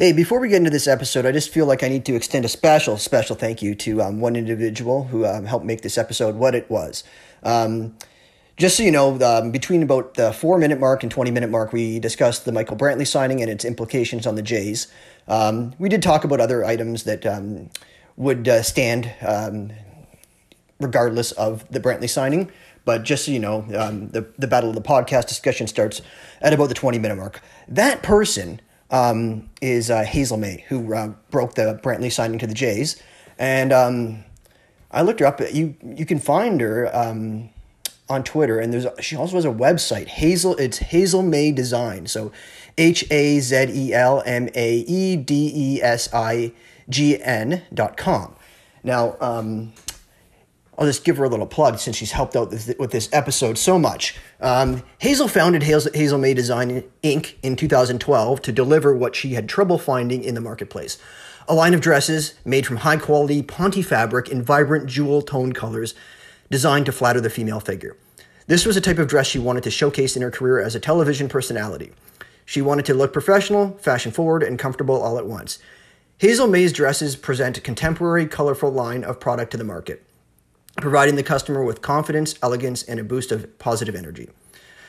Hey, before we get into this episode, I just feel like I need to extend a special, special thank you to um, one individual who um, helped make this episode what it was. Um, just so you know, um, between about the four minute mark and 20 minute mark, we discussed the Michael Brantley signing and its implications on the Jays. Um, we did talk about other items that um, would uh, stand regardless of the Brantley signing. But just so you know, the, the Battle of the Podcast discussion starts at about the 20 minute mark. That person um, is uh, Hazel Mae, who uh, broke the Brantley signing to the Jays, and um, I looked her up. You you can find her um, on Twitter, and there's she also has a website. Hazel, it's Hazel Mae Design. So H A Z E L M A E D E S I G N dot com. Now, um, I'll just give her a little plug since she's helped out with this episode so much. Um, Hazel founded Hazel, Hazel Mae Design Inc. in 2012 to deliver what she had trouble finding in the marketplace a line of dresses made from high quality Ponte fabric in vibrant jewel tone colors designed to flatter the female figure. This was a type of dress she wanted to showcase in her career as a television personality. She wanted to look professional, fashion forward, and comfortable all at once. Hazel Mae's dresses present a contemporary, colorful line of product to the market providing the customer with confidence, elegance, and a boost of positive energy.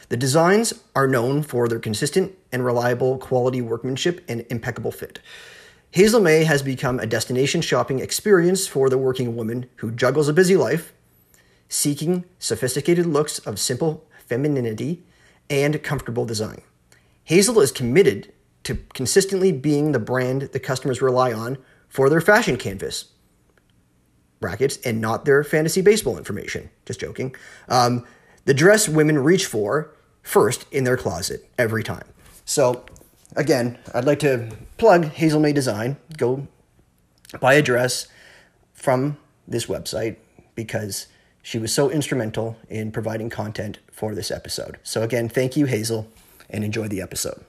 The designs are known for their consistent and reliable quality workmanship and impeccable fit. Hazel Mae has become a destination shopping experience for the working woman who juggles a busy life, seeking sophisticated looks of simple femininity and comfortable design. Hazel is committed to consistently being the brand the customers rely on for their fashion canvas brackets and not their fantasy baseball information. Just joking. Um, the dress women reach for first in their closet every time. So, again, I'd like to plug Hazel Mae Design. Go buy a dress from this website because she was so instrumental in providing content for this episode. So, again, thank you, Hazel, and enjoy the episode.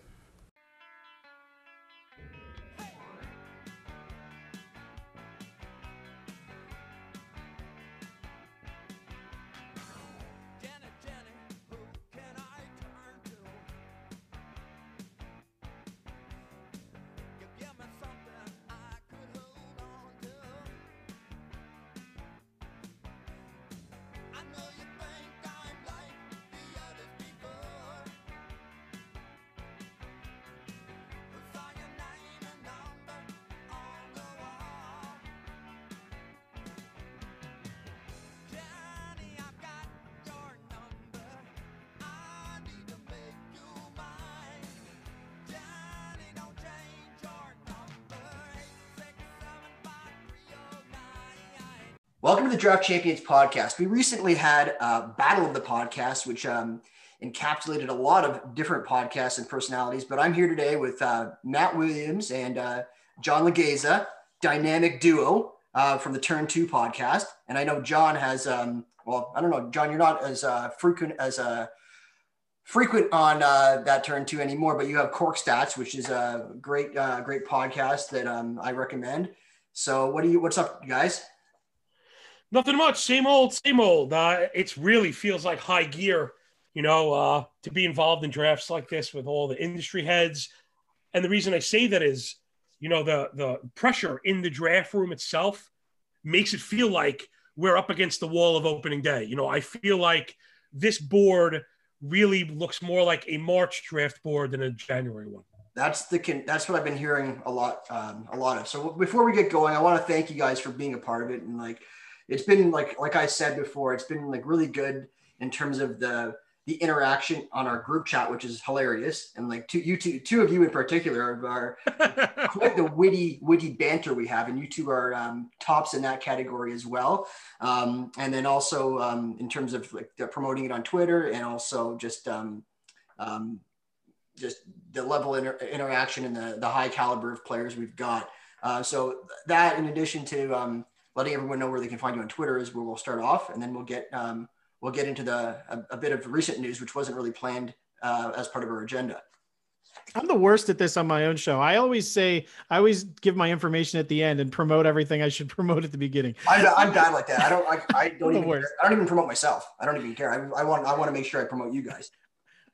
Welcome to the Draft Champions podcast. We recently had a Battle of the Podcast, which um, encapsulated a lot of different podcasts and personalities. But I'm here today with uh, Matt Williams and uh, John Legeza, dynamic duo uh, from the Turn Two podcast. And I know John has, um, well, I don't know, John, you're not as uh, frequent as a uh, frequent on uh, that Turn Two anymore, but you have Cork Stats, which is a great, great podcast that um, I recommend. So, what do you? What's up, guys? Nothing much. Same old, same old. Uh, it really feels like high gear, you know, uh, to be involved in drafts like this with all the industry heads. And the reason I say that is, you know, the the pressure in the draft room itself makes it feel like we're up against the wall of opening day. You know, I feel like this board really looks more like a March draft board than a January one. That's the that's what I've been hearing a lot, um, a lot of. So before we get going, I want to thank you guys for being a part of it and like it's been like like I said before, it's been like really good in terms of the the interaction on our group chat, which is hilarious. And like two, you two, two of you in particular are quite the witty, witty banter we have. And you two are um, tops in that category as well. Um, and then also um, in terms of like promoting it on Twitter and also just, um, um, just the level inter- interaction and the, the high caliber of players we've got. Uh, so that in addition to, um, letting everyone know where they can find you on Twitter is where we'll start off, and then we'll get um, we'll get into the a, a, bit of recent news, which wasn't really planned uh, as part of our agenda. I'm the worst at this on my own show. I always say I always give my information at the end and promote everything I should promote at the beginning. I'm, I'm bad like that. I don't. I, I don't even. Care. I don't even promote myself. I don't even care. I, I want. I want to make sure I promote you guys.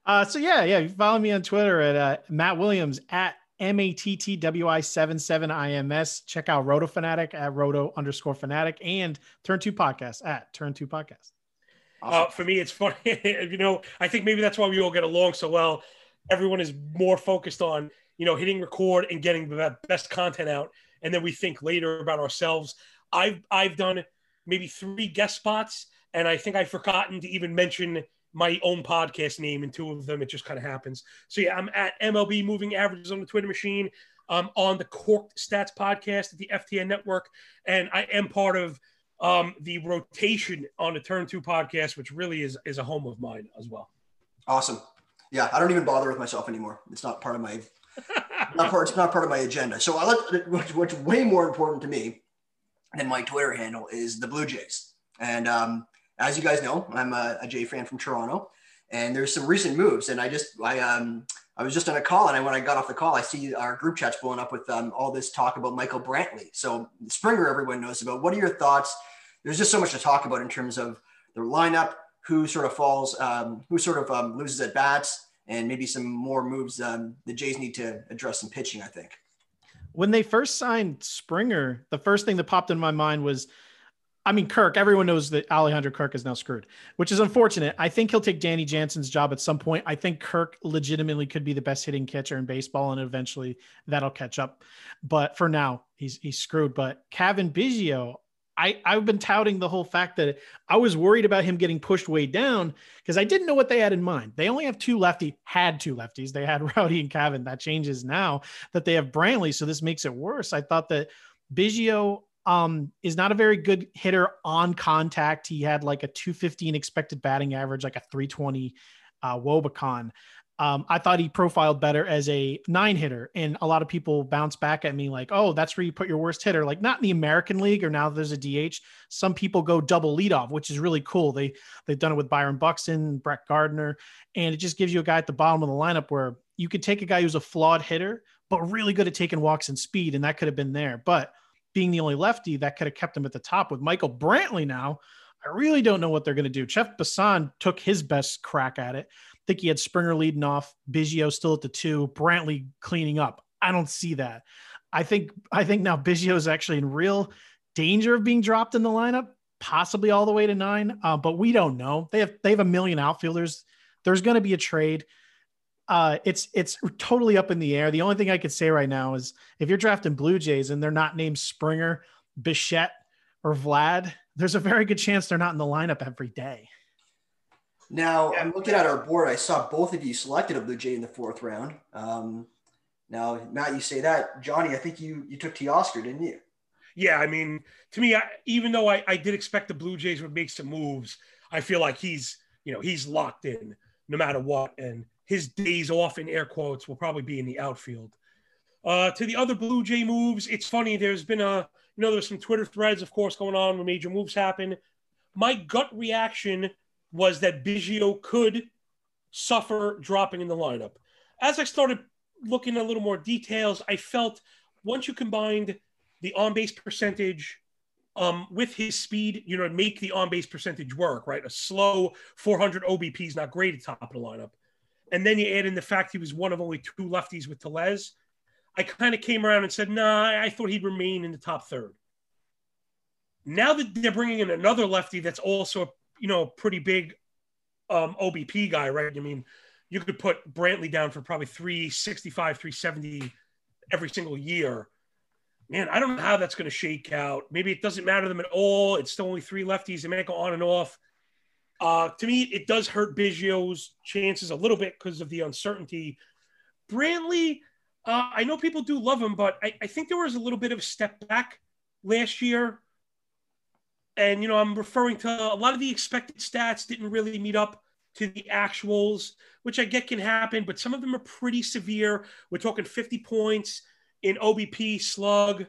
Uh, so yeah, yeah. Follow me on Twitter at uh, Matt Williams at M A T T W I 7 7 I M S. Check out Roto Fanatic at Roto underscore Fanatic and Turn 2 Podcast at Turn 2 Podcast. Awesome. Uh, for me, it's funny. you know, I think maybe that's why we all get along so well. Everyone is more focused on, you know, hitting record and getting the best content out. And then we think later about ourselves. I've, I've done maybe three guest spots, and I think I've forgotten to even mention my own podcast name in two of them. It just kind of happens. So yeah, I'm at MLB Moving Averages on the Twitter machine. I'm on the Corked Stats podcast at the FTN Network, and I am part of um, the rotation on the Turn Two podcast, which really is is a home of mine as well. Awesome. Yeah, I don't even bother with myself anymore. It's not part of my not part. It's not part of my agenda. So I let what's way more important to me than my Twitter handle is the Blue Jays. And um, as you guys know, I'm a, Jay fan from Toronto, and there's some recent moves. And I just I um I was just on a call, and I, when I got off the call, I see our group chats blowing up with um, all this talk about Michael Brantley. So Springer, everyone knows about. What are your thoughts? There's just so much to talk about in terms of their lineup, who sort of falls, um, who sort of um, loses at bats, and maybe some more moves um, the Jays need to address some pitching. I think. When they first signed Springer, the first thing that popped in my mind was I mean, Kirk, everyone knows that Alejandro Kirk is now screwed, which is unfortunate. I think he'll take Danny Jansen's job at some point. I think Kirk legitimately could be the best hitting catcher in baseball, and eventually that'll catch up. But for now, he's he's screwed. But Cavan Biggio, I, I've been touting the whole fact that I was worried about him getting pushed way down because I didn't know what they had in mind. They only have two lefty, had two lefties. They had Rowdy and Cavan. That changes now that they have Brantley. So this makes it worse. I thought that Biggio um, is not a very good hitter on contact. He had like a 215 expected batting average, like a 320 uh, wOBAcon. Um, I thought he profiled better as a nine hitter, and a lot of people bounce back at me like, "Oh, that's where you put your worst hitter." Like not in the American League, or now there's a DH. Some people go double leadoff, which is really cool. They they've done it with Byron Buxton, Brett Gardner, and it just gives you a guy at the bottom of the lineup where you could take a guy who's a flawed hitter, but really good at taking walks and speed, and that could have been there. But being the only lefty that could have kept him at the top with Michael Brantley now. I really don't know what they're going to do. Jeff Passan took his best crack at it. I think he had Springer leading off, Biggio still at the two, Brantley cleaning up. I don't see that. I think I think now Biggio is actually in real danger of being dropped in the lineup, possibly all the way to nine. Uh, but we don't know. They have they have a million outfielders. There's going to be a trade uh, it's it's totally up in the air. The only thing I could say right now is if you're drafting Blue Jays and they're not named Springer, Bichette, or Vlad, there's a very good chance they're not in the lineup every day. Now I'm looking at our board. I saw both of you selected a Blue Jay in the fourth round. Um, now, Matt, you say that. Johnny, I think you you took Teoscar, didn't you? Yeah, I mean, to me, I, even though I, I did expect the Blue Jays would make some moves, I feel like he's you know he's locked in no matter what, and his days off in air quotes will probably be in the outfield. Uh, to the other Blue Jay moves, it's funny. There's been a, you know, there's some Twitter threads, of course, going on when major moves happen. My gut reaction was that Biggio could suffer dropping in the lineup. As I started looking at a little more details, I felt once you combined the on base percentage um, with his speed, you know, make the on base percentage work, right? A slow 400 OBP is not great at top of the lineup and then you add in the fact he was one of only two lefties with Tellez, I kind of came around and said, nah, I thought he'd remain in the top third. Now that they're bringing in another lefty that's also, you know, a pretty big um, OBP guy, right? I mean, you could put Brantley down for probably 365, 370 every single year. Man, I don't know how that's going to shake out. Maybe it doesn't matter to them at all. It's still only three lefties. They may go on and off. Uh, to me, it does hurt Biggio's chances a little bit because of the uncertainty. Brantley, uh, I know people do love him, but I, I, think there was a little bit of a step back last year. And, you know, I'm referring to a lot of the expected stats didn't really meet up to the actuals, which I get can happen, but some of them are pretty severe. We're talking 50 points in OBP, slug,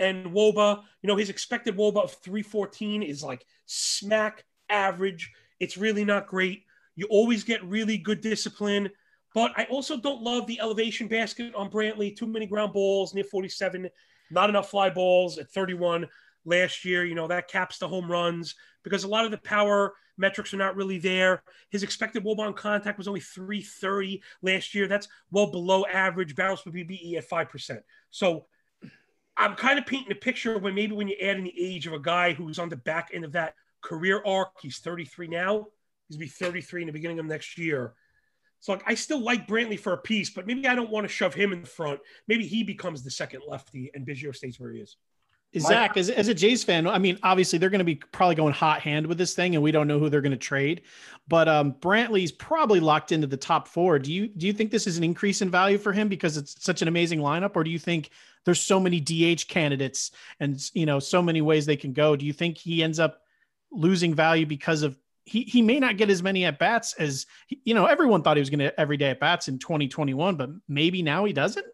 and Woba. You know, his expected Woba of 314 is like smack average it's really not great. You always get really good discipline. But I also don't love the elevation basket on Brantley. Too many ground balls near 47, not enough fly balls at 31 last year. You know, that caps the home runs because a lot of the power metrics are not really there. His expected wOBA on contact was only 330 last year. That's well below average. Barrels per BBE at 5%. So I'm kind of painting a picture when maybe when you add in the age of a guy who's on the back end of that career arc, he's 33 now. He's gonna be 33 in the beginning of next year. So like, I still like Brantley for a piece, but maybe I don't want to shove him in the front. Maybe he becomes the second lefty and Biggio stays where he is. Zach, as, as a Jays fan, I mean, obviously they're going to be probably going hot hand with this thing, and we don't know who they're going to trade. But um, Brantley's probably locked into the top four. Do you do you think this is an increase in value for him because it's such an amazing lineup, or do you think there's so many DH candidates and you know so many ways they can go? Do you think he ends up losing value because of he he may not get as many at bats as you know everyone thought he was going to every day at bats in 2021, but maybe now he doesn't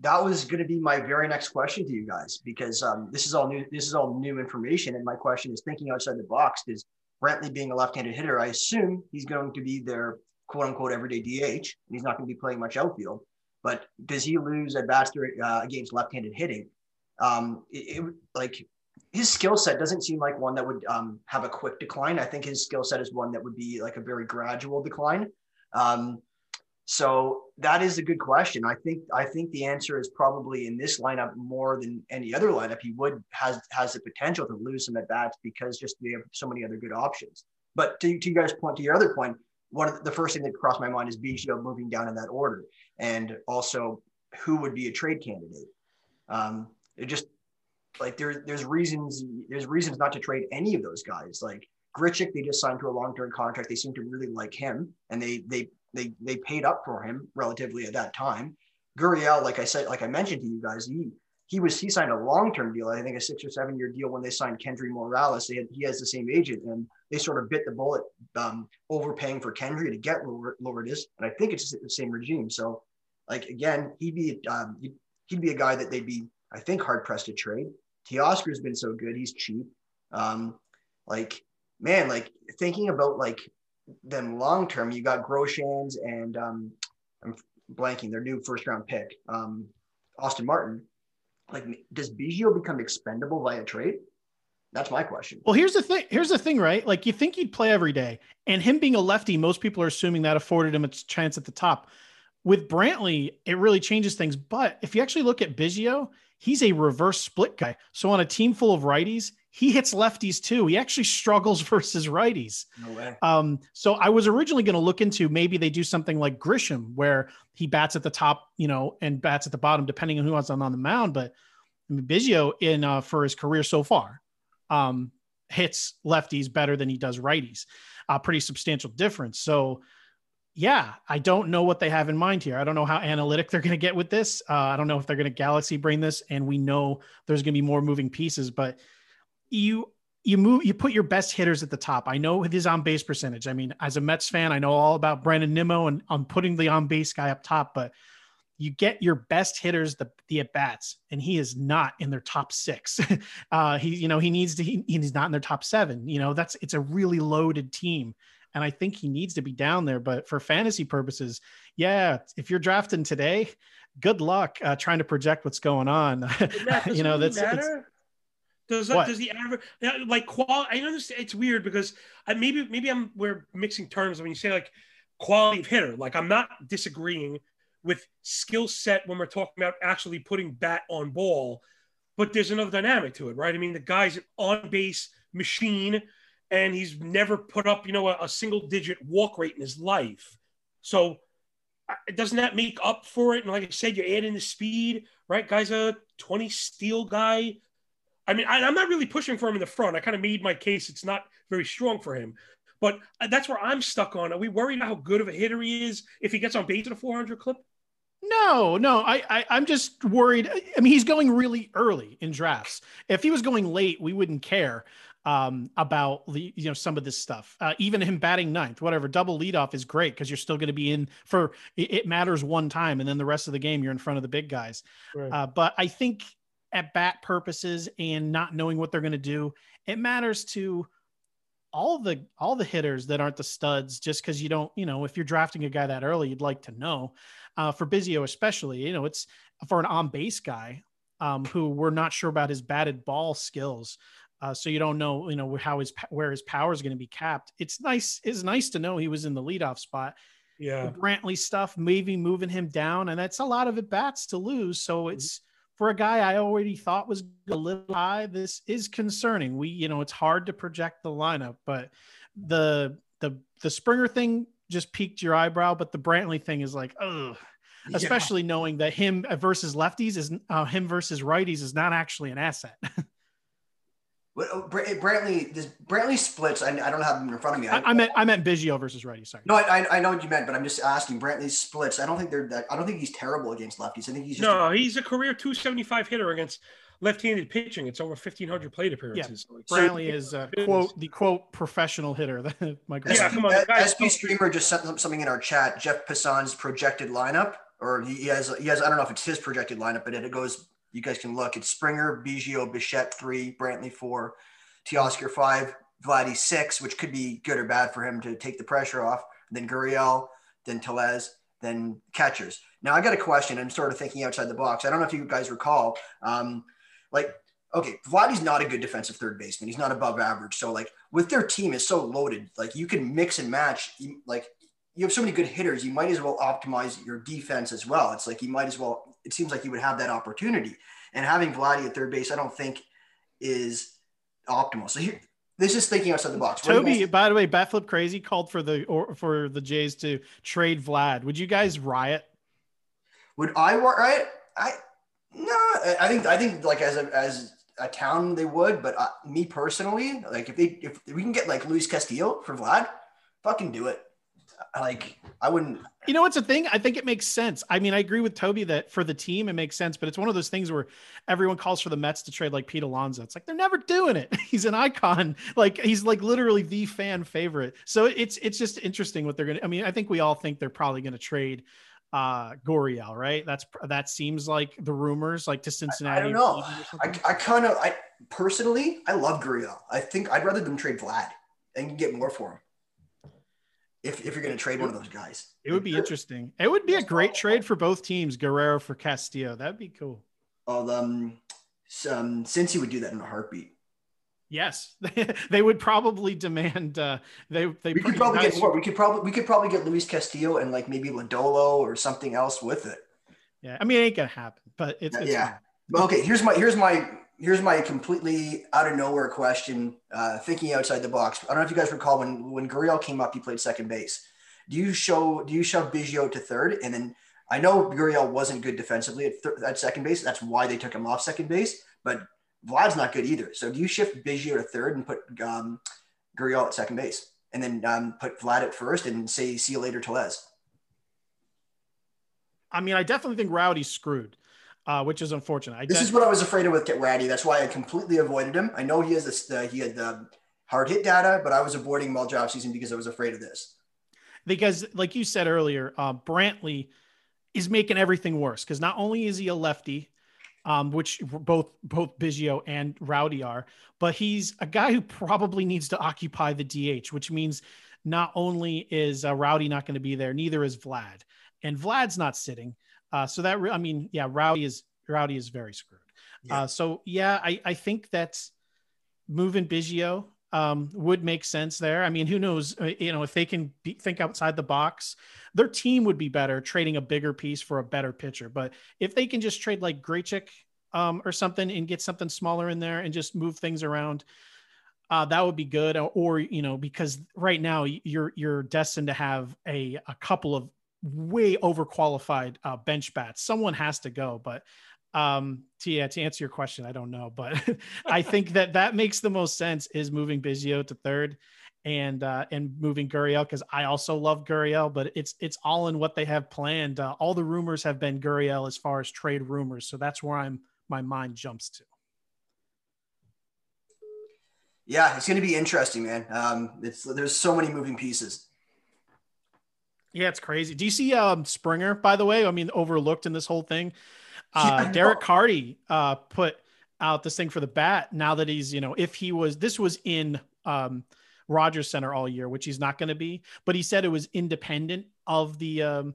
that was going to be my very next question to you guys because um, this is all new. This is all new information, and my question is thinking outside the box. Is Brantley being a left-handed hitter? I assume he's going to be their quote-unquote everyday DH, and he's not going to be playing much outfield. But does he lose at bats uh, against left-handed hitting? Um, it, it, like his skill set doesn't seem like one that would um, have a quick decline. I think his skill set is one that would be like a very gradual decline. Um, so that is a good question. I think I think the answer is probably in this lineup more than any other lineup. He would has has the potential to lose some at bats because just they have so many other good options. But to, to you guys' point, to your other point, one of the, the first thing that crossed my mind is Biggio moving down in that order, and also who would be a trade candidate. Um, it just like there, there's reasons there's reasons not to trade any of those guys. Like Grichuk, they just signed to a long term contract. They seem to really like him, and they they they they paid up for him relatively at that time. Gurriel, like I said, like I mentioned to you guys, he he was he signed a long term deal. I think a six or seven year deal when they signed Kendry Morales. They had, he has the same agent, and they sort of bit the bullet, um, overpaying for Kendry to get Lourdes. And I think it's the same regime. So, like again, he'd be um, he'd be a guy that they'd be I think hard pressed to trade. Teoscar's been so good; he's cheap. Um, like man, like thinking about like them long term, you got Groshans and um, I'm blanking their new first round pick, um, Austin Martin. Like, does Biggio become expendable via trade? That's my question. Well, here's the thing. Here's the thing, right? Like, you think he'd play every day, and him being a lefty, most people are assuming that afforded him a chance at the top. With Brantley, it really changes things. But if you actually look at Biggio, he's a reverse split guy. So on a team full of righties, he hits lefties too. He actually struggles versus righties. No way. Um, so I was originally going to look into maybe they do something like Grisham, where he bats at the top, you know, and bats at the bottom, depending on who wants on on the mound. But I mean, Biggio in uh, for his career so far um, hits lefties better than he does righties. A pretty substantial difference. So yeah, I don't know what they have in mind here. I don't know how analytic they're going to get with this. Uh, I don't know if they're going to galaxy brain this, and we know there's going to be more moving pieces, but you you move you put your best hitters at the top. I know his on base percentage. I mean, as a Mets fan, I know all about Brandon Nimmo and I'm putting the on base guy up top, but you get your best hitters the, the at bats, and he is not in their top six. uh, he, you know, he needs to, he, he's not in their top seven. You know, that's it's a really loaded team. And I think he needs to be down there. But for fantasy purposes, yeah, if you're drafting today, good luck uh, trying to project what's going on. you know, that's does that, does the average like quality? I understand it's weird because I, maybe maybe I'm we're mixing terms when you say like quality of hitter. Like I'm not disagreeing with skill set when we're talking about actually putting bat on ball, but there's another dynamic to it, right? I mean, the guy's an on base machine, and he's never put up you know a, a single digit walk rate in his life. So doesn't that make up for it? And like I said, you're adding the speed, right? Guy's a 20 steal guy I mean, I, am not really pushing for him in the front. I kind of made my case. It's not very strong for him. But uh, that's where I'm stuck on. Are we worried about how good of a hitter he is if he gets on base at a 400 clip? No, no. I, I I'm just worried. I mean, he's going really early in drafts. If he was going late, we wouldn't care um, about the you know some of this stuff. Uh, even him batting ninth, whatever, double leadoff is great because you're still going to be in for it, it, matters one time, and then the rest of the game you're in front of the big guys. Right. Uh, but I think at bat purposes and not knowing what they're going to do. It matters to all the all the hitters that aren't the studs just because you don't you know if you're drafting a guy that early you'd like to know uh, for Biggio especially you know it's for an on base guy um, who we're not sure about his batted ball skills Uh, so you don't know, you know, how his where his power is going to be capped. It's nice. It's nice to know he was in the leadoff spot. Yeah, the Brantley stuff, maybe moving him down, and that's a lot of at bats to lose. So mm-hmm. it's for a guy I already thought was a little high. This is concerning. We, you know, it's hard to project the lineup, but the the the Springer thing just piqued your eyebrow, but the Brantley thing is like, oh, especially yeah. knowing that him versus lefties is uh, him versus righties is not actually an asset. Oh, Brantley, this Brantley splits. I, I don't have them in front of me. I, I, meant I meant Biggio versus righty. Sorry. No, I, I know what you meant, but I'm just asking. Brantley splits. I don't think they're that. I don't think he's terrible against lefties. I think he's no. A, he's a career 275 hitter against left-handed pitching. It's over 1,500 plate appearances. Yeah. Brantley is uh, quote the quote professional hitter. Michael. Yeah, come on. SP Streamer just sent something in our chat. Jeff Passan's projected lineup, or he has he has I don't know if it's his projected lineup, but it goes. You guys can look. It's Springer, Biggio, Bichette three, Brantley four, Teoscar five, Vladdy six, which could be good or bad for him to take the pressure off. Then Gurriel, then Tellez, then catchers. Now I got a question. I'm sort of thinking outside the box. I don't know if you guys recall. Um, like, okay, Vladdy's not a good defensive third baseman. He's not above average. So like with their team is so loaded, like you can mix and match. Like you have so many good hitters, you might as well optimize your defense as well. It's like you might as well. It seems like you would have that opportunity. And having Vladdy at third base, I don't think is optimal. So here, this is thinking outside the box. Toby, by the way, Batflip Crazy called for the or for the Jays to trade Vlad. Would you guys riot? Would I riot? I no, I think I think like as a as a town they would, but uh, me personally, like if they if we can get like Luis Castillo for Vlad, fucking do it. Like I wouldn't. You know what's a thing? I think it makes sense. I mean, I agree with Toby that for the team it makes sense, but it's one of those things where everyone calls for the Mets to trade like Pete Alonso. It's like they're never doing it. He's an icon. Like he's like literally the fan favorite. So it's it's just interesting what they're gonna. I mean, I think we all think they're probably gonna trade uh Gurriel, right? That's that seems like the rumors, like to Cincinnati. I, I don't know. I, I kind of, I personally, I love Gurriel. I think I'd rather them trade Vlad and get more for him. If, if you're going to trade one of those guys, it would be interesting. It would be a great trade for both teams. Guerrero for Castillo, that'd be cool. Oh, um, um, Cincy would do that in a heartbeat. Yes, they would probably demand. Uh, they they we could probably nice. get more. We could probably we could probably get Luis Castillo and like maybe Lodolo or something else with it. Yeah, I mean it ain't gonna happen, but it's, it's yeah. Okay, here's my here's my here's my completely out of nowhere question. Uh, thinking outside the box. I don't know if you guys recall when when Gurriel came up, he played second base. Do you show do you shove Biggio to third, and then I know Gurriel wasn't good defensively at, th- at second base. That's why they took him off second base, but Vlad's not good either. So do you shift Biggio to third and put um, Gurriel at second base, and then um, put Vlad at first, and say see you later, Tellez? I mean, I definitely think Rowdy's screwed, uh, which is unfortunate. I this is what I was afraid of with Get Rowdy. That's why I completely avoided him. I know he has this. Uh, he had the hard hit data, but I was avoiding him all job season because I was afraid of this. Because, like you said earlier, uh, Brantley is making everything worse because not only is he a lefty, um, which both both Biggio and Rowdy are. But he's a guy who probably needs to occupy the DH, which means not only is uh, Rowdy not going to be there, neither is Vlad, and Vlad's not sitting. Uh, so that I mean, yeah, Rowdy is Rowdy is very screwed. Yeah. Uh, so yeah, I I think that's moving Biggio um, would make sense there. I mean, who knows? Uh, you know, if they can be, think outside the box, their team would be better trading a bigger piece for a better pitcher. But if they can just trade like Grichuk um, or something and get something smaller in there and just move things around, uh, that would be good. Or you know, because right now you're you're destined to have a a couple of way overqualified uh, bench bats. Someone has to go, but um to yeah to answer your question i don't know but i think that that makes the most sense is moving Biggio to third and uh and moving Gurriel because I also love Gurriel, but it's it's all in what they have planned. Uh, all the rumors have been Gurriel as far as trade rumors, so that's where I'm my mind jumps to. Yeah, it's going to be interesting, man. Um, it's there's so many moving pieces. Yeah, it's crazy. Do you see um, Springer, by the way? I mean, overlooked in this whole thing. Uh, yeah, Derek Carty uh, put out this thing for the bat. Now that he's, you know, if he was, this was in um, Rogers Center all year, which he's not going to be, but he said it was independent of the um,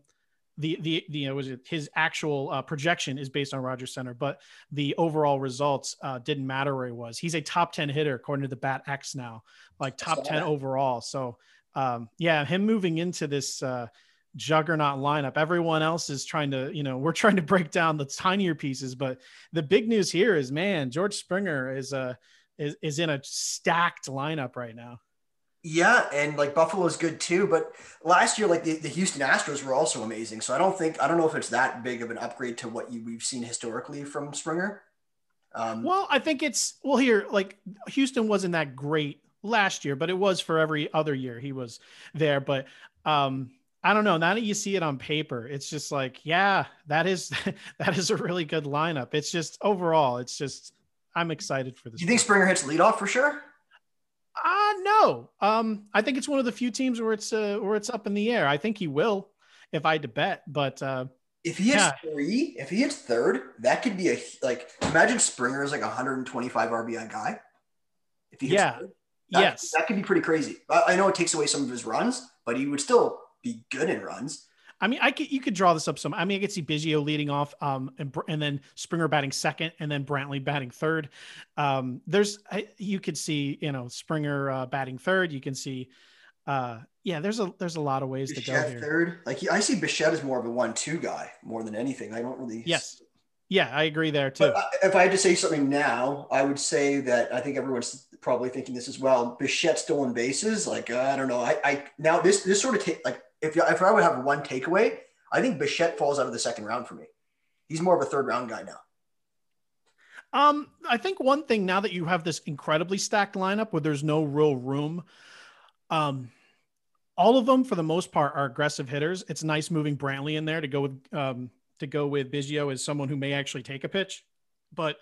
the the the you know, was it his actual uh, projection is based on Rogers Center, but the overall results uh, didn't matter where he was. He's a top ten hitter according to the Bat X now, like top ten overall. So um, yeah, him moving into this uh, juggernaut lineup. Everyone else is trying to, you know, we're trying to break down the tinier pieces, but the big news here is, man, George Springer is a uh, is, is in a stacked lineup right now. Yeah, and like Buffalo's good too, but last year, like the, the Houston Astros were also amazing. So I don't think I don't know if it's that big of an upgrade to what you, we've seen historically from Springer. Um, well, I think it's well here. Like Houston wasn't that great last year, but it was for every other year he was there. But um, I don't know. Now that you see it on paper, it's just like, yeah, that is that is a really good lineup. It's just overall, it's just I'm excited for this. Do you think Springer hits leadoff for sure? Uh no. Um, I think it's one of the few teams where it's uh, where it's up in the air. I think he will, if I had to bet. But uh, if he hits yeah. three, if he hits third, that could be a like. Imagine Springer is like a 125 RBI guy. If he yeah, third, that, yes, that could be pretty crazy. I, I know it takes away some of his runs, but he would still be good in runs. I mean, I could you could draw this up some. I mean, I could see Biggio leading off, um, and, and then Springer batting second, and then Brantley batting third. Um, there's you could see you know Springer uh, batting third. You can see, uh, yeah, there's a there's a lot of ways Bichette to go here. Third, like I see Bichette as more of a one-two guy more than anything. I don't really. Yes. Yeah, I agree there too. But if I had to say something now, I would say that I think everyone's probably thinking this as well. Bichette stolen bases, like uh, I don't know. I, I now this this sort of take like if, if I would have one takeaway, I think Bichette falls out of the second round for me. He's more of a third round guy now. Um, I think one thing now that you have this incredibly stacked lineup where there's no real room, um, all of them for the most part are aggressive hitters. It's nice moving Brantley in there to go with um, to go with Biggio as someone who may actually take a pitch. But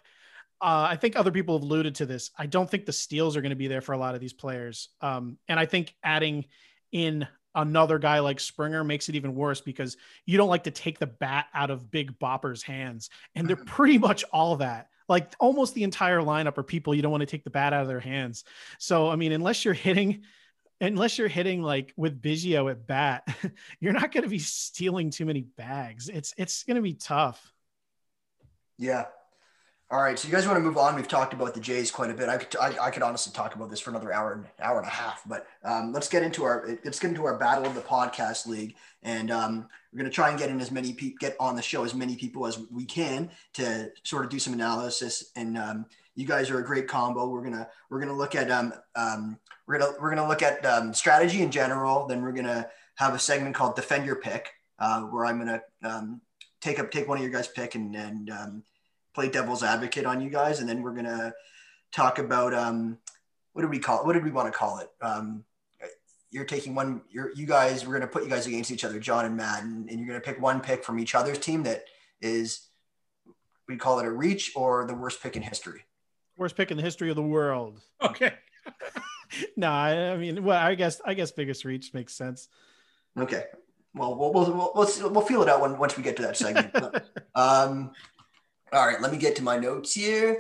uh, I think other people have alluded to this. I don't think the steals are going to be there for a lot of these players. Um, and I think adding in another guy like Springer makes it even worse because you don't like to take the bat out of Big Bopper's hands. And they're mm-hmm. pretty much all that. Like almost the entire lineup are people you don't want to take the bat out of their hands. So, I mean, unless you're hitting, unless you're hitting like with Biggio at bat, you're not going to be stealing too many bags. It's, it's going to be tough. Yeah. All right, so you guys want to move on? We've talked about the Jays quite a bit. I could, I, I could honestly talk about this for another hour, and hour and a half. But um, let's get into our let's get into our battle of the podcast league, and um, we're going to try and get in as many people, get on the show as many people as we can to sort of do some analysis. And um, you guys are a great combo. We're gonna we're gonna look at um, um we're gonna we're gonna look at um, strategy in general. Then we're gonna have a segment called Defend Your Pick, uh, where I'm gonna um, take up take one of your guys' pick and and um, play devil's advocate on you guys, and then we're gonna talk about um, what did we call it? What did we want to call it? Um, you're taking one. You're you guys. We're gonna put you guys against each other, John and Matt, and, and you're gonna pick one pick from each other's team that is we call it a reach or the worst pick in history. Worst pick in the history of the world. Okay. no, I, I mean, well, I guess I guess biggest reach makes sense. Okay. Well, we'll we'll we'll, we'll, we'll feel it out when, once we get to that segment. um, all right, let me get to my notes here.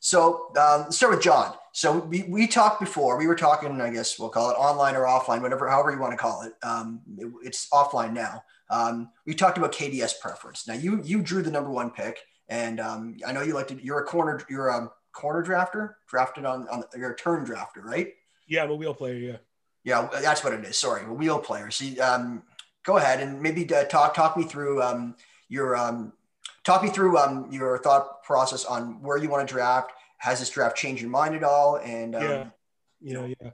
So um, let's start with John. So we, we talked before. We were talking, I guess we'll call it online or offline, whatever, however you want to call it. Um, it it's offline now. Um, we talked about KDS preference. Now you you drew the number one pick, and um, I know you like to. You're a corner. You're a corner drafter, drafted on on. You're a turn drafter, right? Yeah, I'm a wheel player. Yeah. Yeah, that's what it is. Sorry, a wheel player. See, um, go ahead and maybe uh, talk talk me through um, your um, talk me through um, your thought process on where you want to draft. Has this draft changed your mind at all? And um, yeah, yeah, yeah.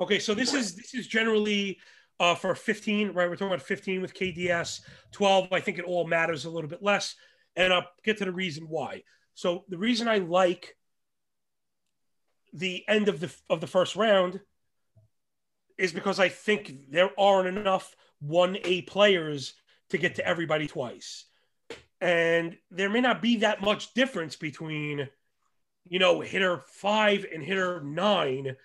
Okay, so this is this is generally uh, for 15, right? We're talking about 15 with KDS. 12, I think it all matters a little bit less, and I'll get to the reason why. So the reason I like the end of the of the first round is because I think there aren't enough one A players to get to everybody twice. And there may not be that much difference between you know hitter five and hitter nine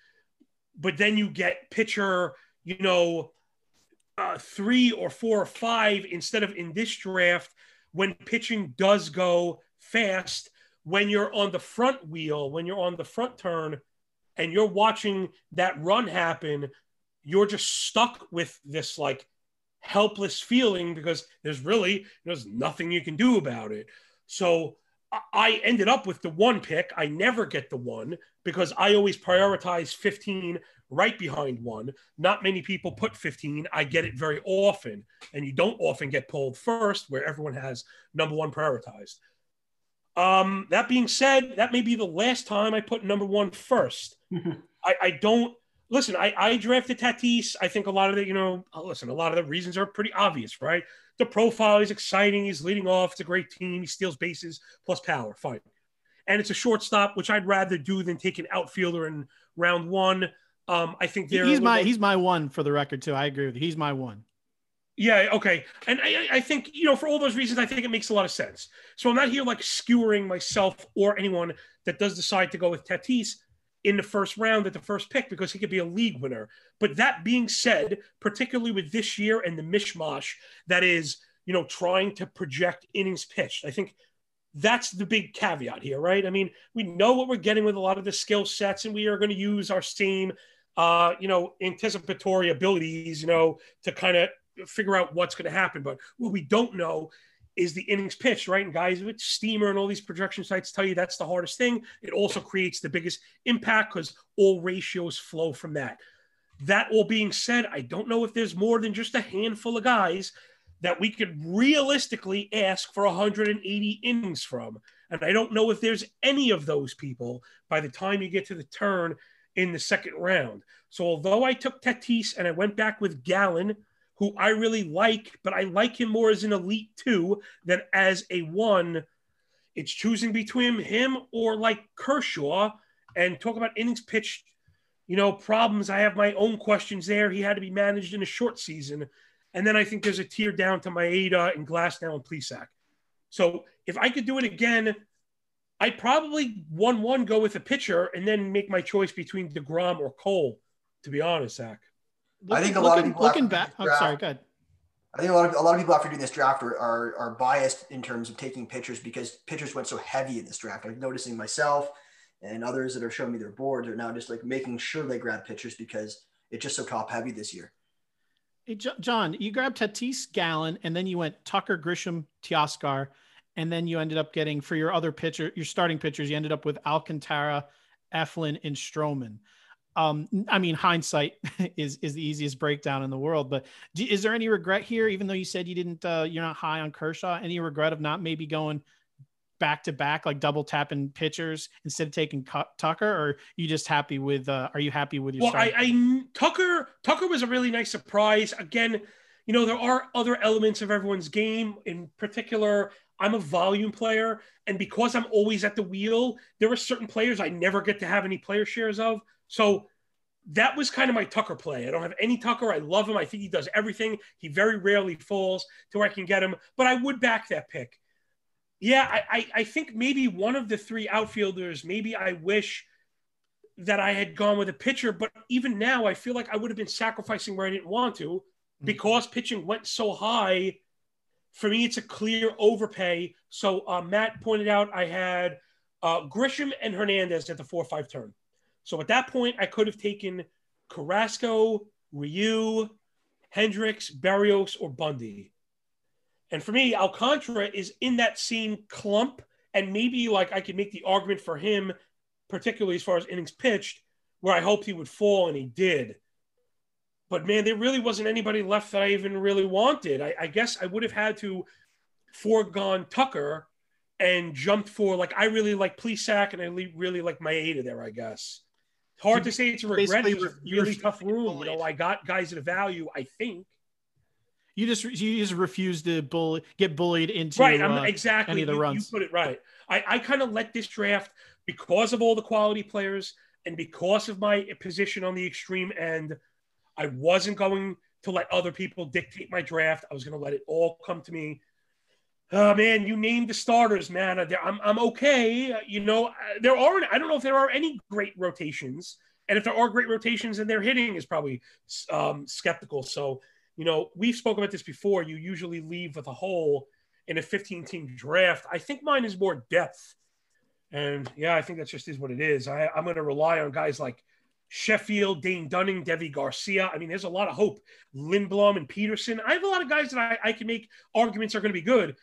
but then you get pitcher you know uh, three or four or five instead of in this draft when pitching does go fast when you're on the front wheel when you're on the front turn and you're watching that run happen you're just stuck with this like helpless feeling because there's really there's nothing you can do about it. So I ended up with the one pick. I never get the one because I always prioritize 15 right behind one. Not many people put 15. I get it very often, and you don't often get pulled first where everyone has number one prioritized. Um, that being said, that may be the last time I put number one first. I, I don't listen, I, I drafted Tatis. I think a lot of the, you know, uh, listen, a lot of the reasons are pretty obvious, right? The profile is exciting. He's leading off. It's a great team. He steals bases plus power. Fine. And it's a shortstop, which I'd rather do than take an outfielder in round one. Um, I think he's my he's my one for the record too. I agree with you. He's my one. Yeah, okay. And I, I think, you know, for all those reasons, I think it makes a lot of sense. So I'm not here like skewering myself or anyone that does decide to go with Tatis in the first round at the first pick because he could be a league winner. But that being said, particularly with this year and the mishmash that is, you know, trying to project innings pitched, I think that's the big caveat here, right? I mean, we know what we're getting with a lot of the skill sets, and we are going to use our same, uh, you know, anticipatory abilities, you know, to kind of figure out what's going to happen. But what we don't know is the innings pitched, right? And guys with Steamer and all these projection sites tell you that's the hardest thing. It also creates the biggest impact because all ratios flow from that. That all being said, I don't know if there's more than just a handful of guys that we could realistically ask for 180 innings from. And I don't know if there's any of those people by the time you get to the turn in the second round. So although I took Tatis and I went back with Gallen – who I really like, but I like him more as an elite two than as a one. It's choosing between him or like Kershaw and talk about innings pitched, you know, problems. I have my own questions there. He had to be managed in a short season. And then I think there's a tier down to Maeda and Glasnow and Plesac. So if I could do it again, I'd probably 1 1 go with a pitcher and then make my choice between DeGrom or Cole, to be honest, Zach. I think a lot looking, of people looking back. I'm sorry, good. I think a lot of a lot of people after doing this draft are, are, are biased in terms of taking pitchers because pitchers went so heavy in this draft. I'm noticing myself and others that are showing me their boards are now just like making sure they grab pitchers because it's just so top heavy this year. Hey, John, you grabbed Tatis Gallen and then you went Tucker Grisham Teoscar, and then you ended up getting for your other pitcher, your starting pitchers, you ended up with Alcantara, Eflin, and Stroman um i mean hindsight is is the easiest breakdown in the world but do, is there any regret here even though you said you didn't uh you're not high on kershaw any regret of not maybe going back to back like double tapping pitchers instead of taking tucker or you just happy with uh are you happy with your well I, I tucker tucker was a really nice surprise. Again you know there are other elements of everyone's game. In particular I'm a volume player, and because I'm always at the wheel, there are certain players I never get to have any player shares of. So that was kind of my Tucker play. I don't have any Tucker. I love him. I think he does everything. He very rarely falls to where I can get him, but I would back that pick. Yeah, I, I, I think maybe one of the three outfielders, maybe I wish that I had gone with a pitcher, but even now I feel like I would have been sacrificing where I didn't want to mm-hmm. because pitching went so high. For me, it's a clear overpay. So uh, Matt pointed out I had uh, Grisham and Hernandez at the four five turn. So at that point, I could have taken Carrasco, Ryu, Hendricks, Barrios, or Bundy. And for me, Alcantara is in that same clump. And maybe like I could make the argument for him, particularly as far as innings pitched, where I hoped he would fall and he did. But man, there really wasn't anybody left that I even really wanted. I, I guess I would have had to foregone Tucker and jumped for like I really like Plesac and I really like Maeda there, I guess hard to say it's a regret. It's a really tough room. You know, I got guys at a value. I think. You just you just refuse to bully get bullied into right. I'm, uh, exactly any of the you, runs. You put it right. I, I kind of let this draft because of all the quality players and because of my position on the extreme end. I wasn't going to let other people dictate my draft. I was going to let it all come to me oh man, you named the starters, man. Uh, I'm, I'm okay. Uh, you know, uh, there aren't, I don't know if there are any great rotations. And if there are great rotations and they're hitting is probably um, skeptical. So, you know, we've spoken about this before. You usually leave with a hole in a 15 team draft. I think mine is more depth. And yeah, I think that just is what it is. I, I'm going to rely on guys like Sheffield, Dane Dunning, Deivi Garcia. I mean, there's a lot of hope. Lindblom and Peterson. I have a lot of guys that I, I can make arguments are going to be good,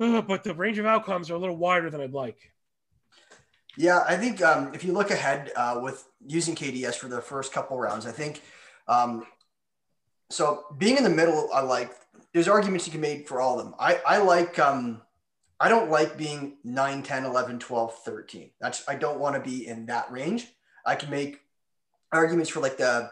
but the range of outcomes are a little wider than I'd like. Yeah, I think um, if you look ahead uh, with using KDS for the first couple rounds, I think um, so. Being in the middle, I like. There's arguments you can make for all of them. I I like. Um, I don't like being 9, 10, 11, 12, 13. That's I don't want to be in that range. I can make arguments for like the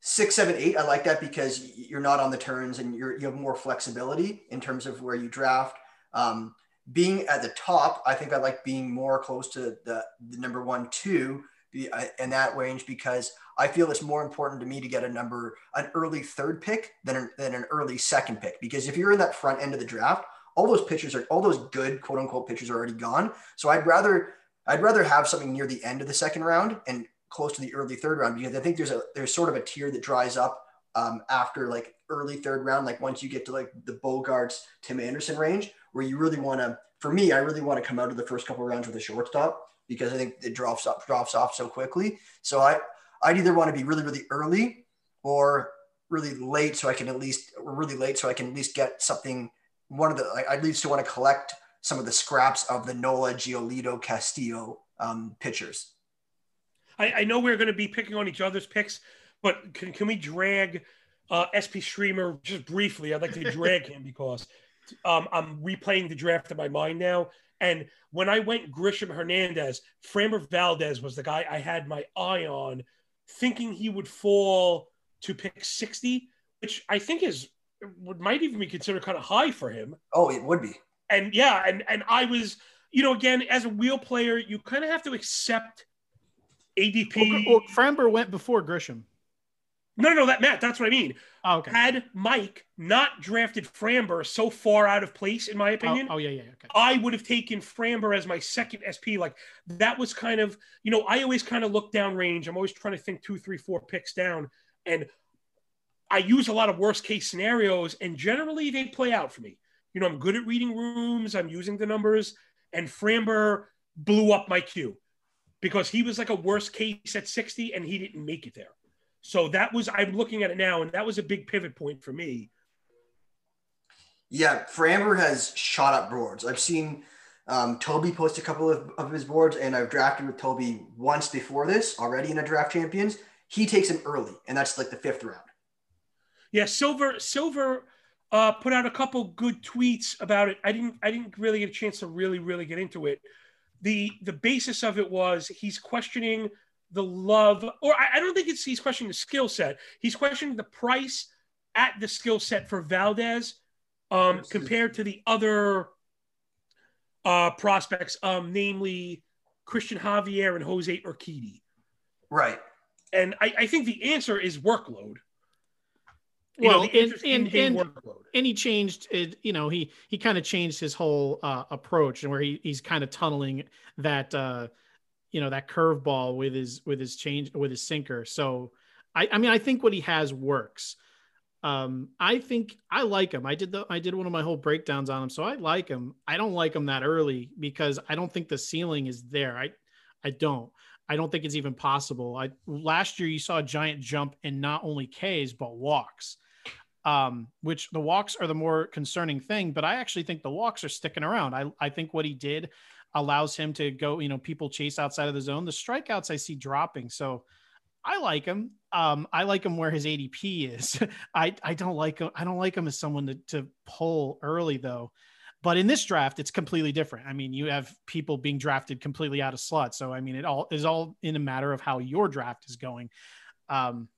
six, seven, eight. I like that because you're not on the turns and you're, you have more flexibility in terms of where you draft. Um, being at the top, I think I like being more close to the, the number one, two be, uh, in that range because I feel it's more important to me to get a number, an early third pick than an, than an early second pick. Because if you're in that front end of the draft, all those pitchers are, all those good quote unquote pitchers are already gone. So I'd rather, I'd rather have something near the end of the second round and close to the early third round because I think there's a there's sort of a tier that dries up um, after like early third round, like once you get to like the Bogaerts, Tim Anderson range, where you really want to. For me, I really want to come out of the first couple rounds with a shortstop because I think it drops off drops off so quickly. So I I'd either want to be really really early or really late, so I can at least or really late, so I can at least get something. One of the I at least want to collect some of the scraps of the Nola Giolito Castillo um, pitchers. I, I know we're going to be picking on each other's picks, but can, can we drag uh, SP Streamer just briefly? I'd like to drag him because um, I'm replaying the draft in my mind now. And when I went Grisham Hernandez, Framber Valdez was the guy I had my eye on, thinking he would fall to pick 60, which I think is would might even be considered kind of high for him. Oh, it would be. And yeah, and and I was, you know, again as a wheel player, you kind of have to accept ADP. Well, Framber went before Grisham. No, no, no, that Matt, that's what I mean. Oh, okay. Had Mike not drafted Framber so far out of place, in my oh, opinion, oh, oh yeah, yeah, okay. I would have taken Framber as my second SP. Like that was kind of, you know, I always kind of look down range. I'm always trying to think two, three, four picks down, and I use a lot of worst case scenarios, and generally they play out for me. You know, I'm good at reading rooms. I'm using the numbers, and Framber blew up my queue because he was like a worst case at 60 and he didn't make it there. So that was I'm looking at it now, and that was a big pivot point for me. Yeah, Framber has shot up boards. I've seen um, Toby post a couple of, of his boards, and I've drafted with Toby once before this already in a draft champions. He takes him early, and that's like the fifth round. Yeah, Silver Silver uh, put out a couple good tweets about it. I didn't I didn't really get a chance to really really get into it the the basis of it was he's questioning the love, or I, I don't think it's he's questioning the skill set. He's questioning the price at the skill set for Valdez um, compared to the other uh, prospects, um, namely Christian Javier and Jose Urquidy. Right. And I, I think the answer is workload you well, know, and and and, and, he changed it. You know, he he kind of changed his whole uh, approach, and where he, he's kind of tunneling that uh, you know that curveball with his with his change with his sinker. So, I I mean, I think what he has works. Um, I think I like him. I did the I did one of my whole breakdowns on him, so I like him. I don't like him that early because I don't think the ceiling is there. I I don't. I don't think it's even possible. I last year you saw a giant jump in not only Ks but walks um, which the walks are the more concerning thing. But I actually think the walks are sticking around. I, I think what he did allows him to go, you know, people chase outside of the zone. The strikeouts I see dropping. So I like him. Um, I like him where his ADP is. I, I don't like him. I don't like him as someone to, to pull early though. But in this draft, it's completely different. I mean, you have people being drafted completely out of slot. So I mean, it all is all in a matter of how your draft is going. Um,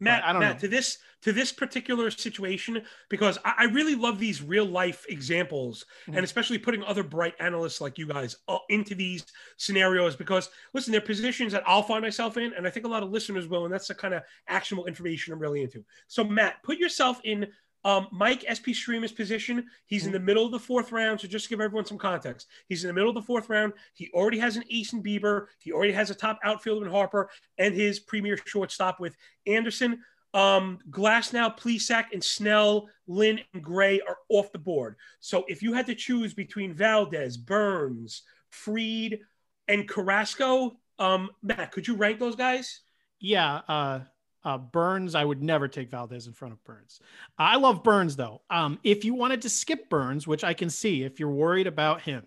Matt, I don't Matt, know. to this to this particular situation because I, I really love these real life examples mm-hmm. and especially putting other bright analysts like you guys uh, into these scenarios because listen, they're positions that I'll find myself in, and I think a lot of listeners will, and that's the kind of actionable information I'm really into. So, Matt, put yourself in um, Mike SP Streamer's position, he's in the middle of the fourth round. So just to give everyone some context, he's in the middle of the fourth round. He already has an ace in Bieber. He already has a top outfielder in Harper and his premier shortstop with Anderson. Um, Glasnow, Plesac, and Snell, Lynn, and Gray are off the board. So if you had to choose between Valdez, Burnes, Fried, and Carrasco, um, Matt, could you rank those guys? Yeah, uh, uh, Burnes, I would never take Valdez in front of Burnes. I love Burnes though. Um, if you wanted to skip Burnes, which I can see, if you're worried about him,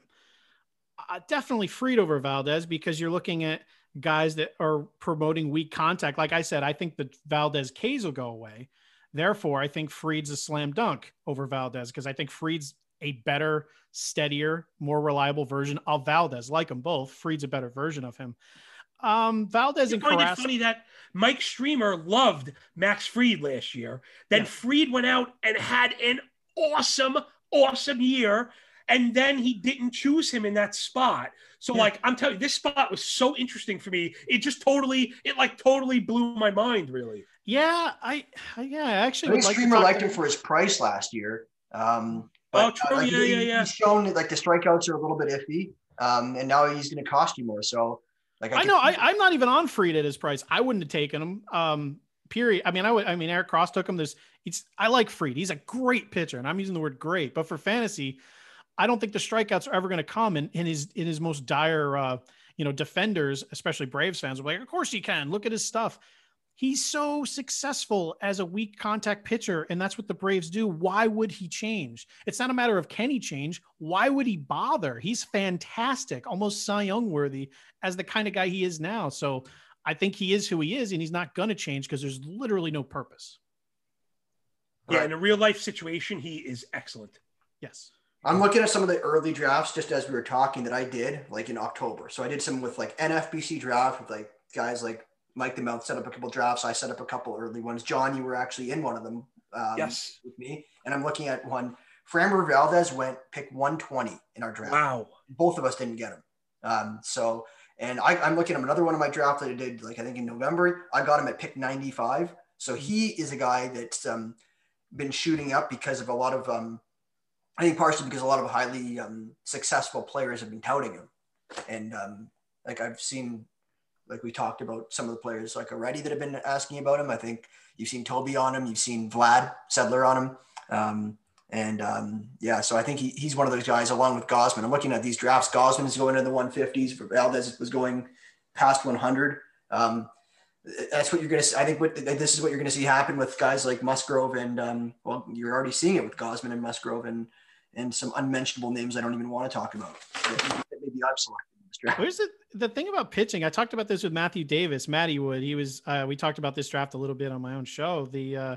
uh, definitely Fried over Valdez because you're looking at guys that are promoting weak contact. Like I said, I think the Valdez K's will go away. Therefore, I think Fried's a slam dunk over Valdez because I think Fried's a better, steadier, more reliable version of Valdez. Like them both, Fried's a better version of him. Um, Valdez you and find Carrasco. it funny that Mike Streamer loved Max Fried last year. Then Yeah. Fried went out and had an awesome, awesome year. And then he didn't choose him in that spot. So, Yeah. like, I'm telling you, this spot was so interesting for me. It just totally, it like totally blew my mind, really. Yeah, I, I yeah, I I actually think would like Streamer liked him for his price last year. Um, Oh, but, true. uh, like, Yeah, he- yeah, yeah. He's shown that, like the strikeouts are a little bit iffy, um, and now he's going to cost you more. So, like, I could know. I, I'm not even on Fried at his price. I wouldn't have taken him. Um, period. I mean, I would. I mean, Eric Cross took him. There's. It's. I like Fried. He's a great pitcher, and I'm using the word great. But for fantasy, I don't think the strikeouts are ever going to come. And in his in his most dire, uh, you know, defenders, especially Braves fans, will be like, of course he can. Look at his stuff. He's so successful as a weak contact pitcher, and that's what the Braves do. Why would he change? It's not a matter of can he change. Why would he bother? He's fantastic, almost Cy Young worthy as the kind of guy he is now. So I think he is who he is, and he's not going to change because there's literally no purpose. Yeah, Right. in a real life situation, he is excellent. Yes. I'm looking at some of the early drafts just as we were talking that I did like in October. So I did some with like NFBC draft with like guys like Mike the Mouth set up a couple drafts. I set up a couple early ones. John, you were actually in one of them um, Yes. with me. And I'm looking at one. Framber Valdez went pick 120 in our draft. Wow. Both of us didn't get him. Um, so, and I, I'm looking at another one of my draft that I did like I think in November. I got him at pick 95. So he is a guy that's um, been shooting up because of a lot of um, I think partially because a lot of highly um, successful players have been touting him, and um, like I've seen, like we talked about some of the players like already that have been asking about him. I think you've seen Toby on him, you've seen Vlad Sedler on him, um, and um, yeah, so I think he, he's one of those guys along with Gausman. I'm looking at these drafts. Gausman is going in the 150s. Valdez was going past 100. Um, that's what you're going to. I think what this is what you're going to see happen with guys like Musgrove and um, well, you're already seeing it with Gausman and Musgrove and and some unmentionable names I don't even want to talk about. That maybe I've selected draft. Here's the the thing about pitching. I talked about this with Matthew Davis, Matty Wood. He was uh, we talked about this draft a little bit on my own show. The uh,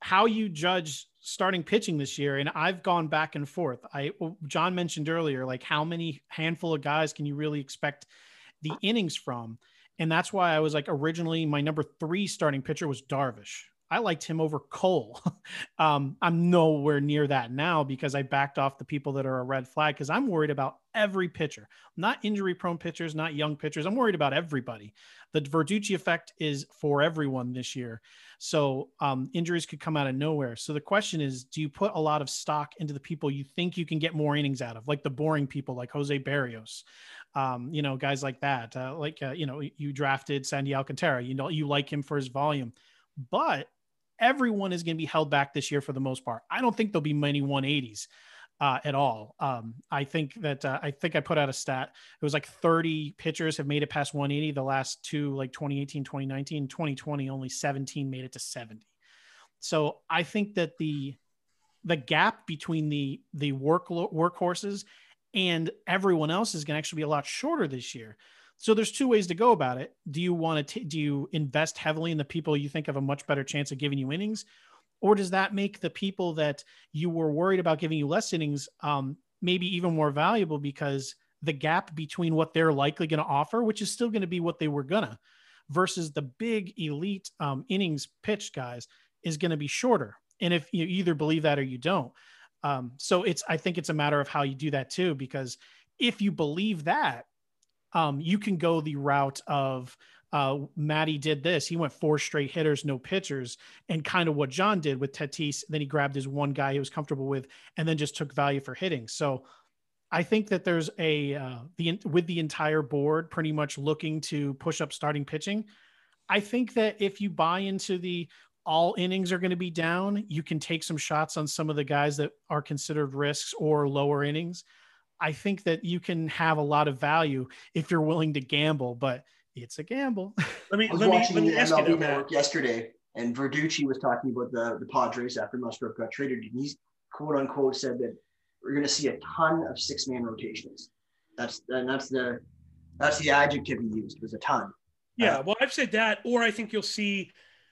how you judge starting pitching this year, and I've gone back and forth. I John mentioned earlier, like how many handful of guys can you really expect the innings from? And that's why I was like originally my number three starting pitcher was Darvish. I liked him over Cole. um, I'm nowhere near that now because I backed off the people that are a red flag because I'm worried about every pitcher, not injury prone pitchers, not young pitchers. I'm worried about everybody. The Verducci effect is for everyone this year. So um, injuries could come out of nowhere. So the question is, do you put a lot of stock into the people you think you can get more innings out of, like the boring people like Jose Berrios, um, you know, guys like that. Uh, like, uh, you know, you drafted Sandy Alcantara, you know, you like him for his volume, but everyone is going to be held back this year for the most part. I don't think there'll be many 180s uh, at all. Um, I think that uh, I think I put out a stat. It was like 30 pitchers have made it past 180 the last two, like 2018, 2019, 2020, only 17 made it to 70. So I think that the the gap between the the work workhorses and everyone else is going to actually be a lot shorter this year. So there's two ways to go about it. Do you want to do you invest heavily in the people you think have a much better chance of giving you innings, or does that make the people that you were worried about giving you less innings um, maybe even more valuable because the gap between what they're likely going to offer, which is still going to be what they were gonna, versus the big elite um, innings pitched guys, is going to be shorter. And if you either believe that or you don't, um, so it's I think it's a matter of how you do that too, because if you believe that um, you can go the route of uh, Matty did this. He went four straight hitters, no pitchers, and kind of what John did with Tatis. Then he grabbed his one guy he was comfortable with, and then just took value for hitting. So I think that there's a uh, the with the entire board pretty much looking to push up starting pitching. I think that if you buy into the all innings are going to be down, you can take some shots on some of the guys that are considered risks or lower innings. I think that you can have a lot of value if you're willing to gamble, but It's a gamble. Let me I was let me watching let me the ask you MLB that, Network yesterday, and Verducci was talking about the, the Padres after Musgrove got traded, and he's quote unquote said that we're going to see a ton of six man rotations. That's and that's the that's the adjective he used was a ton. Yeah, uh, well, I've said that, or I think you'll see,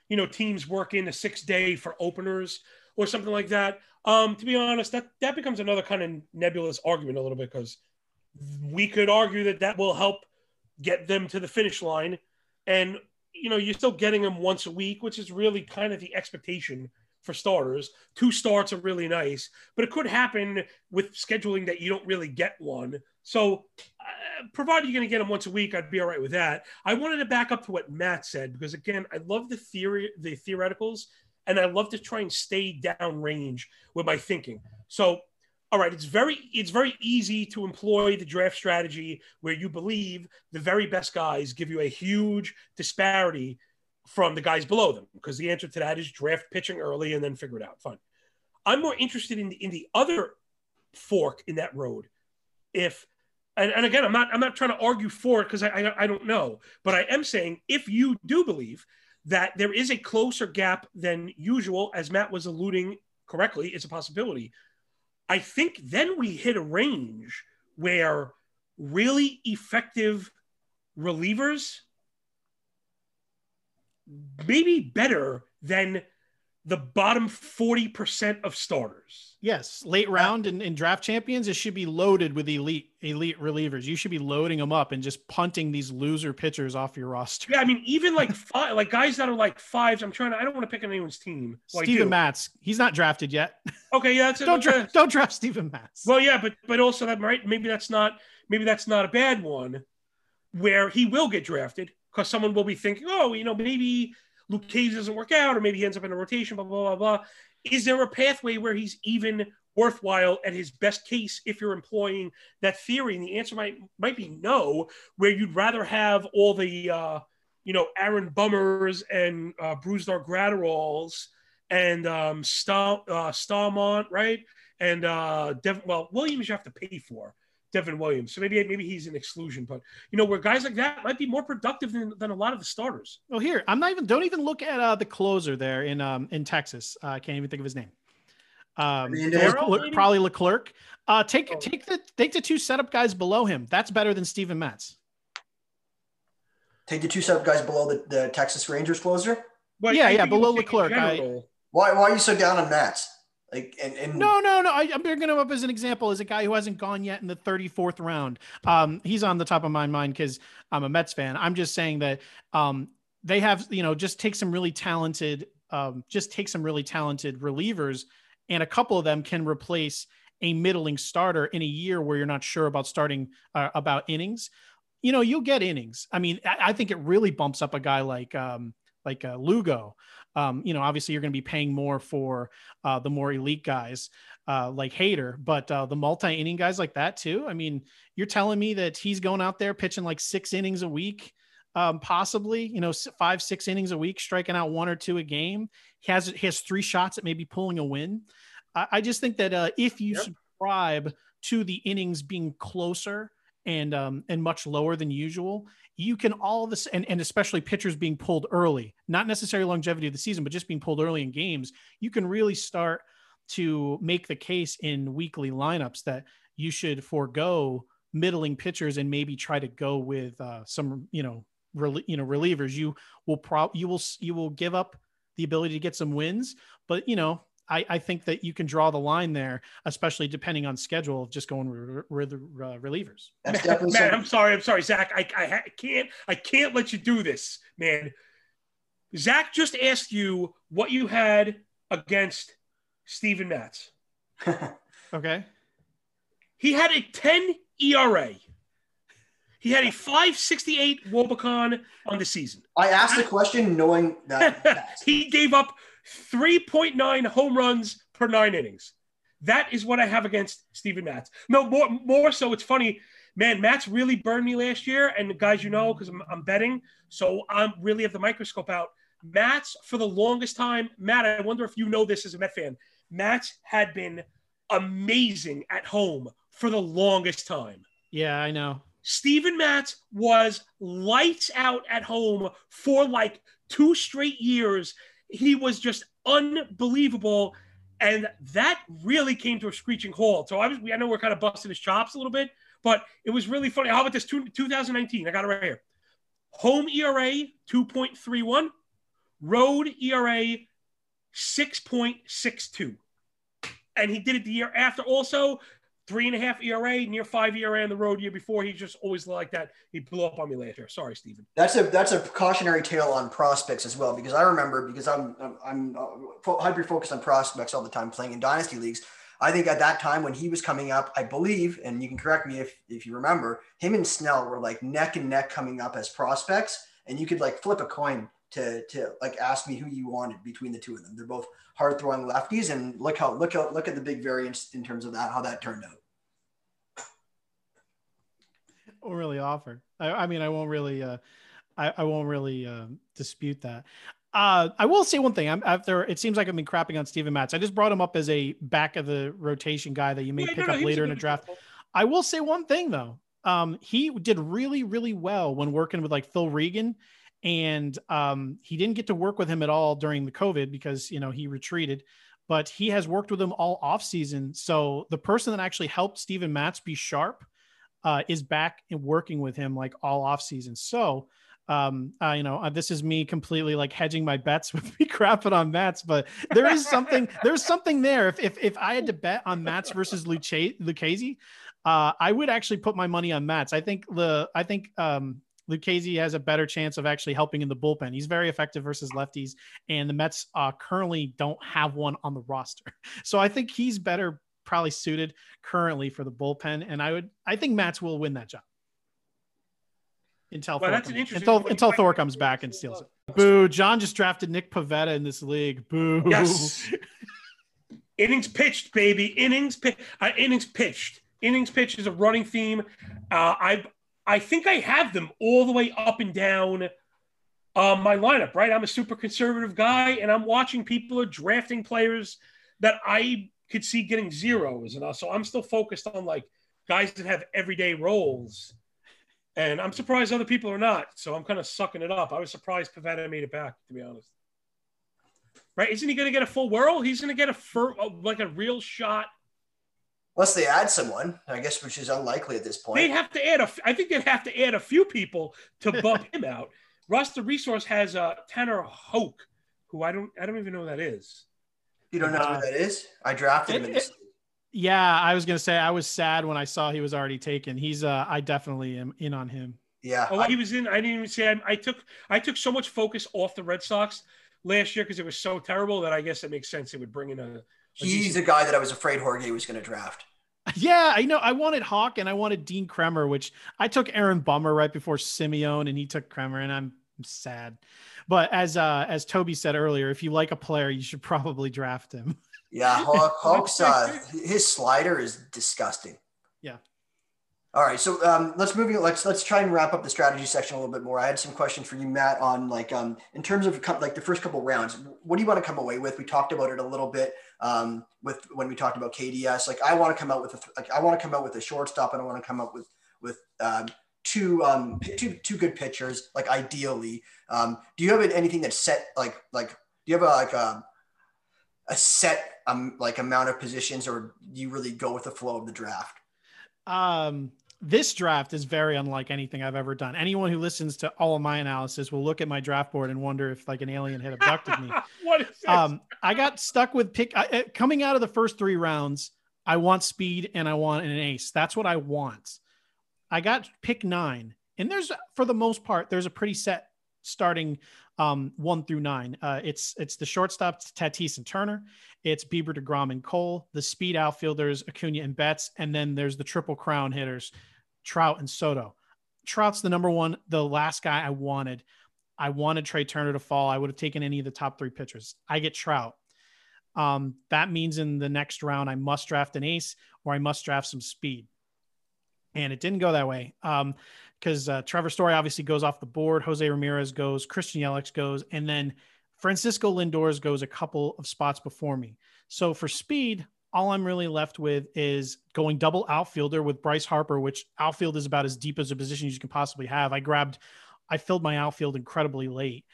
you know, teams work in a six day for openers or something like that. Um, to be honest, that that becomes another kind of nebulous argument a little bit because we could argue that that will help get them to the finish line, and you know, you're still getting them once a week, which is really kind of the expectation for starters. Two starts are really nice, but it could happen with scheduling that you don't really get one. So, uh, provided you're going to get them once a week, I'd be all right with that. I wanted to back up to what Matt said because again, I love the theory, the theoreticals, and I love to try and stay down range with my thinking. So, all right, it's very it's very easy to employ the draft strategy where you believe the very best guys give you a huge disparity from the guys below them because the answer to that is draft pitching early and then figure it out. Fine. I'm more interested in the, in the other fork in that road. If and, and again, I'm not I'm not trying to argue for it because I, I I don't know, but I am saying if you do believe that there is a closer gap than usual, as Matt was alluding correctly, is a possibility. I think then we hit a range where really effective relievers maybe better than the bottom 40% of starters. Yes, late round in, in draft champions, it should be loaded with elite elite relievers. You should be loading them up and just punting these loser pitchers off your roster. Yeah, I mean, even like five, like guys that are like fives. I'm trying to. I don't want to pick on anyone's team. Well, Steven. Matz, he's not drafted yet. Okay, yeah, that's don't draft don't draft Steven Matz. Well, yeah, but but also that right. Maybe that's not. Maybe that's not a bad one, where he will get drafted because someone will be thinking, oh, you know, maybe Luke Cage doesn't work out, or maybe he ends up in a rotation. Blah blah blah blah. Is there a pathway where he's even worthwhile at his best case if you're employing that theory? And the answer might might be no, where you'd rather have all the uh, you know Aaron Bummers and uh, Brusdar Graterols and um, Star uh, Starmont, right? And uh, Devin, well, Williams you have to pay for Devin Williams, so maybe maybe he's an exclusion. But you know, where guys like that might be more productive than, than a lot of the starters. Well, here I'm not even. Don't even look at uh, the closer there in um in Texas. Uh, I can't even think of his name. Um, Hernandez? Leclerc- probably Leclerc. Uh, take Oh. take the take the two setup guys below him. That's better than Steven Matz. Take the two setup guys below the, the Texas Rangers closer. But Yeah, yeah, below Leclerc, I- Why why are you so down on Matz? Like and, and No, no, no. I, I'm bringing him up as an example as a guy who hasn't gone yet in the 34th round. Um, he's on the top of my mind because I'm a Mets fan. I'm just saying that um, they have, you know, just take some really talented, um, just take some really talented relievers, and a couple of them can replace a middling starter in a year where you're not sure about starting uh, about innings. You know, you'll get innings. I mean, I, I think it really bumps up a guy like um, like uh, Lugo. Um, you know, obviously you're going to be paying more for uh, the more elite guys uh, like Hader, but uh, the multi inning guys like that too. I mean, you're telling me that he's going out there pitching like six innings a week, um, possibly, you know, five, six innings a week, striking out one or two a game. He has, he has three shots at maybe pulling a win. I, I just think that uh, if you Yep. subscribe to the innings being closer and um, and much lower than usual, you can all this and, and especially pitchers being pulled early, not necessarily longevity of the season, but just being pulled early in games, you can really start to make the case in weekly lineups that you should forego middling pitchers and maybe try to go with uh, some, you know, rel- you know, relievers. You will prob you will you will give up the ability to get some wins, but you know, I, I think that you can draw the line there, especially depending on schedule of just going with re- re- uh, relievers. that's Man, man. I'm sorry. I'm sorry, Zach. I, I ha- can't. I can't let you do this, man. Zach just asked you what you had against Steven Matz. Okay. He had a 10 ERA. He had a 568 wOBAcon on the season. I asked the question knowing that he gave up 3.9 home runs per nine innings. That is what I have against Steven Matz. No, more more so, it's funny, man. Matz really burned me last year, and guys, you know, because I'm, I'm betting, so I'm really have the microscope out. Matz for the longest time, Matt. I wonder if you know this as a Met fan. Matz had been amazing at home for the longest time. Yeah, I know. Steven Matz was lights out at home for like two straight years. He was just unbelievable. And that really came to a screeching halt. So I was, I know we're kind of busting his chops a little bit, but it was really funny. How about this 2019? I got it right here. Home ERA 2.31, road ERA 6.62. And he did it the year after also three and a half ERA, near five ERA on the road year before. He just always like that. He blew up on me last year. Sorry, Steven. That's a that's a cautionary tale on prospects as well because I remember because I'm I'm, I'm uh, hyper focused on prospects all the time playing in dynasty leagues. I think at that time when he was coming up, I believe, and you can correct me if if you remember, him and Snell were like neck and neck coming up as prospects, and you could like flip a coin to to like ask me who you wanted between the two of them. They're both hard throwing lefties, and look how look how look at the big variance in terms of that how that turned out. Won't really offer. I, I mean, I won't really. Uh, I, I won't really uh, dispute that. Uh, I will say one thing. I'm after it seems like I've been crapping on Steven Matz. I just brought him up as a back of the rotation guy that you may yeah, pick no, up no, later in a draft. Example. I will say one thing though. Um, he did really, really well when working with like Phil Regan and um, he didn't get to work with him at all during the COVID because you know he retreated. But he has worked with him all off season. So the person that actually helped Steven Matz be sharp uh, is back and working with him like all off season. So um uh, you know uh, this is me completely like hedging my bets with me crapping on Matz but there is something there's something there if, if if I had to bet on Matz versus Lucchesi, uh I would actually put my money on Matz I think the I think um Lucchesi has a better chance of actually helping in the bullpen. He's very effective versus lefties, and the Mets uh, currently don't have one on the roster. So I think he's better, probably suited currently for the bullpen. And I would, I think Matz will win that job until well, Thor comes, until, until Thor comes back and steals it. Boo! John just drafted Nick Pivetta in this league. Boo! Yes. innings pitched, baby. Innings pitched. Uh, innings pitched. Innings pitched is a running theme. Uh, I I think I have them all the way up and down um, my lineup, right? I'm a super conservative guy, and I'm watching people are drafting players that I could see getting zeros, and so I'm still focused on like guys that have everyday roles. And I'm surprised other people are not. So I'm kind of sucking it up. I was surprised Pivetta made it back, to be honest. Right? Isn't he going to get a full whirl? He's going to get a fur, like a real shot Unless they add someone, I guess, which is unlikely at this point. They'd have to add a. I think they'd have to add a few people to bump him out. Russ, the resource has uh, Tanner Houck, who I don't. I don't even know who that is. You don't know uh, who that is? I drafted him. It, it, yeah, I was gonna say I was sad when I saw he was already taken. He's. Uh, I definitely am in on him. Yeah. Oh, I, he was in. I didn't even say. I, I took. I took so much focus off the Red Sox last year because it was so terrible that I guess it makes sense. It would bring in a He's a guy that I was afraid Jorge was going to draft. Yeah, I know. I wanted Houck and I wanted Dean Kremer, which I took Aaron Bummer right before Semien, and he took Kremer, and I'm sad. But as uh, as Toby said earlier, if you like a player, you should probably draft him. Yeah, Houck, Houck's uh, his slider is disgusting. Yeah. All right, so um, let's move. Let's let's try and wrap up the strategy section a little bit more. I had some questions for you, Matt, on like um, in terms of like the first couple rounds. What do you want to come away with? We talked about it a little bit um, with when we talked about KDS. Like I want to come out with a like I want to come out with a shortstop, and I want to come up with with um, two um two two good pitchers. Like ideally, um, do you have anything that's set like like do you have a like a a set um like amount of positions, or do you really go with the flow of the draft? Um, this draft is very unlike anything I've ever done. Anyone who listens to all of my analysis will look at my draft board and wonder if like an alien had abducted me. what is this? Um, I got stuck with pick I, coming out of the first three rounds. I want speed and I want an ace. That's what I want. I got pick nine, and there's for the most part there's a pretty set starting um, one through nine. Uh, it's it's the shortstop Tatis and Turner. It's Bieber, Degrom, and Cole. The speed outfielders Acuna and Betts, and then there's the triple crown hitters Trout and Soto. Trout's the number one, the last guy I wanted. I wanted Trea Turner to fall. I would have taken any of the top three pitchers. I get Trout. Um, that means in the next round, I must draft an ace or I must draft some speed. And it didn't go that way because um, uh, Trevor Story obviously goes off the board. Jose Ramirez goes, Christian Yelich goes, and then Francisco Lindors goes a couple of spots before me. So for speed, all I'm really left with is going double outfielder with Bryce Harper, which outfield is about as deep as a position you can possibly have. I grabbed, I filled my outfield incredibly late.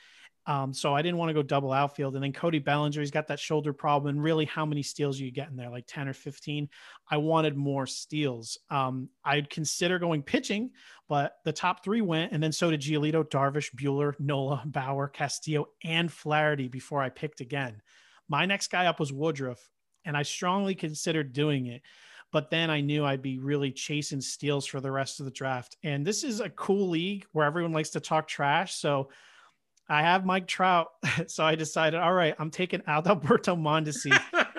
Um, so I didn't want to go double outfield. And then Cody Bellinger, he's got that shoulder problem. And really, how many steals you getting there? Like 10 or 15? I wanted more steals. Um, I'd consider going pitching, but the top three went. And then so did Giolito, Darvish, Buehler, Nola, Bauer, Castillo, and Flaherty before I picked again. My next guy up was Woodruff and I strongly considered doing it. But then I knew I'd be really chasing steals for the rest of the draft. And this is a cool league where everyone likes to talk trash. So I have Mike Trout. So I decided, all right, I'm taking Adalberto Mondesi.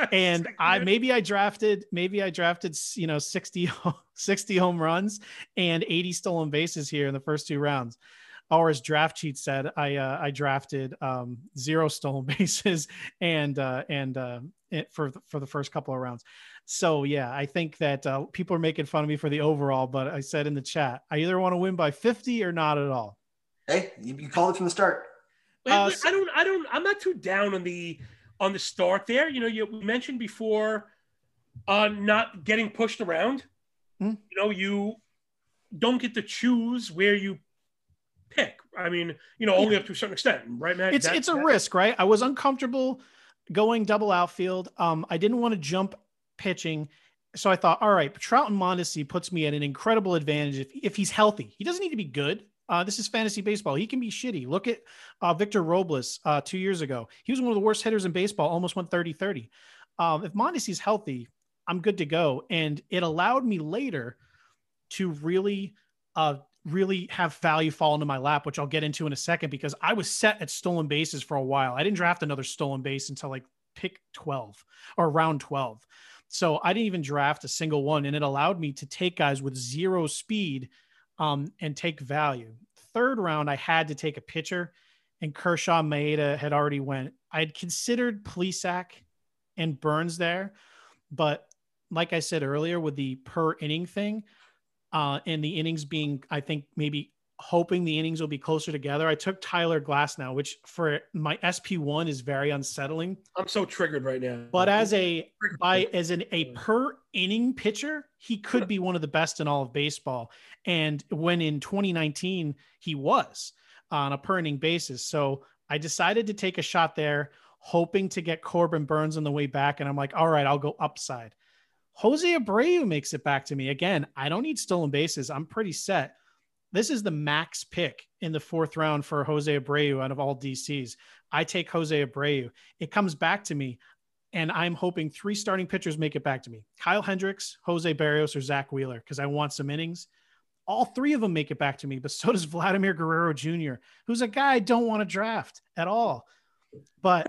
and I maybe I drafted, maybe I drafted, you know, 60, 60 home runs and 80 stolen bases here in the first two rounds or as draft cheat said, I uh, I drafted um, zero stolen bases and uh, and uh, for for the first couple of rounds. So yeah, I think that uh, people are making fun of me for the overall, but I said in the chat, I either want to win by 50 or not at all. Hey, you, you called it from the start. Uh, I don't, I don't, I'm not too down on the on the start there. You know, you mentioned before uh, not getting pushed around. Hmm? You know, you don't get to choose where you pick. I mean, you know, only up to a certain extent, right, Matt? It's that, it's a that, risk, right? I was uncomfortable going double outfield. Um, I didn't want to jump pitching. So I thought, all right, Trout and Mondesi puts me at an incredible advantage if, if he's healthy. He doesn't need to be good. Uh, this is fantasy baseball. He can be shitty. Look at uh, Victor Robles uh, two years ago. He was one of the worst hitters in baseball, almost went 30 30. Um, if Mondesi's healthy, I'm good to go. And it allowed me later to really uh, really have value fall into my lap, which I'll get into in a second because I was set at stolen bases for a while. I didn't draft another stolen base until like pick 12 or round 12. So I didn't even draft a single one. And it allowed me to take guys with zero speed um, and take value. Third round, I had to take a pitcher, and Kershaw Maeda had already went. I had considered Plesac and Burnes there, but like I said earlier, with the per inning thing, uh, and the innings being, I think, maybe hoping the innings will be closer together. I took Tyler Glasnow, which for my SP1 is very unsettling. I'm so triggered right now. But as a by as an a per inning pitcher, he could be one of the best in all of baseball. And when in 2019 he was on a per inning basis. So I decided to take a shot there, hoping to get Corbin Burnes on the way back. And I'm like, all right, I'll go upside. Jose Abreu makes it back to me. Again, I don't need stolen bases. I'm pretty set. This is the max pick in the fourth round for Jose Abreu out of all DCs. I take Jose Abreu. It comes back to me, and I'm hoping three starting pitchers make it back to me Kyle Hendricks, Jose Berrios, or Zack Wheeler, because I want some innings. All three of them make it back to me, but so does Vladimir Guerrero Jr., who's a guy I don't want to draft at all. But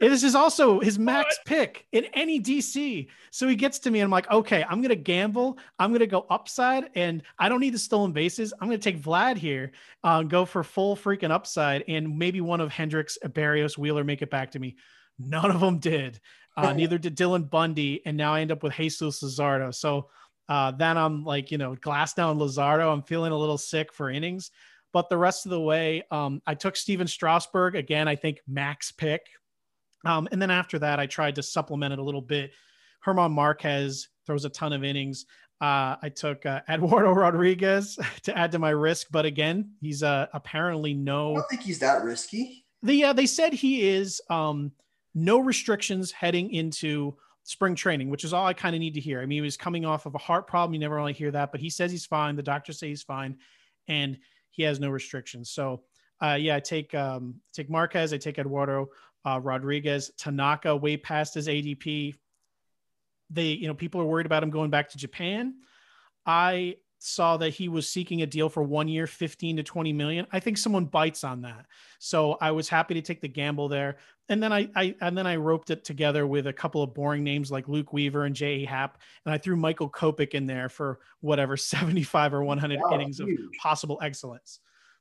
this is also his max what? pick in any DC. So he gets to me and I'm like, okay, I'm going to gamble. I'm going to go upside and I don't need the stolen bases. I'm going to take Vlad here, uh, go for full freaking upside and maybe one of Hendricks, Berrios, Wheeler make it back to me. None of them did. Uh, neither did Dylan Bundy. And now I end up with Jesus Luzardo. So uh, then I'm like, you know, Glasnow Luzardo. I'm feeling a little sick for innings. But the rest of the way, um, I took Stephen Strasburg again. I think max pick. Um, and then after that, I tried to supplement it a little bit. German Marquez throws a ton of innings. Uh, I took uh, Eduardo Rodriguez to add to my risk, but again, he's uh, apparently no. I don't think he's that risky. The uh, they said he is um, no restrictions heading into spring training, which is all I kind of need to hear. I mean, he was coming off of a heart problem. You never really hear that, but he says he's fine. The doctors say he's fine, and he has no restrictions. So, uh, yeah, I take um, take Marquez, I take Eduardo uh, Rodriguez, Tanaka way past his ADP. They, you know, people are worried about him going back to Japan. I saw that he was seeking a deal for one year, 15 to 20 million. I think someone bites on that. So I was happy to take the gamble there. And then I, I and then I roped it together with a couple of boring names like Luke Weaver and J.A. Happ. And I threw Michael Kopech in there for whatever 75 or 100 wow, innings huge. of possible excellence.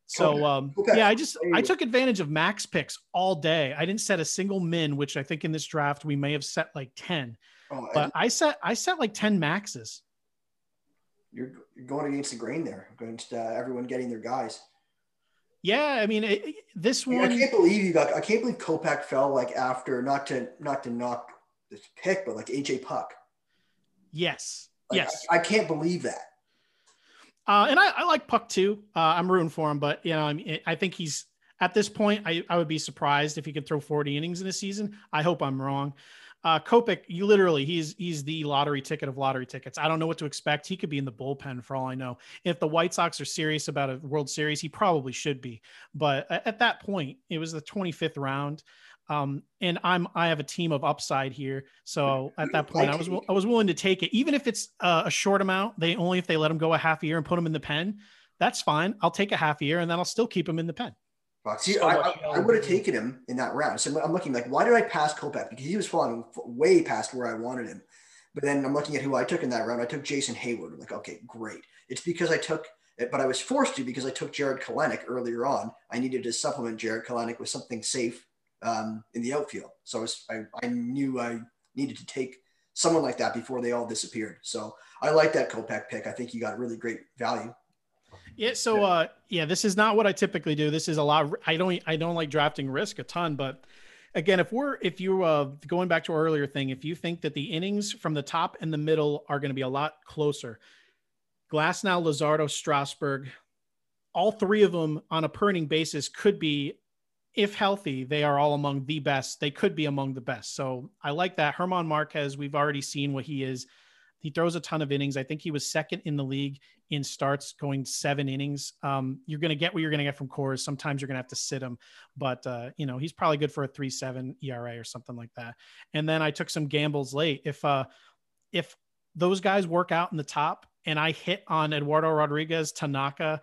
So um, okay. yeah, I just I took advantage of max picks all day. I didn't set a single min, which I think in this draft we may have set like 10. Oh, but I set I set like 10 maxes you're, you're going against the grain there, against uh, everyone getting their guys. Yeah, I mean it, this one. I, mean, I can't believe you got. I can't believe Kopech fell like after not to not to knock this pick, but like AJ Puk. Yes. Like, yes. I, I can't believe that. Uh, and I, I, like Puk too. Uh, I'm rooting for him, but you know, I, mean, I think he's at this point. I, I would be surprised if he could throw 40 innings in a season. I hope I'm wrong. Uh, Kopech, you literally, he's he's the lottery ticket of lottery tickets. I don't know what to expect. He could be in the bullpen for all I know. If the White Sox are serious about a World Series, he probably should be. But at that point, it was the 25th round. Um, and I'm I have a team of upside here, so at that point I was I was willing to take it, even if it's uh, a short amount. They only if they let him go a half a year and put him in the pen, that's fine. I'll take a half a year and then I'll still keep him in the pen. See, so I, I, I would have taken him in that round. So I'm looking like, why did I pass Kopech? Because he was falling way past where I wanted him. But then I'm looking at who I took in that round. I took Jason Heyward. I'm like, okay, great. It's because I took, but I was forced to because I took Jarred Kelenic earlier on. I needed to supplement Jarred Kelenic with something safe um, in the outfield. So I, was, I, I knew I needed to take someone like that before they all disappeared. So I like that Kopech pick. I think you got really great value. Yeah. So, uh, yeah, this is not what I typically do. This is a lot. Of, I don't, I don't like drafting risk a ton, but again, if we're, if you, uh, going back to our earlier thing, if you think that the innings from the top and the middle are going to be a lot closer, Glasnow, Luzardo, Strasburg, all three of them on a per inning basis could be if healthy, they are all among the best. They could be among the best. So I like that. German Marquez, we've already seen what he is. He throws a ton of innings. I think he was second in the league in starts, going seven innings. Um, you're going to get what you're going to get from Coors. Sometimes you're going to have to sit him, but uh, you know he's probably good for a three seven ERA or something like that. And then I took some gambles late. If uh, if those guys work out in the top, and I hit on Eduardo Rodriguez, Tanaka,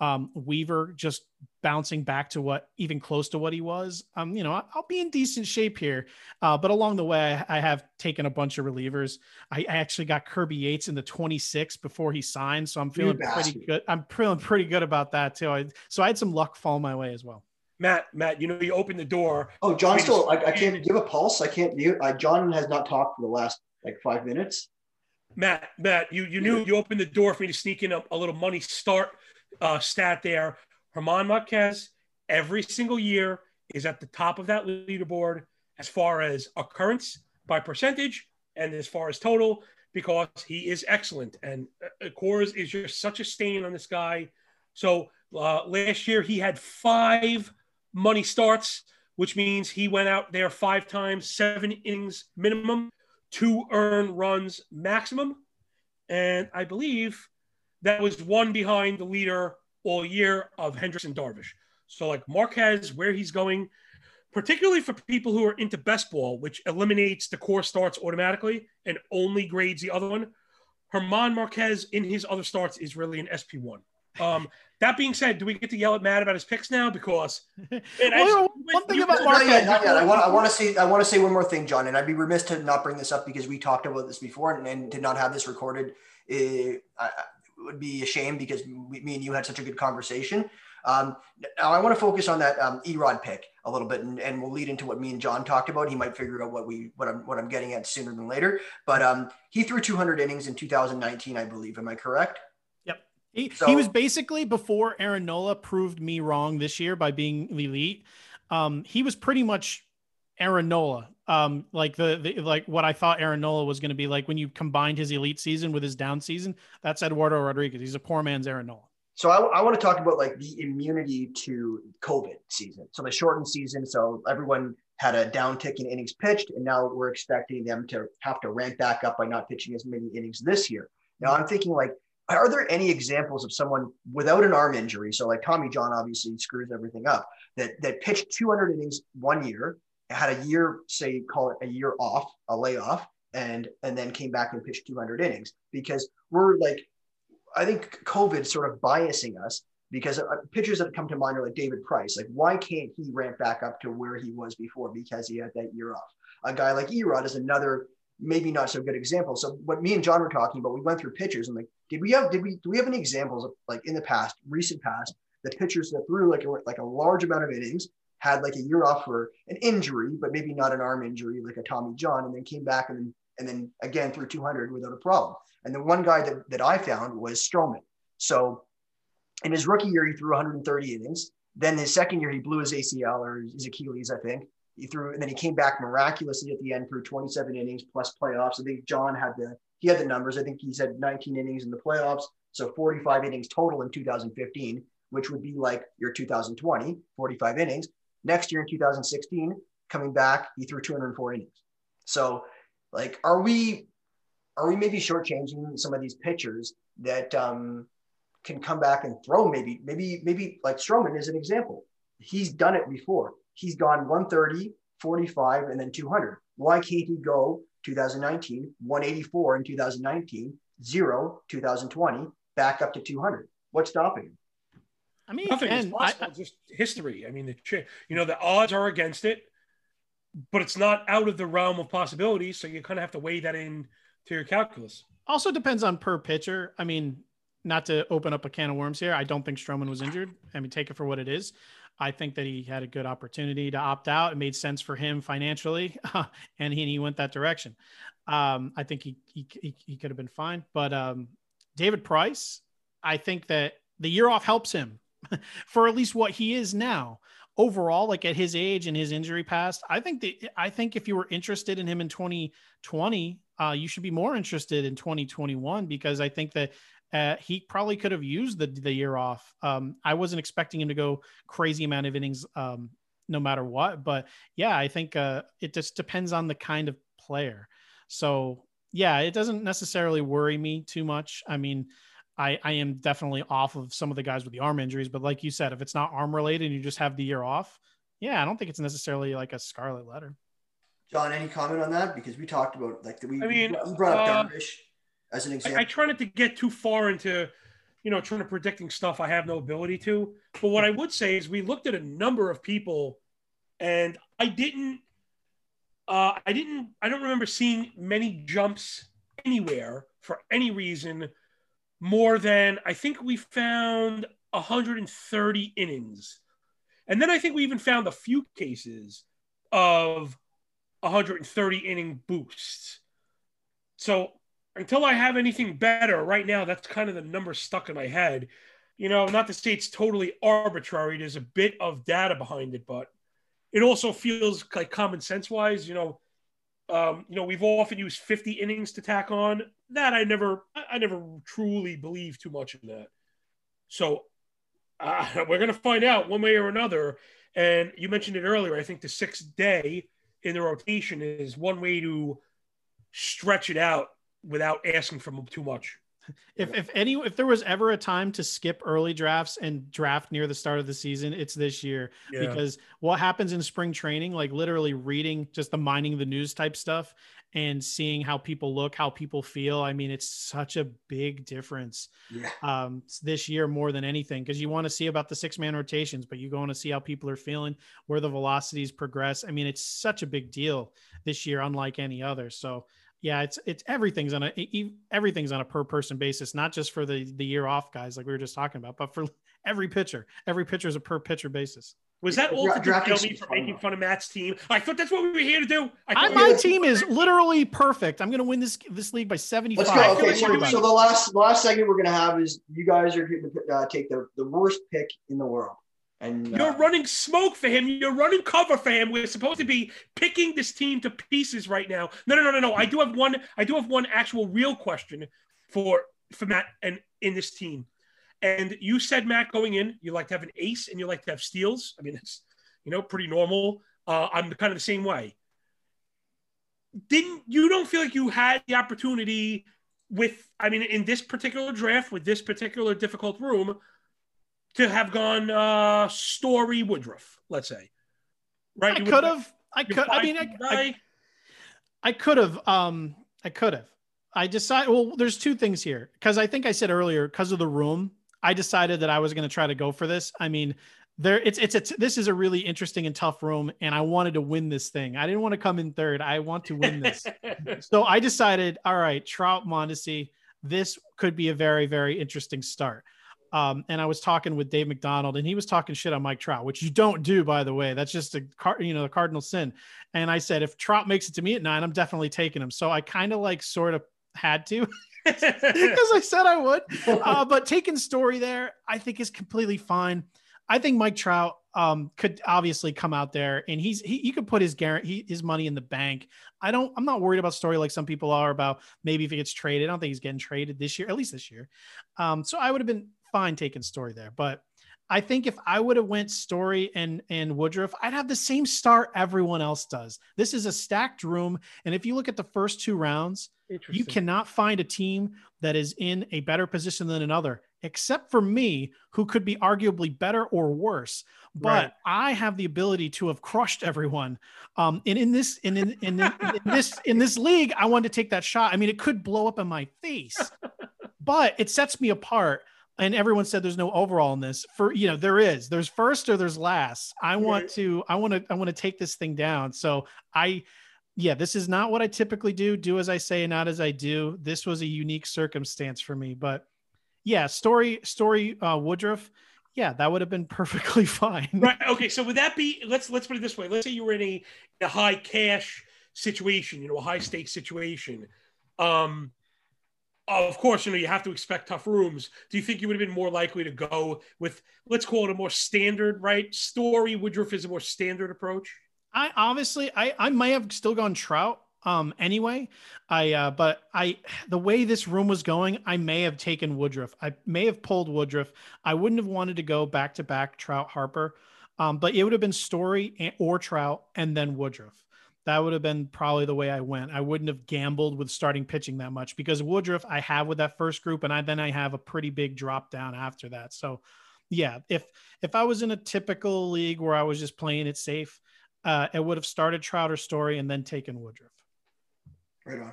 um, Weaver just bouncing back to what even close to what he was. Um, you know, I'll be in decent shape here. Uh, but along the way, I, I, have taken a bunch of relievers. I, I, actually got Kirby Yates in the 26 before he signed, so I'm feeling pretty good. I'm feeling pretty good about that too. I, so I had some luck fall my way as well. Matt, Matt, you know, you opened the door. Oh, John, still, I, I can't give a pulse. I can't. You, uh, John has not talked for the last like five minutes. Matt, Matt, you you knew you opened the door for me to sneak in a, a little money start uh, stat there. Herman Marquez, every single year, is at the top of that leaderboard as far as occurrence by percentage and as far as total because he is excellent. And uh, Coors is just such a stain on this guy. So uh, last year he had five money starts, which means he went out there five times, seven innings minimum, two earned runs maximum. And I believe that was one behind the leader all year of Hendricks and Darvish. So like Marquez, where he's going, particularly for people who are into best ball, which eliminates the Coors starts automatically and only grades the other one. Herman Marquez in his other starts is really an SP1. Um, that being said, do we get to yell at Matt about his picks now? Because well, one thing about Marquez, not yet, not yet. I want, I want to say, I want to say one more thing, John, and I'd be remiss to not bring this up because we talked about this before and, and did not have this recorded. Uh, I, would be a shame because we, me and you had such a good conversation. Um, now I want to focus on that um, Erod pick a little bit, and, and we'll lead into what me and John talked about. He might figure out what we what I'm what I'm getting at sooner than later. But um, he threw 200 innings in 2019, I believe. Am I correct? Yep. He, so, he was basically before Aaron Nola proved me wrong this year by being elite. Um, he was pretty much Aaron Nola um like the, the like what I thought Aaron Nola was going to be like when you combined his elite season with his down season. That's Eduardo Rodriguez. He's a poor man's Aaron Nola. So I, I want to talk about like the immunity to COVID season. So the shortened season. So everyone had a downtick in innings pitched, and now we're expecting them to have to ramp back up by not pitching as many innings this year. Now I'm thinking like, are there any examples of someone without an arm injury? So like Tommy John obviously screws everything up. That that pitched 200 innings one year had a year, say, call it a year off, a layoff, and and then came back and pitched 200 innings because we're like, I think COVID sort of biasing us because uh, pitchers that come to mind are like David Price. Like, why can't he ramp back up to where he was before because he had that year off? A guy like Erod is another maybe not so good example. So what me and John were talking about, we went through pitchers and like, did we have did we do we have any examples of like in the past, recent past, the pitchers that threw like a, like a large amount of innings had like a year off for an injury, but maybe not an arm injury like a Tommy John, and then came back and then and then again threw 200 without a problem. And the one guy that, that I found was Stroman. So in his rookie year, he threw 130 innings. Then his second year, he blew his ACL or his Achilles, I think. He threw, and then he came back miraculously at the end threw 27 innings plus playoffs. I think John had the he had the numbers. I think he said 19 innings in the playoffs, so 45 innings total in 2015, which would be like your 2020 45 innings. Next year in 2016, coming back, he threw 204 innings. So, like, are we are we maybe shortchanging some of these pitchers that um, can come back and throw? Maybe, maybe, maybe like Stroman is an example. He's done it before. He's gone 130, 45, and then 200. Why can't he go 2019, 184 in 2019, zero 2020, back up to 200? What's stopping him? I mean, nothing is possible. I, just history. I mean, the you know the odds are against it, but it's not out of the realm of possibility. So you kind of have to weigh that in to your calculus. Also depends on per pitcher. I mean, not to open up a can of worms here. I don't think Stroman was injured. I mean, take it for what it is. I think that he had a good opportunity to opt out. It made sense for him financially, and he, he went that direction. Um, I think he, he, he, he could have been fine. But um, David Price, I think that the year off helps him for at least what he is now. Overall, like at his age and his injury past, I think that I think if you were interested in him in 2020, uh, you should be more interested in 2021 because I think that uh, he probably could have used the the year off. Um, I wasn't expecting him to go crazy amount of innings, um, no matter what. But yeah, I think uh, it just depends on the kind of player. So yeah, it doesn't necessarily worry me too much. I mean, I I am definitely off of some of the guys with the arm injuries, but like you said, if it's not arm related and you just have the year off, yeah, I don't think it's necessarily like a scarlet letter. John, any comment on that? Because we talked about like the we, I mean, we brought up uh, Darvish as an example. I, I try not to get too far into, you know, trying to predicting stuff I have no ability to. But what I would say is we looked at a number of people, and I didn't, uh, I didn't, I don't remember seeing many jumps anywhere for any reason more than I think we found 130 innings. And then I think we even found a few cases of 130 inning boosts. So until I have anything better right now, that's kind of the number stuck in my head. You know, not to say it's totally arbitrary. There's a bit of data behind it, but it also feels like common sense wise, you know, um, you know, we've often used 50 innings to tack on. That I never, I never truly believe too much in that. So uh, we're going to find out one way or another. And you mentioned it earlier. I think the sixth day in the rotation is one way to stretch it out without asking for too much. If if any if there was ever a time to skip early drafts and draft near the start of the season, it's this year yeah. because what happens in spring training, like literally reading just the mining the news type stuff and seeing how people look, how people feel. I mean, it's such a big difference yeah. um, this year more than anything because you want to see about the six man rotations, but you go want to see how people are feeling, where the velocities progress. I mean, it's such a big deal this year, unlike any other. So yeah, it's it's everything's on a everything's on a per person basis, not just for the the year off guys like we were just talking about, but for every pitcher. Every pitcher is a per pitcher basis. Was that all to kill me for making fun of Matt's team? I thought that's what we were here to do. I my team is literally perfect. I'm going to win this this league by 75. Let's go. Okay, so, so, the last last segment we're going to have is you guys are going to uh, take the, the worst pick in the world. And uh, you're running smoke for him. You're running cover for him. We're supposed to be picking this team to pieces right now. No, no, no, no, no. I do have one. I do have one actual real question for for Matt and in this team. And you said Matt going in, you like to have an ace and you like to have steals. I mean, it's you know pretty normal. Uh, I'm kind of the same way. Didn't you don't feel like you had the opportunity with? I mean, in this particular draft with this particular difficult room to have gone uh, Story Woodruff, let's say. Right? I could have. I could. I mean, I, I, I could have. Um, I could have. I decided. Well, there's two things here because I think I said earlier because of the room. I decided that I was going to try to go for this. I mean, there it's it's a this is a really interesting and tough room, and I wanted to win this thing. I didn't want to come in third. I want to win this. so I decided, all right, Trout Mondesi. This could be a very very interesting start. Um, and I was talking with Dave McDonald, and he was talking shit on Mike Trout, which you don't do, by the way. That's just a car, you know, the cardinal sin. And I said, if Trout makes it to me at nine, I'm definitely taking him. So I kind of like sort of had to because I said I would. Uh, but taking Story there, I think is completely fine. I think Mike Trout um, could obviously come out there and he's he, he could put his guarantee his money in the bank. I don't I'm not worried about story like some people are about maybe if he gets traded. I don't think he's getting traded this year, at least this year. Um, so I would have been fine taking story there, but I think if I would have went Story and and Woodruff, I'd have the same start everyone else does. This is a stacked room, and if you look at the first two rounds, you cannot find a team that is in a better position than another, except for me, who could be arguably better or worse. But right. I have the ability to have crushed everyone. Um, and in this in, in, in, in this in this league, I wanted to take that shot. I mean, it could blow up in my face, but it sets me apart and everyone said there's no overall in this for you know there is there's first or there's last. I want to i want to i want to take this thing down. So i yeah this is not what i typically do do as i say not as i do. This was a unique circumstance for me but yeah story story uh woodruff yeah that would have been perfectly fine. Right okay so would that be let's let's put it this way. Let's say you were in a, a high cash situation you know a high stakes situation. Um of course, you know, you have to expect tough rooms. Do you think you would have been more likely to go with, let's call it a more standard, right? Story Woodruff is a more standard approach. I obviously, I, I might have still gone Trout um anyway i uh but i the way this room was going i may have taken woodruff i may have pulled woodruff i wouldn't have wanted to go back to back trout harper um but it would have been story or trout and then woodruff that would have been probably the way I went. I wouldn't have gambled with starting pitching that much because Woodruff I have with that first group, and I then I have a pretty big drop down after that. So, yeah, if if I was in a typical league where I was just playing it safe, uh, it would have started Trouter Story and then taken Woodruff. Right on.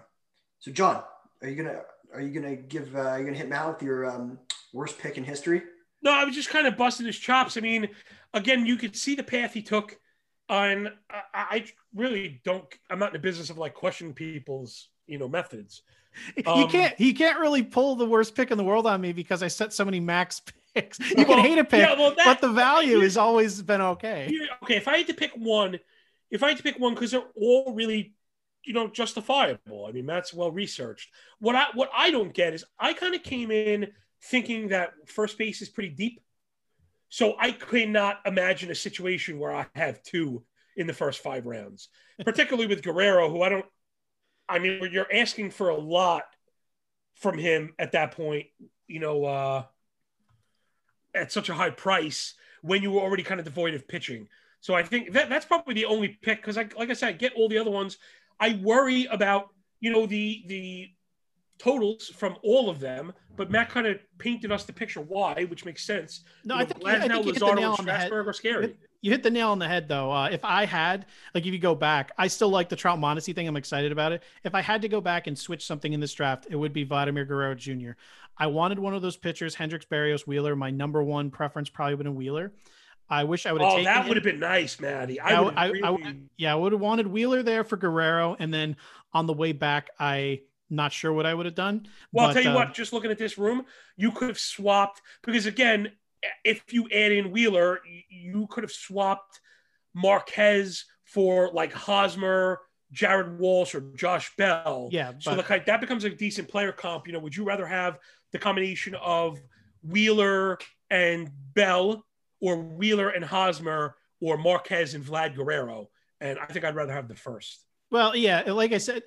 So, John, are you gonna are you gonna give uh, are you gonna hit Matt with your um, worst pick in history? No, I was just kind of busting his chops. I mean, again, you could see the path he took and I, I, really don't. I'm not in the business of like questioning people's you know methods. Um, you can't. He can't really pull the worst pick in the world on me because I set so many max picks. You well, can hate a pick, yeah, well, that, but the value has always been okay. Okay, if I had to pick one, if I had to pick one, because they're all really you know justifiable. I mean, that's well researched. What I what I don't get is I kind of came in thinking that first base is pretty deep so I cannot imagine a situation where I have two in the first five rounds, particularly with Guerrero, who I don't. I mean, you're asking for a lot from him at that point. You know, uh, at such a high price when you were already kind of devoid of pitching. So I think that that's probably the only pick because, I, like I said, I get all the other ones. I worry about you know the the totals from all of them, but Matt kind of painted us the picture why, which makes sense. No, you know, I think, I think you hit the nail on the head. Are scary. You hit the nail on the head, though. Uh, if I had, like, if you go back, I still like the Trout Mondesi thing. I'm excited about it. If I had to go back and switch something in this draft, it would be Vladimir Guerrero Jr. I wanted one of those pitchers, Hendricks, Berrios, Wheeler. My number one preference probably would have been Wheeler. I wish I would have. Oh, that would have been nice, Maddie. I, I, I, really... I, yeah, I would have wanted Wheeler there for Guerrero, and then on the way back, I not sure what I would have done. Well, but, I'll tell you uh, what, just looking at this room, you could have swapped because again, if you add in Wheeler, you could have swapped Marquez for like Hosmer, Jared Walsh, or Josh Bell. Yeah. So but, like that becomes a decent player comp. You know, would you rather have the combination of Wheeler and Bell or Wheeler and Hosmer or Marquez and Vlad Guerrero? And I think I'd rather have the first. Well, yeah, like I said,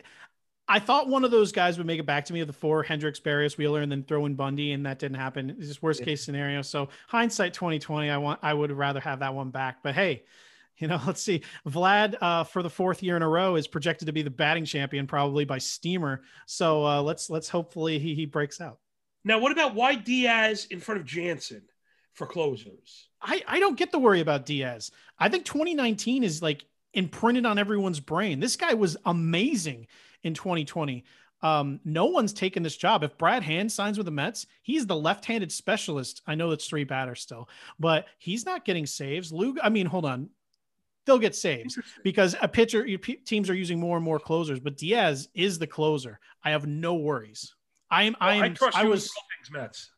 I thought one of those guys would make it back to me of the four Hendricks, Berrios, Wheeler, and then throw in Bundy, and that didn't happen. It's just worst yeah. case scenario. So hindsight 2020, I want I would rather have that one back. But hey, you know, let's see. Vlad uh, for the fourth year in a row is projected to be the batting champion, probably by Steamer. So uh, let's let's hopefully he he breaks out. Now, what about why Diaz in front of Jansen for closers? I I don't get the worry about Diaz. I think 2019 is like imprinted on everyone's brain. This guy was amazing in 2020. Um, no one's taken this job. If Brad Hand signs with the Mets, he's the left-handed specialist. I know it's three batters still, but he's not getting saves. Luke, I mean, hold on, they'll get saves because a pitcher teams are using more and more closers. But Diaz is the closer. I have no worries. I am. Well, I am. I, trust I was. things Mets.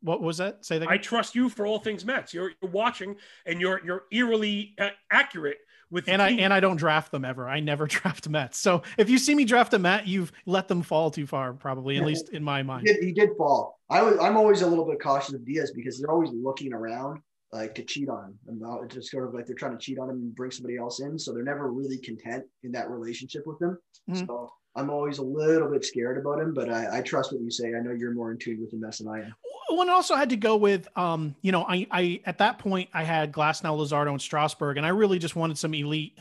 What was that? Say that. Again? I trust you for all things Mets. You're, you're watching, and you're you're eerily uh, accurate with and I and I don't draft them ever. I never draft Mets. So if you see me draft a Met, you've let them fall too far, probably, at yeah, least in my mind. He did, he did, fall. I was I'm always a little bit cautious of Diaz because they're always looking around. like to cheat on him. And it's just sort of like they're trying to cheat on him and bring somebody else in. So they're never really content in that relationship with him. Mm-hmm. So I'm always a little bit scared about him, but I, I, trust what you say. I know you're more in tune with him than I am. One also had to go with, um, you know, I, I at that point I had Glasnow, Luzardo, and Strasburg, and I really just wanted some elite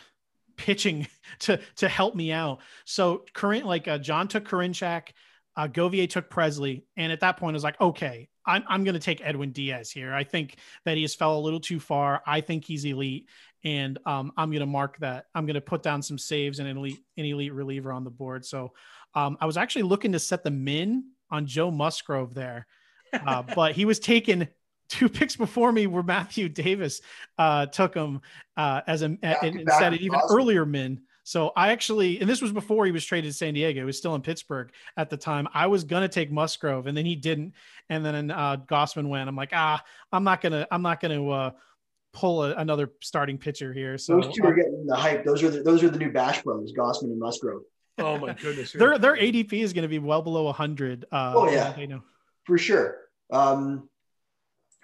pitching to to help me out. So current like uh, John took Karinchak, uh, Govier took Pressly, and at that point I was like, okay, I'm I'm going to take Edwin Diaz here. I think that he has fell a little too far. I think he's elite, and um, I'm going to mark that. I'm going to put down some saves and an elite an elite reliever on the board. So um, I was actually looking to set the min on Joe Musgrove there, uh, but he was taken two picks before me where Matthew Davis uh, took him uh, as a instead of even awesome. earlier min. So I actually, and this was before he was traded to San Diego. He was still in Pittsburgh at the time. I was gonna take Musgrove, and then he didn't. And then uh, Gausman went. I'm like, ah, I'm not gonna, I'm not gonna uh, pull a, another starting pitcher here. So those two are getting the hype. Those are the, those are the new Bash brothers, Gausman and Musgrove. Oh my goodness, their their ADP is going to be well below 100. Uh, oh yeah, I know for sure. Um,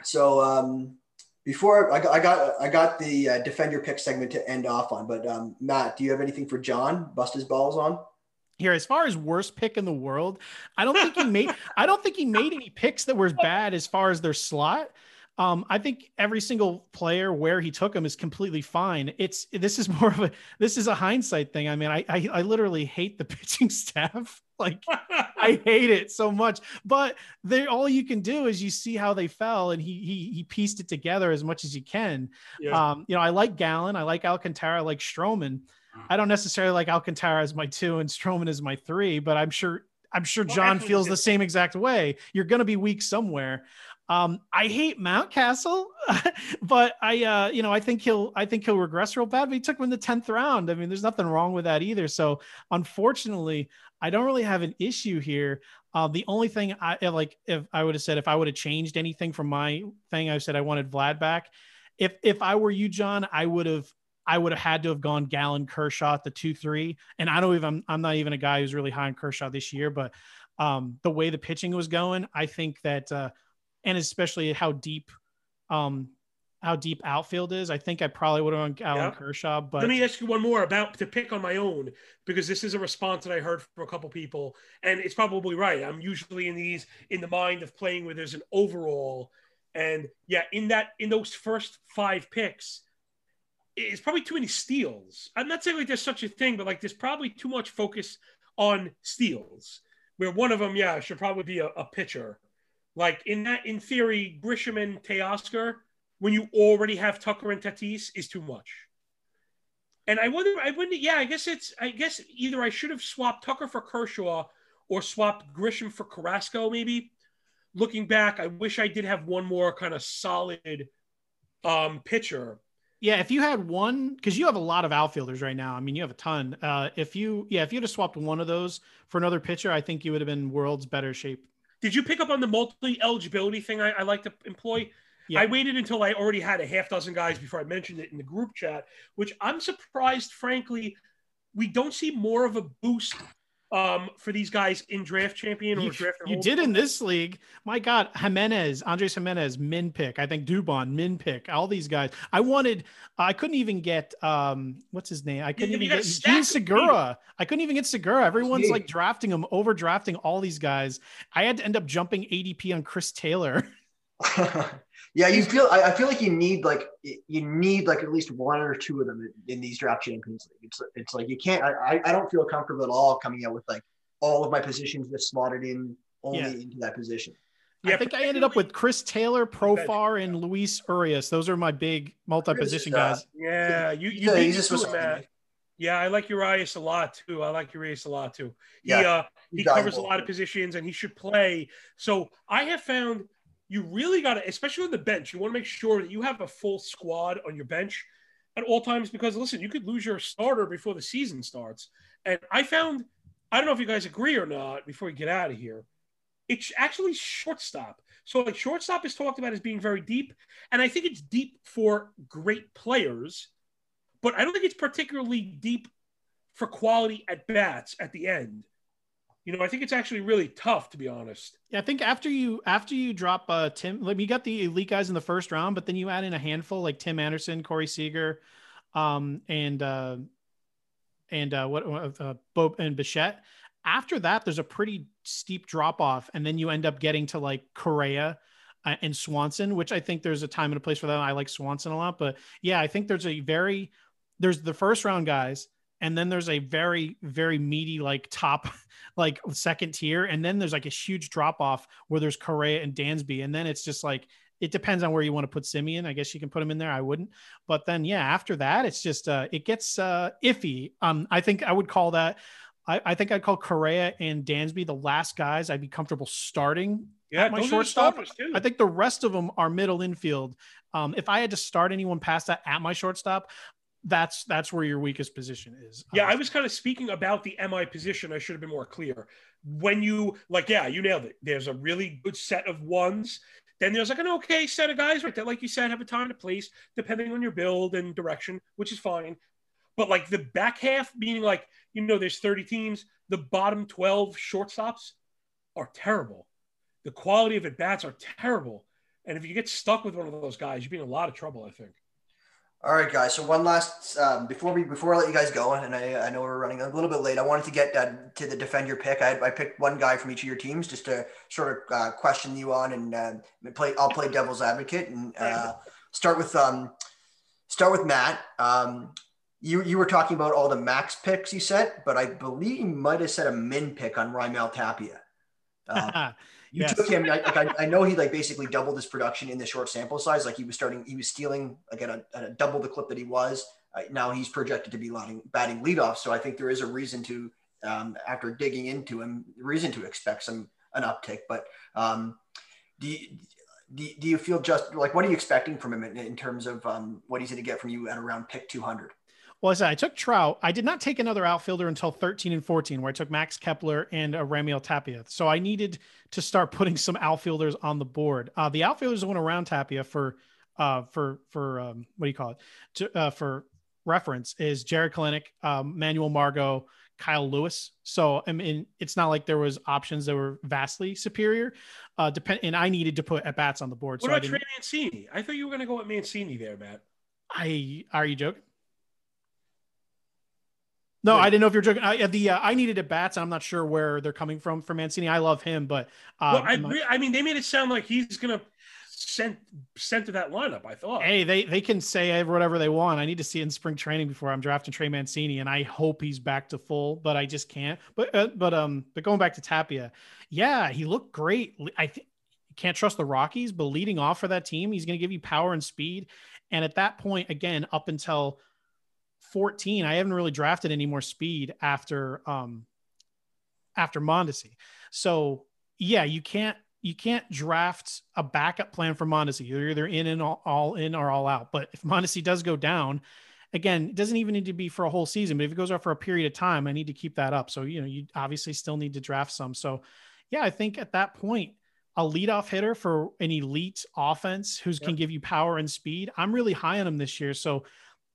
so um, before I got, I got, I got the uh, defend your pick segment to end off on, but um, Matt, do you have anything for John? Bust his balls on. Here, as far as worst pick in the world, I don't think he made. I don't think he made any picks that were bad as far as their slot. Um, I think every single player where he took him is completely fine. It's this is more of a this is a hindsight thing. I mean, I I, I literally hate the pitching staff. Like I hate it so much. But they all you can do is you see how they fell, and he he he pieced it together as much as you can. Yeah. Um, you know, I like Gallen, I like Alcantara, I like Stroman. I don't necessarily like Alcantara as my two and Stroman as my three, but I'm sure I'm sure John feels the same exact way. You're going to be weak somewhere. Um, I hate Mountcastle, but I, uh, you know, I think he'll, I think he'll regress real bad. But he took him in the tenth round. I mean, there's nothing wrong with that either. So, unfortunately, I don't really have an issue here. Uh, the only thing I like, if I would have said, if I would have changed anything from my thing, I said I wanted Vlad back. If if I were you, John, I would have I would have had to have gone Gallen Kershaw at the two three. And I don't even I'm, I'm not even a guy who's really high on Kershaw this year, but um, the way the pitching was going, I think that uh, and especially how deep um how deep outfield is. I think I probably would have gone Gallen yeah. Kershaw. But let me ask you one more about to pick on my own because this is a response that I heard from a couple people, and it's probably right. I'm usually in these in the mind of playing where there's an overall, and yeah, in that in those first five picks, it's probably too many steals. I'm not saying like there's such a thing, but like there's probably too much focus on steals. Where one of them, yeah, should probably be a, a pitcher like in that, in theory, Grisham and Teoscar, when you already have Tucker and Tatis, is too much. And I wonder, I wonder, yeah, I guess it's, I guess either I should have swapped Tucker for Kershaw or swapped Grisham for Carrasco, maybe. Looking back, I wish I did have one more kind of solid um, pitcher. Yeah, if you had one, because you have a lot of outfielders right now. I mean, you have a ton. Uh, if you, yeah, if you'd have swapped one of those for another pitcher, I think you would have been world's better shape. Did you pick up on the multi eligibility thing I, I, like to employ? Yeah. I waited until I already had a half dozen guys before I mentioned it in the group chat, which I'm surprised, frankly, we don't see more of a boost um, for these guys in draft champion or you, draft. You did in this league. My God, Gimenez, Andres Gimenez, min pick. I think Dubon, min pick. All these guys. I wanted. I couldn't even get. Um, what's his name? I couldn't you, even you get Jean Segura. I couldn't even get Segura. Everyone's like drafting him, overdrafting all these guys. I had to end up jumping ADP on Chris Taylor. Yeah, you feel. I, I, feel like you need like you need like at least one or two of them in, in these draft champions league. It's it's like you can't. I I don't feel comfortable at all coming out with like all of my positions just slotted in only yeah. into that position. Yeah, I think I ended up with Chris Taylor, Profar, and Luis Urias. Those are my big multi-position guys. Yeah, you you yeah, just too, Matt. Yeah, I like Urias a lot too. I like Urias a lot too. He yeah, uh, he covers a lot of positions and he should play. So I have found you really got to, especially on the bench, you want to make sure that you have a full squad on your bench at all times because listen, you could lose your starter before the season starts. And I found, I don't know if you guys agree or not before we get out of here, it's actually shortstop. So like shortstop is talked about as being very deep, and I think it's deep for great players, but I don't think it's particularly deep for quality at bats at the end. You know, I think it's actually really tough to be honest. Yeah, I think after you after you drop uh Tim, like you got the elite guys in the first round, but then you add in a handful like Tim Anderson, Corey Seager, um, and uh, and uh, what uh, uh Bob and Bichette. After that, there's a pretty steep drop off, and then you end up getting to like Correa uh, and Swanson, which I think there's a time and a place for that. I like Swanson a lot, but yeah, I think there's a very there's the first round guys, and then there's a very very meaty like top like second tier, and then there's like a huge drop off where there's Correa and Dansby, and then it's just like it depends on where you want to put Semien. I guess you can put him in there. I wouldn't, but then yeah, after that, it's just uh, it gets uh, iffy. Um, I think I would call that. I, I think I'd call Correa and Dansby the last guys I'd be comfortable starting. Yeah, my shortstop. I think the rest of them are middle infield. Um, if I had to start anyone past that at my shortstop, that's that's where your weakest position is. Yeah, I was kind of speaking about the MI position. I should have been more clear. When you like, yeah, you nailed it. There's a really good set of ones then there's like an okay set of guys right there, like you said, have a time to place depending on your build and direction, which is fine. But like the back half, meaning like, you know, there's 30 teams, the bottom 12 shortstops are terrible. The quality of at bats are terrible. And if you get stuck with one of those guys, you'd be in a lot of trouble, I think. All right, guys. So one last um, before we before I let you guys go, and I, I know we're running a little bit late. I wanted to get uh, to the defend your pick. I, I picked one guy from each of your teams just to sort of uh, question you on and uh, play. I'll play devil's advocate and uh, start with um, start with Matt. Um, you you were talking about all the max picks you set, but I believe you might have set a min pick on Raimel Tapia. You yes. took him. Like I, I, know he like basically doubled his production in the short sample size. Like he was starting, he was stealing like at a, at a double the clip that he was. Uh, now he's projected to be batting, batting leadoff. So I think there is a reason to, um, after digging into him, reason to expect some an uptick. But um, do you, do, do you feel just like what are you expecting from him in, in terms of um, what he's going to get from you at around pick 200? Well, I said I took Trout. I did not take another outfielder until 13 and 14, where I took Max Kepler and uh, Raimel Tapia. So I needed to start putting some outfielders on the board. Uh, the outfielders went around Tapia for uh, for for um, what do you call it? To, uh, for reference is Jarred Kelenic, um, Manuel Margot, Kyle Lewis. So I mean, it's not like there was options that were vastly superior. Uh, depend and I needed to put at bats on the board. What so about Trey Mancini? I thought you were going to go with Mancini there, Matt. I are you joking? No, I didn't know if you're joking. I, the uh, I needed at bats. and I'm not sure where they're coming from for Mancini. I love him, but uh, well, I, I mean, they made it sound like he's gonna send sent to that lineup. I thought. Hey, they they can say whatever they want. I need to see in spring training before I'm drafting Trey Mancini, and I hope he's back to full, but I just can't. But uh, but um, but going back to Tapia, yeah, he looked great. I think can't trust the Rockies, but leading off for that team, he's going to give you power and speed. And at that point, again, up until 14, I haven't really drafted any more speed after um after Mondesi. So yeah, you can't you can't draft a backup plan for Mondesi. You're either in and all, all in or all out. But if Mondesi does go down, again, it doesn't even need to be for a whole season. But if it goes out for a period of time, I need to keep that up. So you know, you obviously still need to draft some. So yeah, I think at that point, a leadoff hitter for an elite offense who yep. can give you power and speed. I'm really high on him this year. So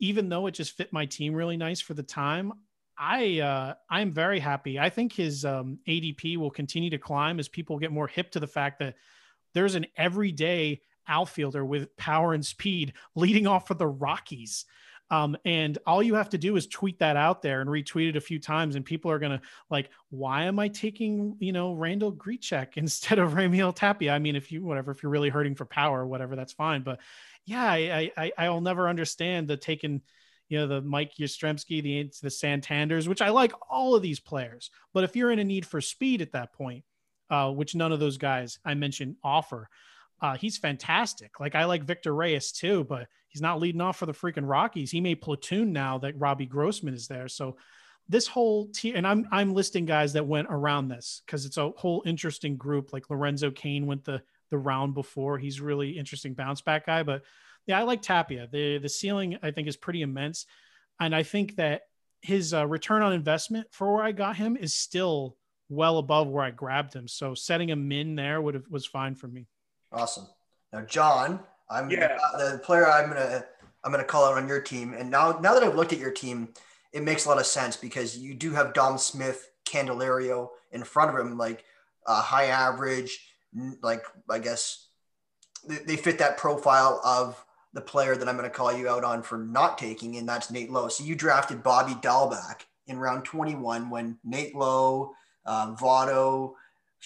even though it just fit my team really nice for the time, I uh, I'm very happy. I think his um, ADP will continue to climb as people get more hip to the fact that there's an everyday outfielder with power and speed leading off for the Rockies. Um, and all you have to do is tweet that out there and retweet it a few times, and people are gonna like, why am I taking you know Randal Grichuk instead of Raimel Tapia? I mean, if you whatever, if you're really hurting for power, whatever, that's fine. But yeah, I, I I'll never understand the taking, you know, the Mike Yastrzemski, the the Santanders, which I like all of these players. But if you're in a need for speed at that point, uh, which none of those guys I mentioned offer, uh, he's fantastic. Like I like Victor Reyes too, but he's not leading off for the freaking Rockies. He may platoon now that Robbie Grossman is there. So this whole team, and I'm I'm listing guys that went around this because it's a whole interesting group. Like Lorenzo Cain went the the round before. He's really interesting bounce back guy. But yeah, I like Tapia. The the ceiling I think is pretty immense, and I think that his uh, return on investment for where I got him is still well above where I grabbed him. So setting a min there would have was fine for me. Awesome. Now, John, I'm yeah. uh, the player I'm gonna I'm gonna call out on your team. And now now that I've looked at your team, it makes a lot of sense because you do have Dom Smith Candelario in front of him, like uh, high average, like I guess they, fit that profile of the player that I'm going to call you out on for not taking, and that's Nate Lowe. So you drafted Bobby Dalbec in round 21 when Nate Lowe, uh, Votto,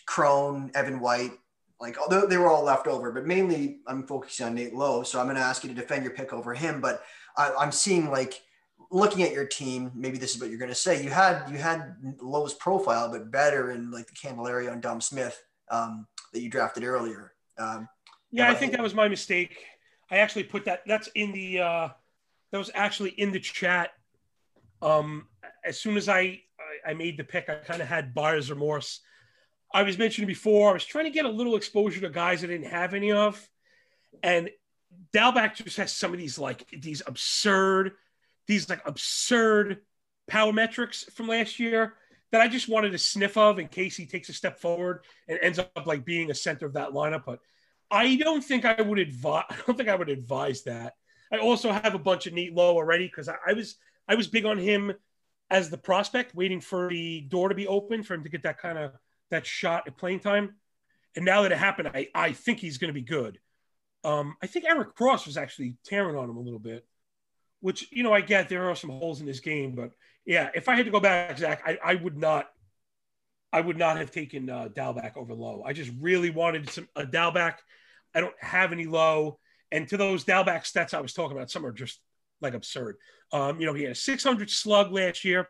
Cron, Evan White, like although they were all left over, but mainly I'm focusing on Nate Lowe. So I'm going to ask you to defend your pick over him. But I, I'm seeing like looking at your team, maybe this is what you're going to say. You had you had Lowe's profile, but better in like the Candelario and Dom Smith um, that you drafted earlier. Um, yeah, I think that was my mistake. I actually put that. That's in the. Uh, that was actually in the chat. Um, as soon as I I made the pick, I kind of had buyer's remorse. I was mentioning before, I was trying to get a little exposure to guys I didn't have any of, and Dalbec just has some of these like these absurd, these like absurd power metrics from last year that I just wanted to sniff of in case he takes a step forward and ends up like being a center of that lineup. But I don't think I would advise. I don't think I would advise that. I also have a bunch of Nate Lowe already because I, I, was I was big on him as the prospect, waiting for the door to be open for him to get that kind of that shot at playing time. And now that it happened, I I think he's going to be good. Um, I think Eric Cross was actually tearing on him a little bit, which you know I get there are some holes in this game, but yeah, if I had to go back, Zach, I, I would not I would not have taken uh, Dalbec over Lowe. I just really wanted some a Dalbec. I don't have any Lowe, and to those Dalbec stats I was talking about, some are just like absurd. Um, you know, he had a 600 slug last year,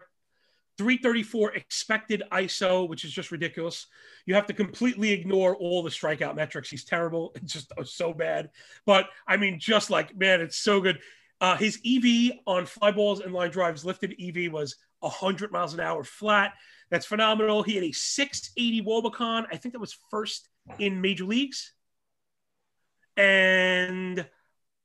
334 expected ISO, which is just ridiculous. You have to completely ignore all the strikeout metrics. He's terrible. It's just so bad. But I mean, just like man, it's so good. Uh, his EV on fly balls and line drives lifted EV was 100 miles an hour flat. That's phenomenal. He had a 680 wOBAcon. I think that was first in major leagues. And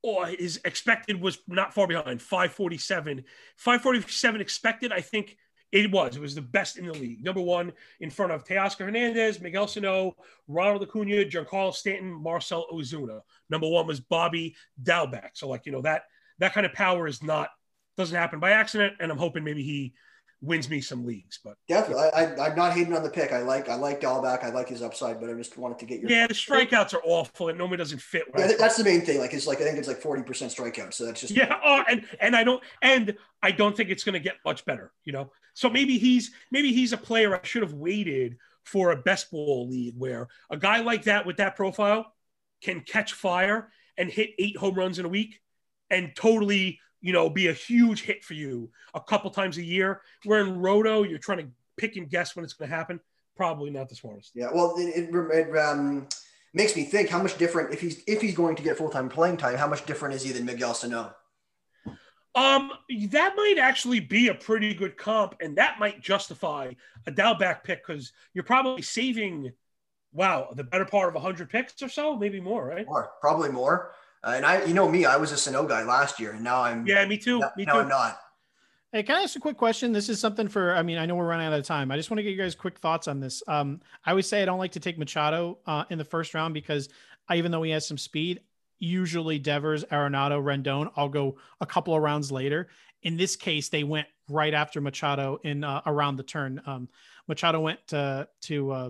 oh, his expected was not far behind 547. 547 expected, I think it was. It was the best in the league. Number one in front of Teoscar Hernandez, Miguel Sano, Ronald Acuna, Giancarlo Stanton, Marcel Ozuna. Number one was Bobby Dalbec. So, like, you know, that that kind of power is not doesn't happen by accident. And I'm hoping maybe he wins me some leagues. But definitely, I, am not hating on the pick. I like I like Dalbec. I like his upside, but I just wanted to get your yeah. The strikeouts are awful, and nobody doesn't fit. Yeah, that's the main thing. Like it's like I think it's like 40 percent strikeouts. So that's just yeah. Oh, and and I don't and I don't think it's going to get much better. You know, so maybe he's maybe he's a player I should have waited for a best ball league where a guy like that with that profile can catch fire and hit eight home runs in a week and totally you know, be a huge hit for you a couple times a year. Where in Roto, you're trying to pick and guess when it's going to happen. Probably not the smartest. Yeah, well, it, it, um, makes me think how much different if he's if he's going to get full time playing time. How much different is he than Miguel Sano? Um, that might actually be a pretty good comp, and that might justify a Dalbec pick because you're probably saving, wow, the better part of 100 picks or so, maybe more, right? More, probably more. Uh, and I, you know me, I was a Sano guy last year, and now I'm. Yeah, me too. Me now too. I'm not. Hey, can I ask a quick question? This is something for, I mean, I know we're running out of time. I just want to get you guys quick thoughts on this. Um, I always say I don't like to take Machado uh, in the first round because I, even though he has some speed, usually Devers, Arenado, Rendon, I'll go a couple of rounds later. In this case, they went right after Machado in uh, around the turn. Um, Machado went to to uh,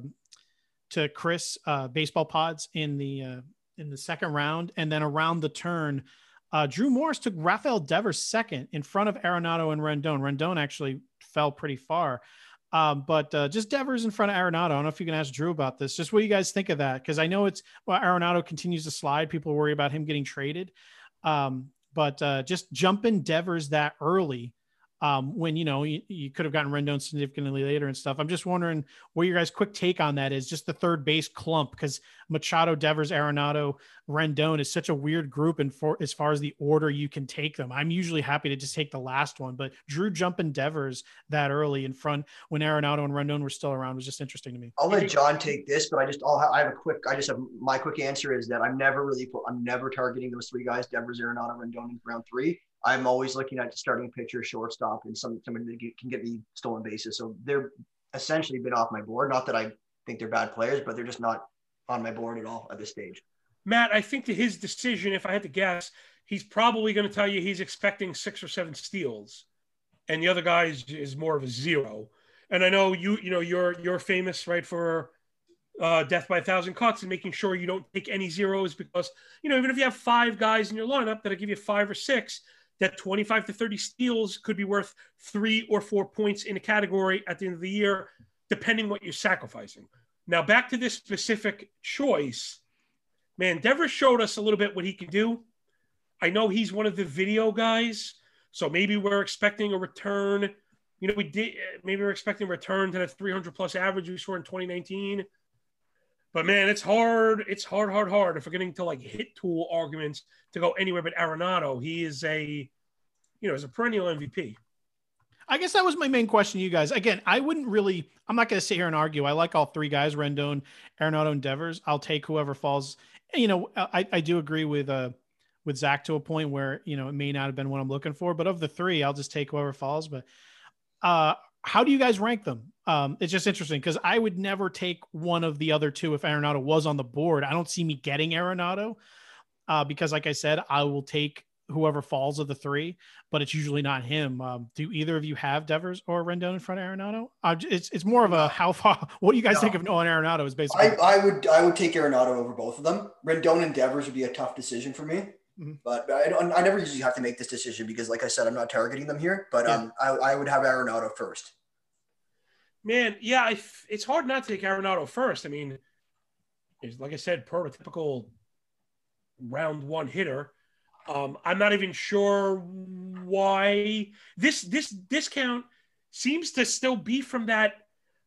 to Chris uh, baseball pods in the uh, in the second round. And then around the turn, uh, Drew Morris took Rafael Devers second in front of Arenado and Rendon. Rendon actually fell pretty far. Um, but uh, just Devers in front of Arenado. I don't know if you can ask Drew about this. Just what do you guys think of that? Because I know it's well, Arenado continues to slide. People worry about him getting traded. Um, but uh, just jumping Devers that early um, when you know you, you, could have gotten Rendon significantly later and stuff. I'm just wondering what your guys' quick take on that is. Just the third base clump because Machado, Devers, Arenado, Rendon is such a weird group, and for as far as the order you can take them, I'm usually happy to just take the last one. But Drew jumping Devers that early in front when Arenado and Rendon were still around was just interesting to me. I'll let John take this, but I just I'll have, I have a quick. I just have my quick answer is that I'm never really I'm never targeting those three guys: Devers, Arenado, Rendon in round three. I'm always looking at starting pitcher, shortstop, and some somebody that can get me stolen bases. So they're essentially been off my board. Not that I think they're bad players, but they're just not on my board at all at this stage. Matt, I think to his decision, if I had to guess, he's probably going to tell you he's expecting six or seven steals, and the other guy is, is more of a zero. And I know you, you know, you're you're famous, right, for uh, death by a thousand cuts and making sure you don't take any zeros because you know even if you have five guys in your lineup that'll give you five or six, that 25 to 30 steals could be worth three or four points in a category at the end of the year, depending what you're sacrificing. Now back to this specific choice, man, Devers showed us a little bit what he can do. I know he's one of the video guys, so maybe we're expecting a return. You know, we did maybe we're expecting a return to the 300 plus average we saw in 2019. But man, it's hard. It's hard, hard, hard. If we're getting to like hit tool arguments to go anywhere but Arenado, he is a, you know, is a perennial MVP. I guess that was my main question to you guys. Again, I wouldn't really. I'm not going to sit here and argue. I like all three guys: Rendon, Arenado, and Devers. I'll take whoever falls. You know, I, I do agree with uh with Zach to a point where you know it may not have been what I'm looking for. But of the three, I'll just take whoever falls. But uh, how do you guys rank them? Um, it's just interesting because I would never take one of the other two if Arenado was on the board. I don't see me getting Arenado uh, because, like I said, I will take whoever falls of the three, but it's usually not him. Um, do either of you have Devers or Rendon in front of Arenado? Uh, it's it's more of a how far. What do you guys no. think of Nolan Arenado? Is basically. I, I, would I would take Arenado over both of them. Rendon and Devers would be a tough decision for me. Mm-hmm. But I don't. I never usually have to make this decision because, like I said, I'm not targeting them here. But yeah. um, I, I would have Arenado first. Man, yeah, I, it's hard not to take Arenado first. I mean, like I said, prototypical round one hitter. Um, I'm not even sure why this this discount seems to still be from that.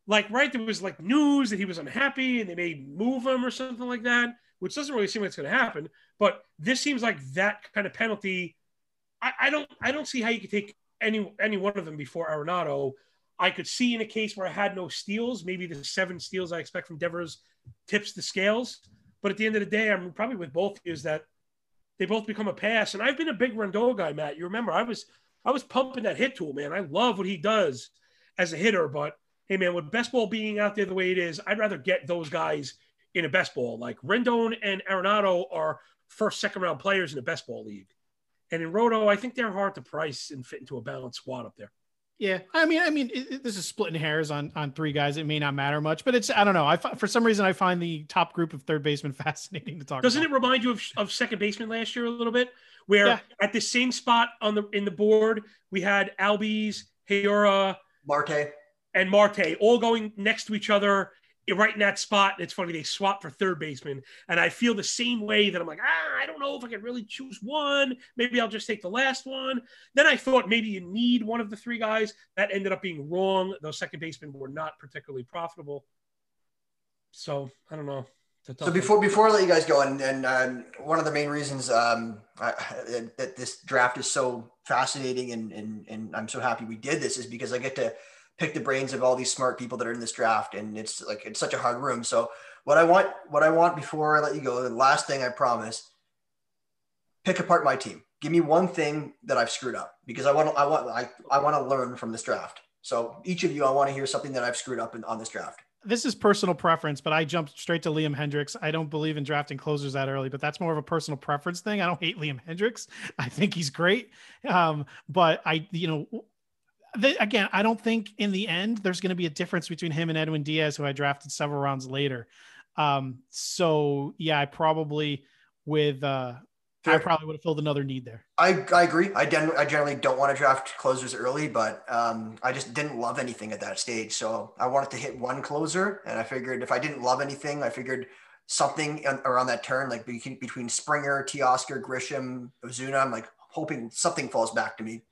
Like, right, there was like news that he was unhappy and they may move him or something like that, which doesn't really seem like it's going to happen. But this seems like that kind of penalty. I, I don't I don't see how you could take any any one of them before Arenado I could see in a case where I had no steals, maybe the seven steals I expect from Devers tips the scales. But at the end of the day, I'm probably with both is that they both become a pass. And I've been a big Rendon guy, Matt. You remember I was I was pumping that hit tool, man. I love what he does as a hitter. But hey, man, with best ball being out there the way it is, I'd rather get those guys in a best ball. Like Rendon and Arenado are first, second round players in the best ball league. And in Roto, I think they're hard to price and fit into a balanced squad up there. Yeah, I mean, I mean, it, it, this is splitting hairs on on three guys. It may not matter much, but it's I don't know. I for some reason I find the top group of third baseman fascinating to talk. Doesn't about. it remind you of, of second baseman last year a little bit, where yeah. at the same spot on the in the board we had Albies, Hiura, Marte, and Marte all going next to each other right in that spot. And It's funny they swap for third baseman, and I feel the same way that I'm like, ah, I don't know if I can really choose one. Maybe I'll just take the last one. Then I thought maybe you need one of the three guys. That ended up being wrong. Those second basemen were not particularly profitable. So I don't know. So before before I let you guys go, and, and um, one of the main reasons um, I, that this draft is so fascinating, and, and and I'm so happy we did this, is because I get to pick the brains of all these smart people that are in this draft and it's like it's such a hard room so what i want what i want before i let you go the last thing i promise pick apart my team give me one thing that i've screwed up because i want to i want i, I want to learn from this draft so each of you i want to hear something that i've screwed up in, on this draft this is personal preference, but I jumped straight to Liam Hendriks. I don't believe in drafting closers that early, but that's more of a personal preference thing. I don't hate Liam Hendriks. I think he's great. Um, but I, you know, the, again, I don't think in the end there's going to be a difference between him and Edwin Diaz, who I drafted several rounds later. Um, so yeah, I probably with uh, I probably would have filled another need there. I, I agree. I, gen- I generally don't want to draft closers early, but um, I just didn't love anything at that stage. So I wanted to hit one closer, and I figured if I didn't love anything, I figured something around that turn, like between Springer, Teoscar, Grisham, Ozuna. I'm like hoping something falls back to me.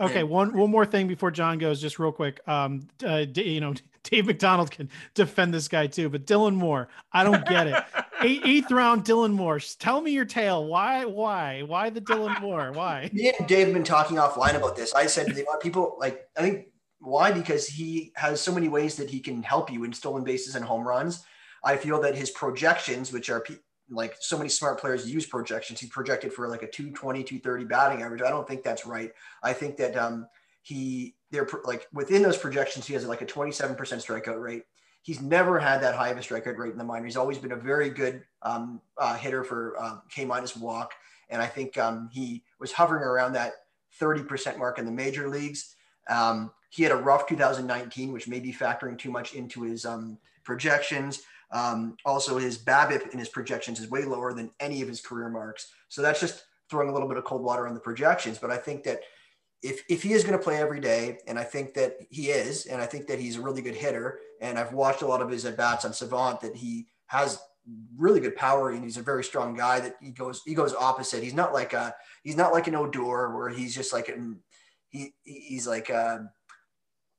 Okay, one one more thing before John goes, just real quick. Um, uh, you know, Dave McDonald can defend this guy too, but Dylan Moore, I don't get it. Eight, eighth round, Dylan Moore. Tell me your tale. Why? Why? Why the Dylan Moore? Why? Me and Dave have been talking offline about this. I said they want people like I think why because he has so many ways that he can help you in stolen bases and home runs. I feel that his projections, which are like so many smart players use projections. He projected for like a 220, 230 batting average. I don't think that's right. I think that um, he, they're like within those projections, he has like a 27% strikeout rate. He's never had that high of a strikeout rate in the minor. He's always been a very good um, uh, hitter for um, K minus walk. And I think um, he was hovering around that 30% mark in the major leagues. Um, he had a rough 2019, which may be factoring too much into his um, projections. Um, also, his BABIP in his projections is way lower than any of his career marks. So that's just throwing a little bit of cold water on the projections. But I think that if, if he is going to play every day, and I think that he is, and I think that he's a really good hitter, and I've watched a lot of his at bats on Savant that he has really good power and he's a very strong guy that he goes he goes opposite. He's not like a he's not like an Odor where he's just like an he he's like uh,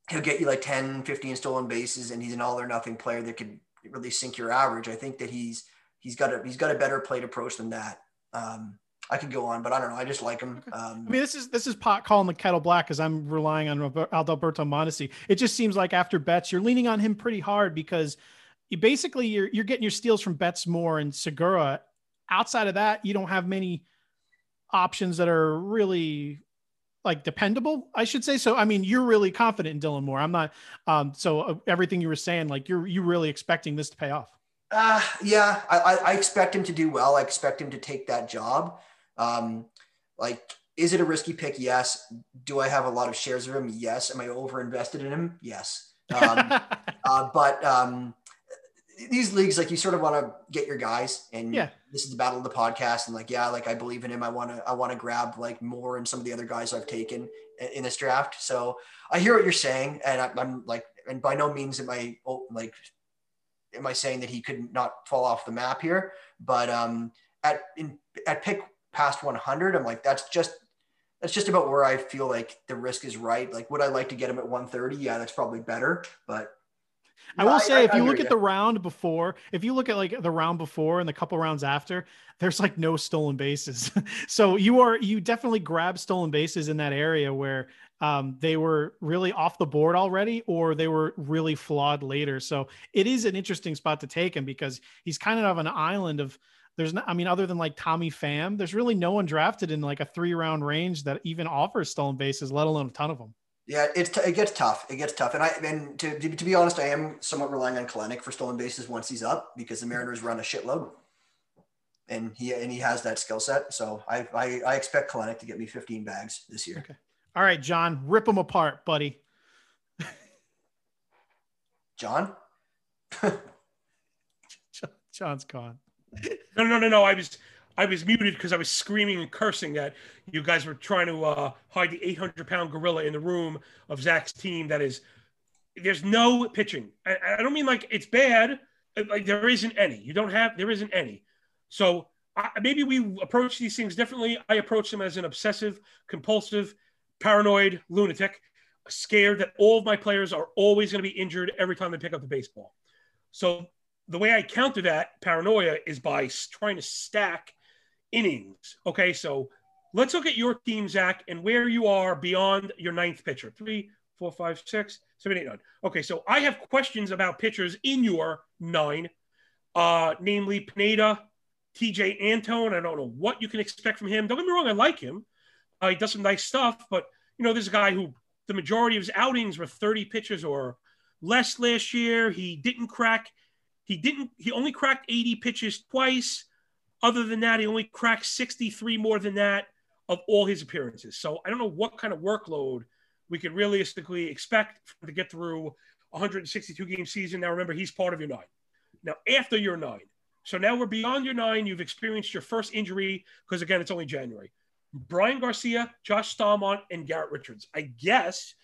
he'll get you like 10 15 stolen bases and he's an all or nothing player that could really sink your average. I think that he's he's got a he's got a better plate approach than that. Um, I could go on, but I don't know. I just like him. Um, I mean, this is this is pot calling the kettle black because I'm relying on Adalberto Mondesi. It just seems like after Betts, you're leaning on him pretty hard because you basically you're you're getting your steals from Betts more and Segura. Outside of that, you don't have many options that are really like dependable, I should say. So, I mean, you're really confident in Dylan Moore. I'm not. Um, so uh, everything you were saying, like you're you really expecting this to pay off. Uh, yeah, I, I expect him to do well. I expect him to take that job. Um, like, is it a risky pick? Yes. Do I have a lot of shares of him? Yes. Am I over invested in him? Yes. Um, uh, but um, these leagues, like you sort of want to get your guys, and yeah, this is the battle of the podcast, and like yeah, like I believe in him. I want to I want to grab like more and some of the other guys I've taken in this draft. So I hear what you're saying, and I, I'm like, and by no means am I oh, like am I saying that he could not fall off the map here, but um at in at pick past 100, I'm like that's just that's just about where I feel like the risk is right. Like, would I like to get him at 130? Yeah, that's probably better, but I will say, I, if you look at the round before, if you look at like the round before and the couple rounds after, there's like no stolen bases. so you are you definitely grab stolen bases in that area where um, they were really off the board already, or they were really flawed later. So it is an interesting spot to take him because he's kind of an island of. There's not, I mean, other than like Tommy Pham, there's really no one drafted in like a three round range that even offers stolen bases, let alone a ton of them. Yeah, it's t- it gets tough. It gets tough, and I and to, to, to be honest, I am somewhat relying on Kelenic for stolen bases once he's up because the Mariners run a shitload, and he and he has that skill set. So I, I I expect Kelenic to get me 15 bags this year. Okay. All right, John, rip them apart, buddy. John. John's gone. No, no, no, no. I was I was muted because I was screaming and cursing that you guys were trying to uh, hide the 800 pound gorilla in the room of Zach's team. That is, there's no pitching. I, I don't mean like it's bad. Like there isn't any. You don't have. There isn't any. So I, maybe we approach these things differently. I approach them as an obsessive, compulsive, paranoid lunatic, scared that all of my players are always going to be injured every time they pick up the baseball. So the way I counter that paranoia is by trying to stack innings. Okay, so let's look at your team, Zach, and where you are beyond your ninth pitcher. Three, four, five, six, seven, eight, nine. Okay, so I have questions about pitchers in your nine, uh, namely Pineda, Tejay Antone. I don't know what you can expect from him. Don't get me wrong, I like him. Uh, he does some nice stuff, but you know, this guy who the majority of his outings were 30 pitches or less last year. He didn't crack, he didn't, he only cracked 80 pitches twice. Other than that, he only cracked 63 more than that of all his appearances. So I don't know what kind of workload we could realistically expect to get through 162 game season. Now remember, he's part of your nine. Now after your nine, so now we're beyond your nine. You've experienced your first injury because again, it's only January. Bryan Garcia, Josh Staumont, and Garrett Richards. I guess,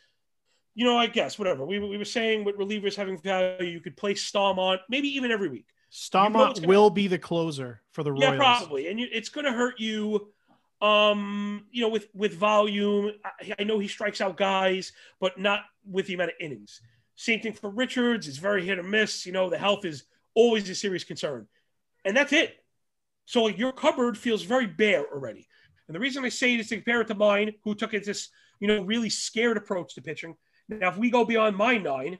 you know, I guess whatever we, we were saying with relievers having value, you could play Staumont maybe even every week. Staumont you know will be the closer for the Royals. Yeah, probably, and you, it's going to hurt you. Um, you know, with with volume, I, I, know he strikes out guys, but not with the amount of innings. Same thing for Richards; it's very hit or miss. You know, the health is always a serious concern, and that's it. So like, your cupboard feels very bare already. And the reason I say this to compare it to mine, who took it this you know really scared approach to pitching. Now, if we go beyond my nine,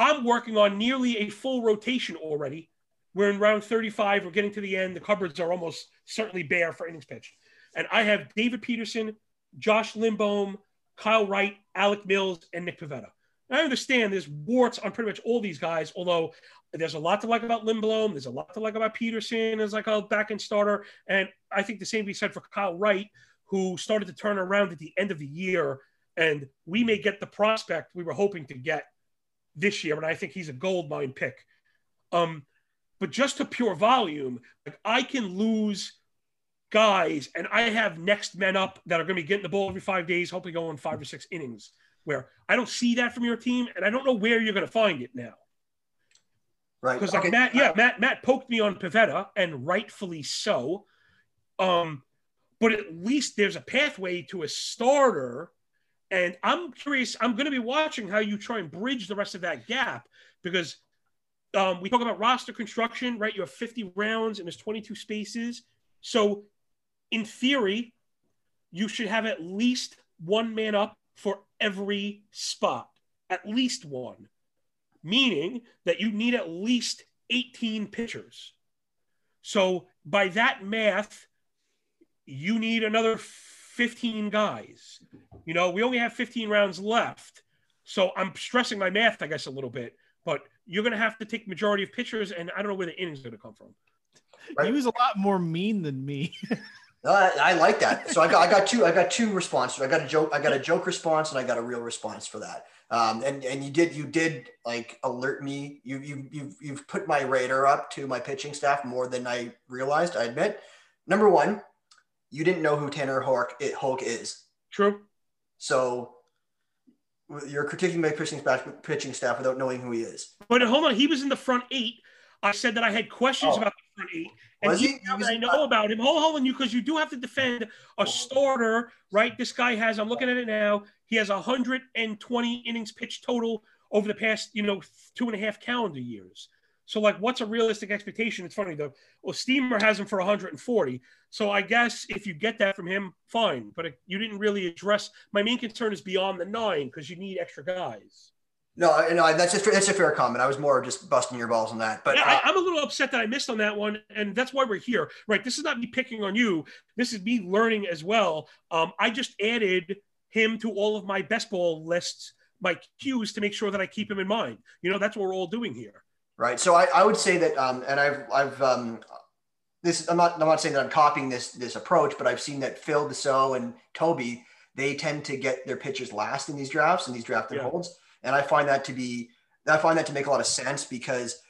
I'm working on nearly a full rotation already. We're in round 35. We're getting to the end. The cupboards are almost certainly bare for innings pitched. And I have David Peterson, Josh Lindblom, Kyle Wright, Alec Mills, and Nick Pivetta. I understand there's warts on pretty much all these guys, although there's a lot to like about Lindblom. There's a lot to like about Peterson as like a back end starter. And I think the same be said for Kyle Wright, who started to turn around at the end of the year and we may get the prospect we were hoping to get this year, and I think he's a gold mine pick. Um, but just to pure volume, like I can lose guys, and I have next men up that are going to be getting the ball every five days, hopefully going five or six innings. Where I don't see that from your team, and I don't know where you're going to find it now. Right. Because like Okay. Matt, yeah, Matt Matt poked me on Pivetta, and rightfully so. Um, but at least there's a pathway to a starter, and I'm curious. I'm going to be watching how you try and bridge the rest of that gap because um, we talk about roster construction, right? You have 50 rounds and there's 22 spaces, so in theory, you should have at least one man up for every spot, at least one meaning that you need at least 18 pitchers. So by that math, you need another 15 guys. You know, we only have 15 rounds left. So I'm stressing my math, I guess, a little bit, but you're going to have to take majority of pitchers, and I don't know where the innings are going to come from. Right. He was a lot more mean than me. No, I, I like that. So I got I got two I got two responses. I got a joke I got a joke response and I got a real response for that. Um, and and you did you did like alert me. You you you've you've put my radar up to my pitching staff more than I realized. I admit. Number one, you didn't know who Tanner Houck it Houck is. True. So you're critiquing my pitching staff pitching staff without knowing who he is. But hold on, he was in the front eight. I said that I had questions Oh. about the front eight. And Was he? He was I know about him, hold, hold on, you because you do have to defend a starter, right? This guy has, I'm looking at it now, he has 120 innings pitched total over the past, you know, two and a half calendar years. So, like, what's a realistic expectation? It's funny though. Well, Steamer has him for 140. So, I guess if you get that from him, fine. But it, you didn't really address. My main concern is beyond the nine because you need extra guys. No, I- no, that's a that's a fair comment. I was more just busting your balls on that. But yeah, uh, I, I'm a little upset that I missed on that one, and that's why we're here, right? This is not me picking on you. This is me learning as well. Um, I just added him to all of my best ball lists, my cues to make sure that I keep him in mind. You know, that's what we're all doing here. Right. So I, I would say that, um, and I've, I've, um, this, I'm not, I'm not saying that I'm copying this, this approach, but I've seen that Phil Deso and Toby, they tend to get their pitchers last in these drafts and these draft Yeah. holds. And I find that to be, I find that to make a lot of sense because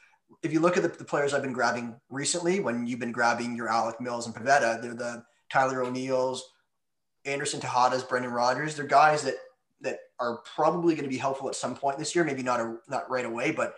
if you look at the, the players I've been grabbing recently, when you've been grabbing your Alec Mills and Pivetta, they're the Tyler O'Neills, Anderson Tejedas, Brendan Rodgers. They're guys that, that are probably going to be helpful at some point this year, maybe not a, not right away, but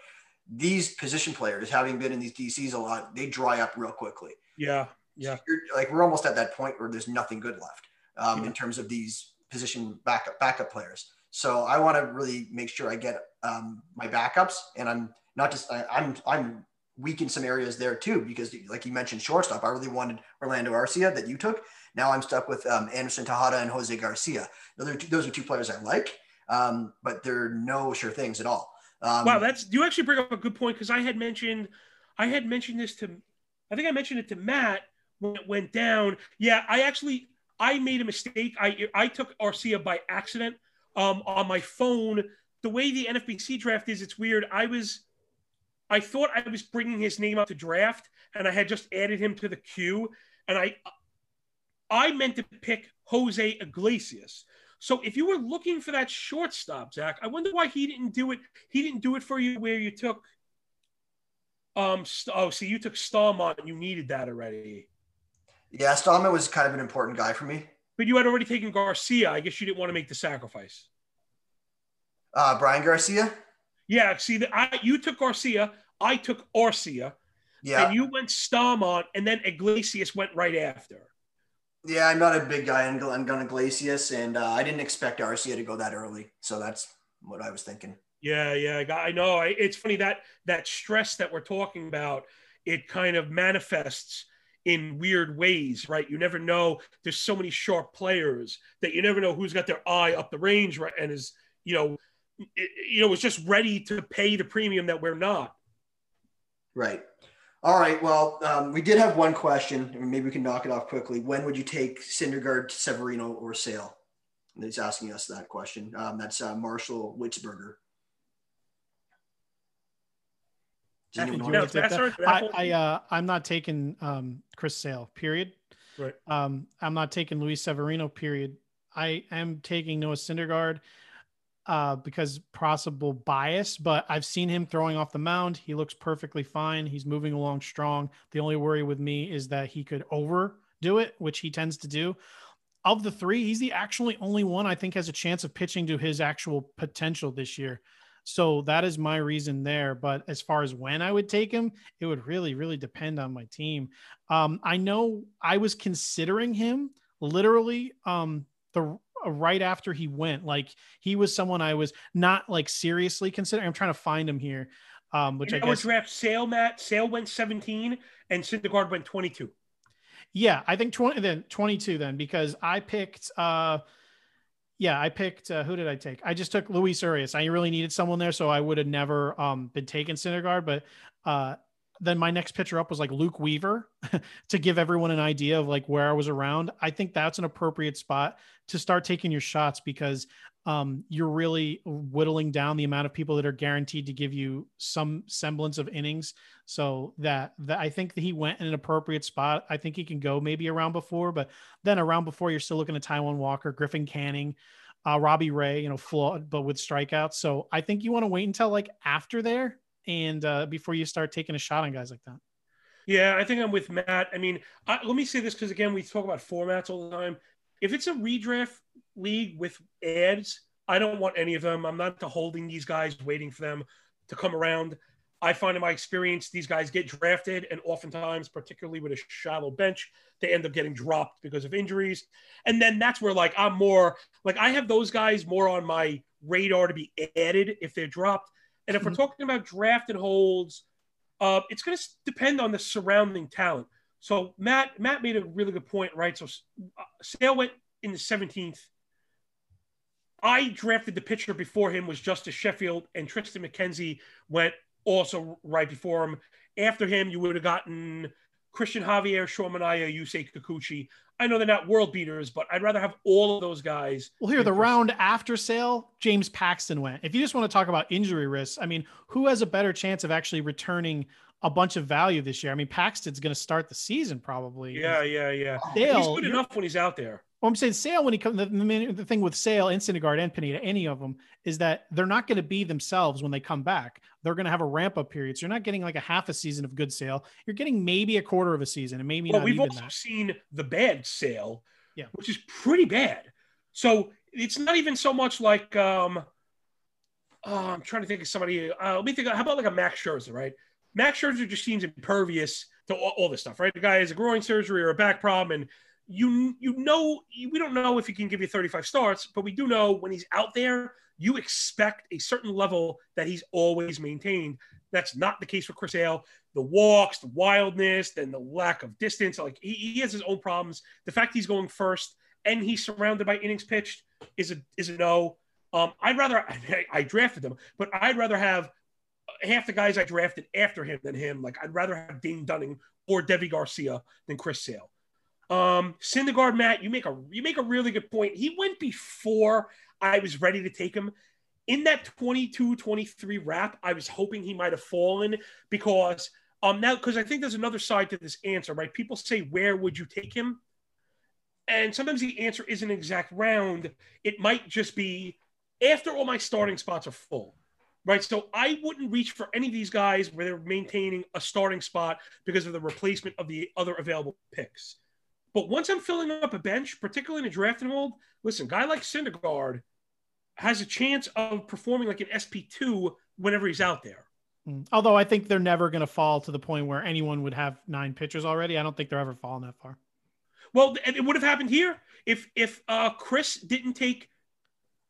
these position players, having been in these DCs a lot, they dry up real quickly. Yeah, yeah. You're, like we're almost at that point where there's nothing good left um, Yeah. in terms of these position backup backup players. So I want to really make sure I get um, my backups, and I'm not just I, I'm I'm weak in some areas there too because like you mentioned shortstop. I really wanted Orlando Arcia that you took. Now I'm stuck with um, Anderson Tejeda and Jose Garcia. Those are two, those are two players I like, um, but they're no sure things at all. Um, Wow, that's you actually bring up a good point because I had mentioned, I had mentioned this to, I think I mentioned it to Matt when it went down. Yeah, I actually I made a mistake. I I took Arcia by accident um, on my phone. The way the NFBC draft is, it's weird. I was, I thought I was bringing his name up to draft, and I had just added him to the queue, and I, I meant to pick Jose Iglesias. So if you were looking for that shortstop, Zach, I wonder why he didn't do it. He didn't do it for you where you took. Um. St- Oh, see, you took and You needed that already, yeah, Staumont was kind of an important guy for me. but you had already taken Garcia. I guess you didn't want to make the sacrifice. Uh, Bryan Garcia. Yeah. See, that I you took Garcia. I took Arcia, Yeah, and you went Staumont, and then Iglesias went right after. Yeah, I'm not a big guy on, on Gun Iglesias, and uh, I didn't expect Arcia to go that early. So that's what I was thinking. Yeah, yeah, I I know. I, it's funny that that stress that we're talking about, it kind of manifests in weird ways, right? You never know. There's so many sharp players that you never know who's got their eye up the range, right? And is you know, it, you know, is just ready to pay the premium that we're not. Right. All right. Well, um, we did have one question, and maybe we can knock it off quickly. When would you take Syndergaard, Severino, or Sale? And he's asking us that question. Um, that's uh, Marshall Witzberger. Does anyone Did know you Now, wanna what- take that's that? I, I uh, I'm not taking um Chris Sale, period. Right. Um I'm not taking Luis Severino, period. I am taking Noah Syndergaard uh, because possible bias, but I've seen him throwing off the mound. He looks perfectly fine. He's moving along strong. The only worry with me is that he could overdo it, which he tends to do. Of the three, he's the actually only one I think has a chance of pitching to his actual potential this year. So that is my reason there. But as far as when I would take him, it would really, really depend on my team. Um, I know I was considering him literally um, the uh, right after he went. Like he was someone I was not like seriously considering. I'm trying to find him here. Um, which and I guess draft Sale Matt Sale went 17 and Syndergaard went 22. Yeah, I think 20 then 22 then because I picked uh yeah, I picked uh, who did I take? I just took Luis Urias. I really needed someone there, so I would have never um been taken Syndergaard, but uh then my next pitcher up was like Luke Weaver to give everyone an idea of like where I was around. I think that's an appropriate spot to start taking your shots because um, you're really whittling down the amount of people that are guaranteed to give you some semblance of innings. So that, that I think that he went in an appropriate spot. I think he can go maybe around before, but then around before you're still looking at Taijuan Walker, Griffin Canning, uh, Robbie Ray, you know, flawed, but with strikeouts. So I think you want to wait until like after there and uh, before you start taking a shot on guys like that. Yeah, I think I'm with Matt. I mean, I, let me say this because again, we talk about formats all the time. If it's a redraft league with ads, I don't want any of them. I'm not holding these guys, waiting for them to come around. I find in my experience, these guys get drafted, and oftentimes, particularly with a shallow bench, they end up getting dropped because of injuries. And then that's where, like, I'm more like I have those guys more on my radar to be added if they're dropped and if we're mm-hmm. talking about draft and holds, uh, it's going to depend on the surrounding talent. So Matt Matt made a really good point, right? So uh, Sale went in the 17th. I drafted the pitcher before him was Justus Sheffield, and Triston McKenzie went also right before him. After him, you would have gotten Cristian Javier, Sean Manaea, Yusei Kikuchi. I know they're not world beaters, but I'd rather have all of those guys. Well, here, the round after sale, James Paxton went. If you just want to talk about injury risks, I mean, who has a better chance of actually returning a bunch of value this year? I mean, Paxton's going to start the season probably. Yeah, yeah, yeah. Sale, he's good enough when he's out there. Well, I'm saying Sale when he comes. The, the, thing with Sale and Syndergaard and Pineda, any of them, is that they're not going to be themselves when they come back. They're going to have a ramp up period. So you're not getting like a half a season of good Sale. You're getting maybe a quarter of a season, and maybe. Well, we've also that. seen the bad Sale, yeah, which is pretty bad. So it's not even so much like um, oh, I'm trying to think of somebody. Uh, let me think. How about like a Max Scherzer, right? Max Scherzer just seems impervious to all, all this stuff, right? The guy has a groin surgery or a back problem, and you you know we don't know if he can give you 35 starts, but we do know when he's out there, you expect a certain level that he's always maintained. That's not the case for Chris Sale. The walks, the wildness, and the lack of distance. Like he, he has his own problems. The fact he's going first and he's surrounded by innings pitched is a is a no. Um, I'd rather I, drafted him, but I'd rather have half the guys I drafted after him than him. Like I'd rather have Dean Dunning or Deivi Garcia than Chris Sale. Um, Syndergaard, Matt, you make a you make a really good point. He went before I was ready to take him. In that 22 23 wrap, I was hoping he might have fallen because um now because I think there's another side to this answer, right? People say, Where would you take him? And sometimes the answer isn't exact round. It might just be after all my starting spots are full. Right. So I wouldn't reach for any of these guys where they're maintaining a starting spot because of the replacement of the other available picks. But once I'm filling up a bench, particularly in a drafting hold, listen, guy like Syndergaard has a chance of performing like an SP2 whenever he's out there. Hmm. Although I think they're never going to fall to the point where anyone would have nine pitchers already. I don't think they're ever falling that far. Well, it would have happened here if if uh, Chris didn't take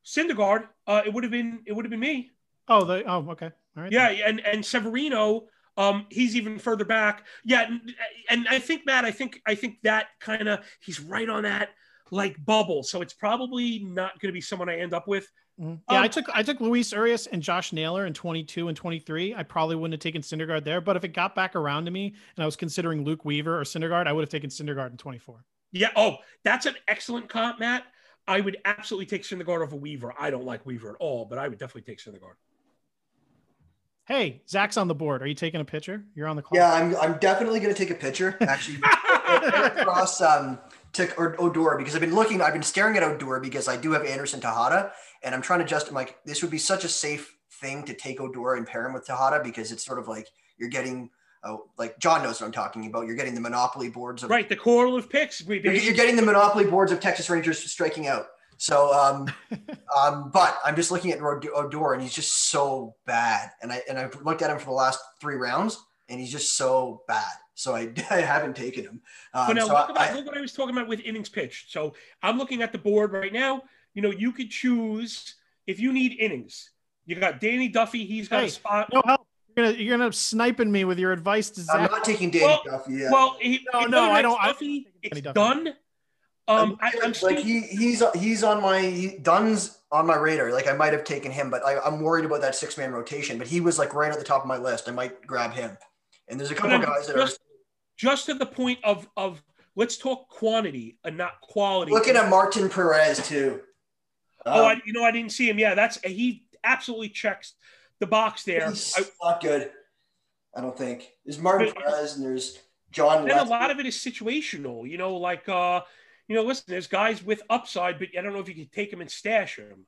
Syndergaard. Uh, it would have been it would have been me. Oh, the oh okay, all right. Yeah, and and Severino um, he's even further back. Yeah, and, and I think Matt, I think I think that kind of he's right on that like bubble. So it's probably not going to be someone I end up with. Mm-hmm. Yeah, um, I took I took Luis Urias and Josh Naylor in 22 and 23. I probably wouldn't have taken Syndergaard there, but if it got back around to me and I was considering Luke Weaver or Syndergaard, I would have taken Syndergaard in 24. Yeah. Oh, that's an excellent comp, Matt. I would absolutely take Syndergaard over Weaver. I don't like Weaver at all, but I would definitely take Syndergaard. Hey, Zach's on the board. Are you taking a picture? You're on the call. Yeah, I'm. I'm definitely going to take a picture. Actually, across um, to or, Odor because I've been looking, I've been staring at Odor because I do have Anderson Tejeda, and I'm trying to just I'm like this would be such a safe thing to take Odor and pair him with Tejeda because it's sort of like you're getting. Oh, like John knows what I'm talking about. You're getting the monopoly boards of right, the coral of picks. You're, you're getting the monopoly boards of Texas Rangers striking out. So, um, um, but I'm just looking at Odor, and he's just so bad. And I and I've looked at him for the last three rounds, and he's just so bad. So I, I haven't taken him. Um, but now so look, about, I, look what I was talking about with innings pitched. So I'm looking at the board right now. You know, you could choose if you need innings. You got Danny Duffy. He's got hey, a spot. No help. You're gonna you're gonna sniping me with your advice to Zach. I'm not taking Danny well, Duffy yet. Well, he, no, no, I don't. Duffy, I, it's Duffy. done. Um, I, am like he he's he's on my he, Dunn's on my radar. Like I might have taken him, but I, am worried about that six man rotation. But he was like right at the top of my list. I might grab him. And there's a couple guys that just, are just to the point of of let's talk quantity and not quality. Looking at Martin Perez too. Um, oh, I, you know I didn't see him. Yeah, that's he absolutely checks the box there. He's I, not good. I don't think there's Martin Perez and there's John. And a lot of it is situational. You know, like uh you know, listen, there's guys with upside, but I don't know if you can take them and stash them.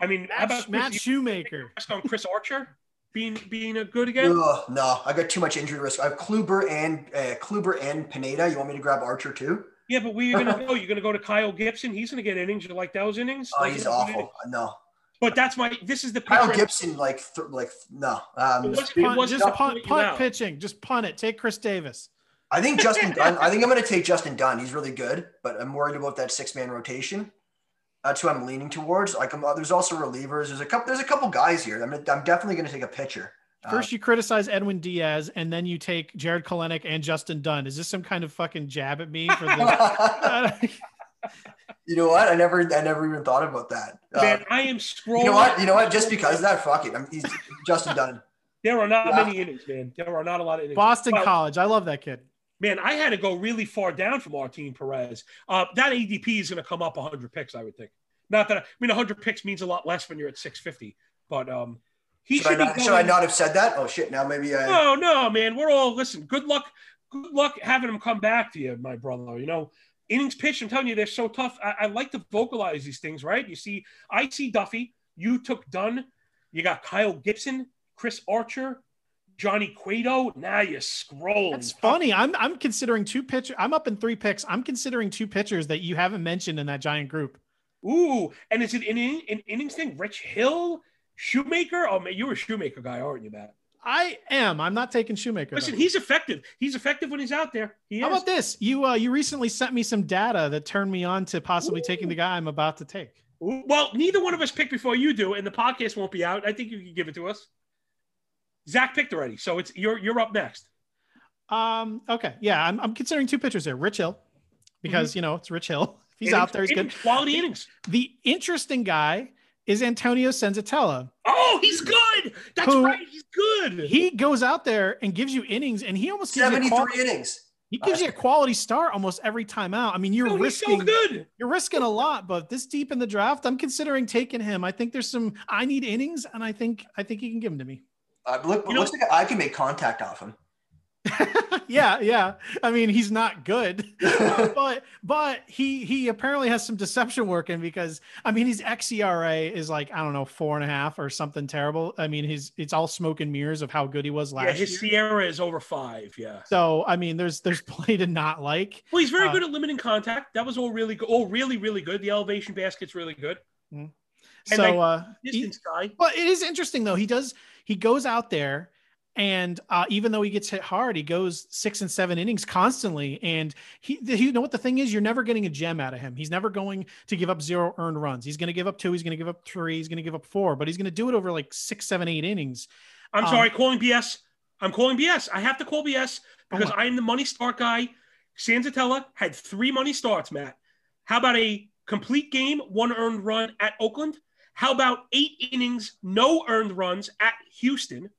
I mean, Matt, how about Matt Chris, Shoemaker on Chris Archer being being a good again? Ugh, no, I got too much injury risk. I have Kluber and uh, Kluber and Pineda. You want me to grab Archer too? Yeah, but where are you gonna go? You're gonna go to Kyle Gibson. He's gonna get innings. You like those innings? Oh, he's awful. No. But that's my. This is the Kyle Gibson. Like, th- like no. Um, it was, it was just punt, punt pitching. Just punt it. Take Chris Davis. I think Justin Dunn. I think I'm going to take Justin Dunn. He's really good, but I'm worried about that six man rotation. That's who I'm leaning towards. Like, I'm, there's also relievers. There's a couple. There's a couple guys here. I'm, I'm definitely going to take a pitcher. First, uh, you criticize Edwin Diaz, and then you take Jarred Kelenic and Justin Dunn. Is this some kind of fucking jab at me for the? you know what? I never, I never even thought about that. Man, uh, I am scrolling. You know what? You know what? Just because of that, fuck it. I'm, he's Justin Dunn. There are not yeah. many innings, man. There are not a lot of innings. Boston well, College. I love that kid man, I had to go really far down for Martin Perez. Uh, that ADP is going to come up 100 picks, I would think. Not that I, I mean 100 picks means a lot less when you're at 650, but um, he should, should, I not, going, should I not have said that? Oh shit! Now maybe I. No, no, man. We're all listen. Good luck. Good luck having him come back to you, my brother. You know, innings pitch. I'm telling you, they're so tough. I, I like to vocalize these things, right? You see, I see Duffy. You took Dunn. You got Kyle Gibson, Chris Archer, Johnny Cueto. Now you're scrolling. That's funny. I'm I'm considering two pitchers. I'm up in three picks. I'm considering two pitchers that you haven't mentioned in that giant group. Ooh, and is it an, an innings thing? Rich Hill, Shoemaker. Oh man, you're a Shoemaker guy, aren't you, Matt? I am. I'm not taking Shoemaker. Listen, though. he's effective. He's effective when he's out there. He How about this? You uh, you recently sent me some data that turned me on to possibly Ooh. taking the guy I'm about to take. Ooh. Well, neither one of us picked before you do, and the podcast won't be out. I think you can give it to us. Zach picked already, so it's you're you're up next. Um. Okay. Yeah, I'm I'm considering two pitchers here. Rich Hill, because mm-hmm. you know it's Rich Hill. If he's innings, out there, he's innings, good. Quality innings. The interesting guy is Antonio Senzatela. Oh, he's good. That's right. He's good. He goes out there and gives you innings, and he almost gives 73 you quality, innings. He gives you a quality start almost every time out. I mean, you're risking so good. You're risking a lot, but this deep in the draft, I'm considering taking him. I think there's some. I need innings, and I think I think he can give them to me. Uh, look, you looks know, like I can make contact off him. yeah, yeah. I mean, he's not good, but but he he apparently has some deception working because I mean, his xERA is like I don't know four and a half or something terrible. I mean, his it's all smoke and mirrors of how good he was last. Yeah, his year. SIERA is over five. Yeah. So I mean, there's there's play to not like. Well, he's very uh, good at limiting contact. That was all really good. Oh, really, really good. The elevation basket's really good. Mm-hmm. So uh, he, guy. But it is interesting though. He does he goes out there and uh, even though he gets hit hard, he goes six and seven innings constantly. And he, you know what the thing is, you're never getting a gem out of him. He's never going to give up zero earned runs. He's going to give up two. He's going to give up three. He's going to give up four. But he's going to do it over like six, seven, eight innings. I'm um, sorry, calling BS. I'm calling BS. I have to call BS because oh I'm the money start guy. Senzatela had three money starts. Matt, how about a complete game, one earned run at Oakland? How about eight innings, no earned runs at Houston?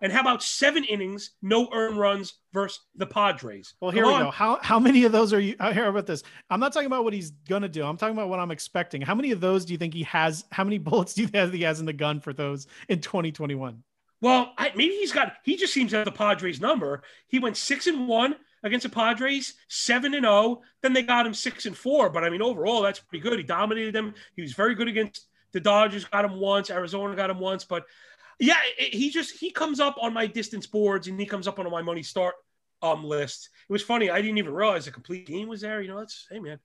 And how about seven innings, no earned runs versus the Padres? Well, here we go. How how many of those are you? Uh, here about this. I'm not talking about what he's gonna do. I'm talking about what I'm expecting. How many of those do you think he has? How many bullets do you think he has in the gun for those in 2021? Well, I, maybe he's got. He just seems to have the Padres number. He went six and one against the Padres, seven and zero. Then they got him six and four. But I mean, overall, that's pretty good. He dominated them. He was very good against the Dodgers. Got him once. Arizona got him once. But yeah, he just he comes up on my distance boards and he comes up on my money start um list. It was funny. I didn't even realize a complete game was there. You know, that's hey man.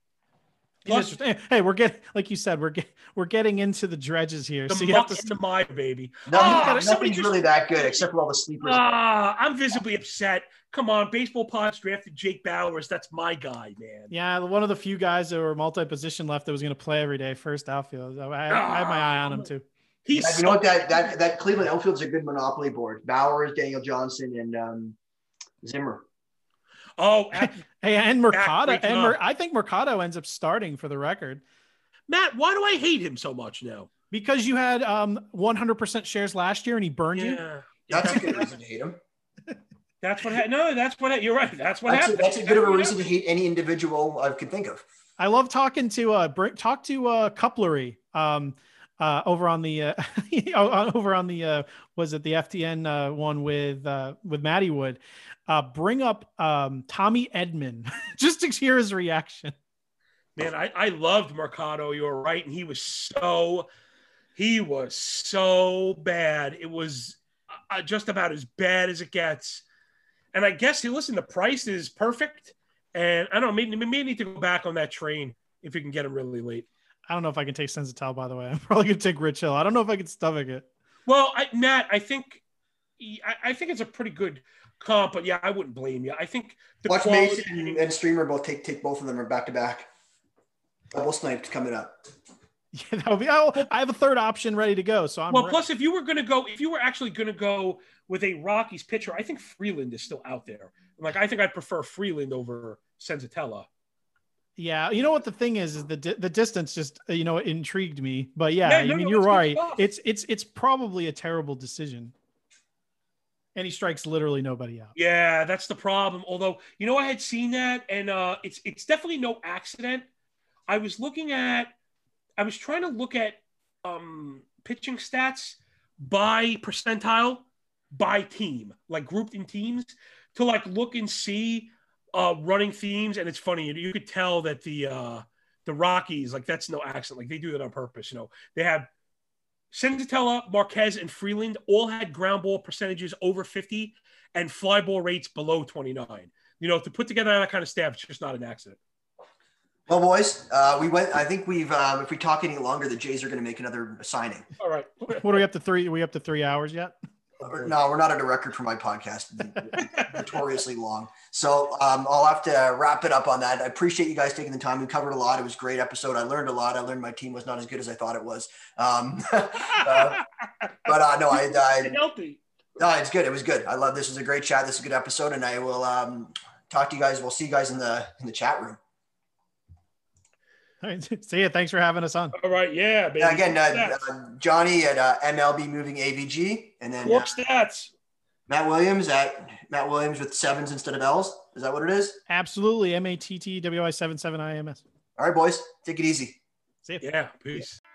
Plus, hey, we're getting like you said, we're get, we're getting into the dredges here. The so you have to the my baby. No, oh, nothing's just, really that good except for all the sleepers. Ah, I'm visibly upset. Come on, baseball pods drafted Jake Bauers. That's my guy, man. Yeah, one of the few guys that were multi-position left that was going to play every day, first outfield. I, I, I had my eye on him too. He's yeah, you know what that that that Cleveland outfield's a good monopoly board. Bauers, Daniel Johnson, and um, Zimmer. Oh, hey, and Mercado, and Mer- I think Mercado ends up starting for the record. Matt, why do I hate him so much now? Because you had um 100% shares last year and he burned yeah. you. That's a good reason to hate him. That's what. Ha- no, that's what. You're right. That's what that's happened. A, that's a good of a reason to hate any individual I could think of. I love talking to uh talk to uh Couplery um uh over on the uh over on the uh was it the FTN uh, one with uh with Maddie Wood uh, bring up um, Tommy Edman just to hear his reaction. Man, I, I loved Mercado. You were right, and he was so he was so bad. It was uh, just about as bad as it gets. And I guess, he listen, the price is perfect. And I don't know, maybe, maybe need to go back on that train if you can get him really late. I don't know if I can take Senzatela, by the way. I'm probably going to take Rich Hill. I don't know if I can stomach it. Well, I, Matt, I think I, I think it's a pretty good comp, but yeah, I wouldn't blame you. I think the watch quality... Mason and Streamer both take take both of them are back to back. Double sniped coming up. Yeah, that would be. Oh, I have a third option ready to go. So I'm well. Ready. Plus, if you were going to go, if you were actually going to go with a Rockies pitcher, I think Freeland is still out there. Like, I think I'd prefer Freeland over Senzatela. Yeah, you know what the thing is is the di- the distance just you know intrigued me, but yeah, yeah no, I mean no, you're right. It's it's it's probably a terrible decision and he strikes literally nobody out. Yeah, that's the problem. Although, you know, I had seen that, and uh, it's it's definitely no accident. I was looking at, I was trying to look at um, pitching stats by percentile, by team, like grouped in teams, to like look and see uh, running themes. And it's funny, you could tell that the uh, the Rockies, like that's no accident, like they do that on purpose. You know, they have Senzatela, Marquez, and Freeland all had ground ball percentages over 50 and fly ball rates below 29. You know, to put together that kind of staff, it's just not an accident. Well, boys, uh, we went. I think we've. Um, if we talk any longer, the Jays are going to make another signing. All right. what are we up to three? Are we up to three hours yet? No, we're not at a record for my podcast, notoriously long. So um, I'll have to wrap it up on that. I appreciate you guys taking the time. We covered a lot. It was a great episode. I learned a lot. I learned my team was not as good as I thought it was. Um, uh, but uh, no, I, I healthy. No, it's good. It was good. I love this. Was a great chat. This is a good episode, and I will um, talk to you guys. We'll see you guys in the in the chat room. All right. See you. Thanks for having us on. All right. Yeah. Baby. Yeah again, uh, uh, Johnny at uh, MLB Moving AVG, and then Quark uh, stats. Matt Williams at Matt Williams with sevens instead of L's. Is that what it is? Absolutely. M A T T W I seven seven I M S. All right, boys. Take it easy. See you. Yeah. Peace. Yeah.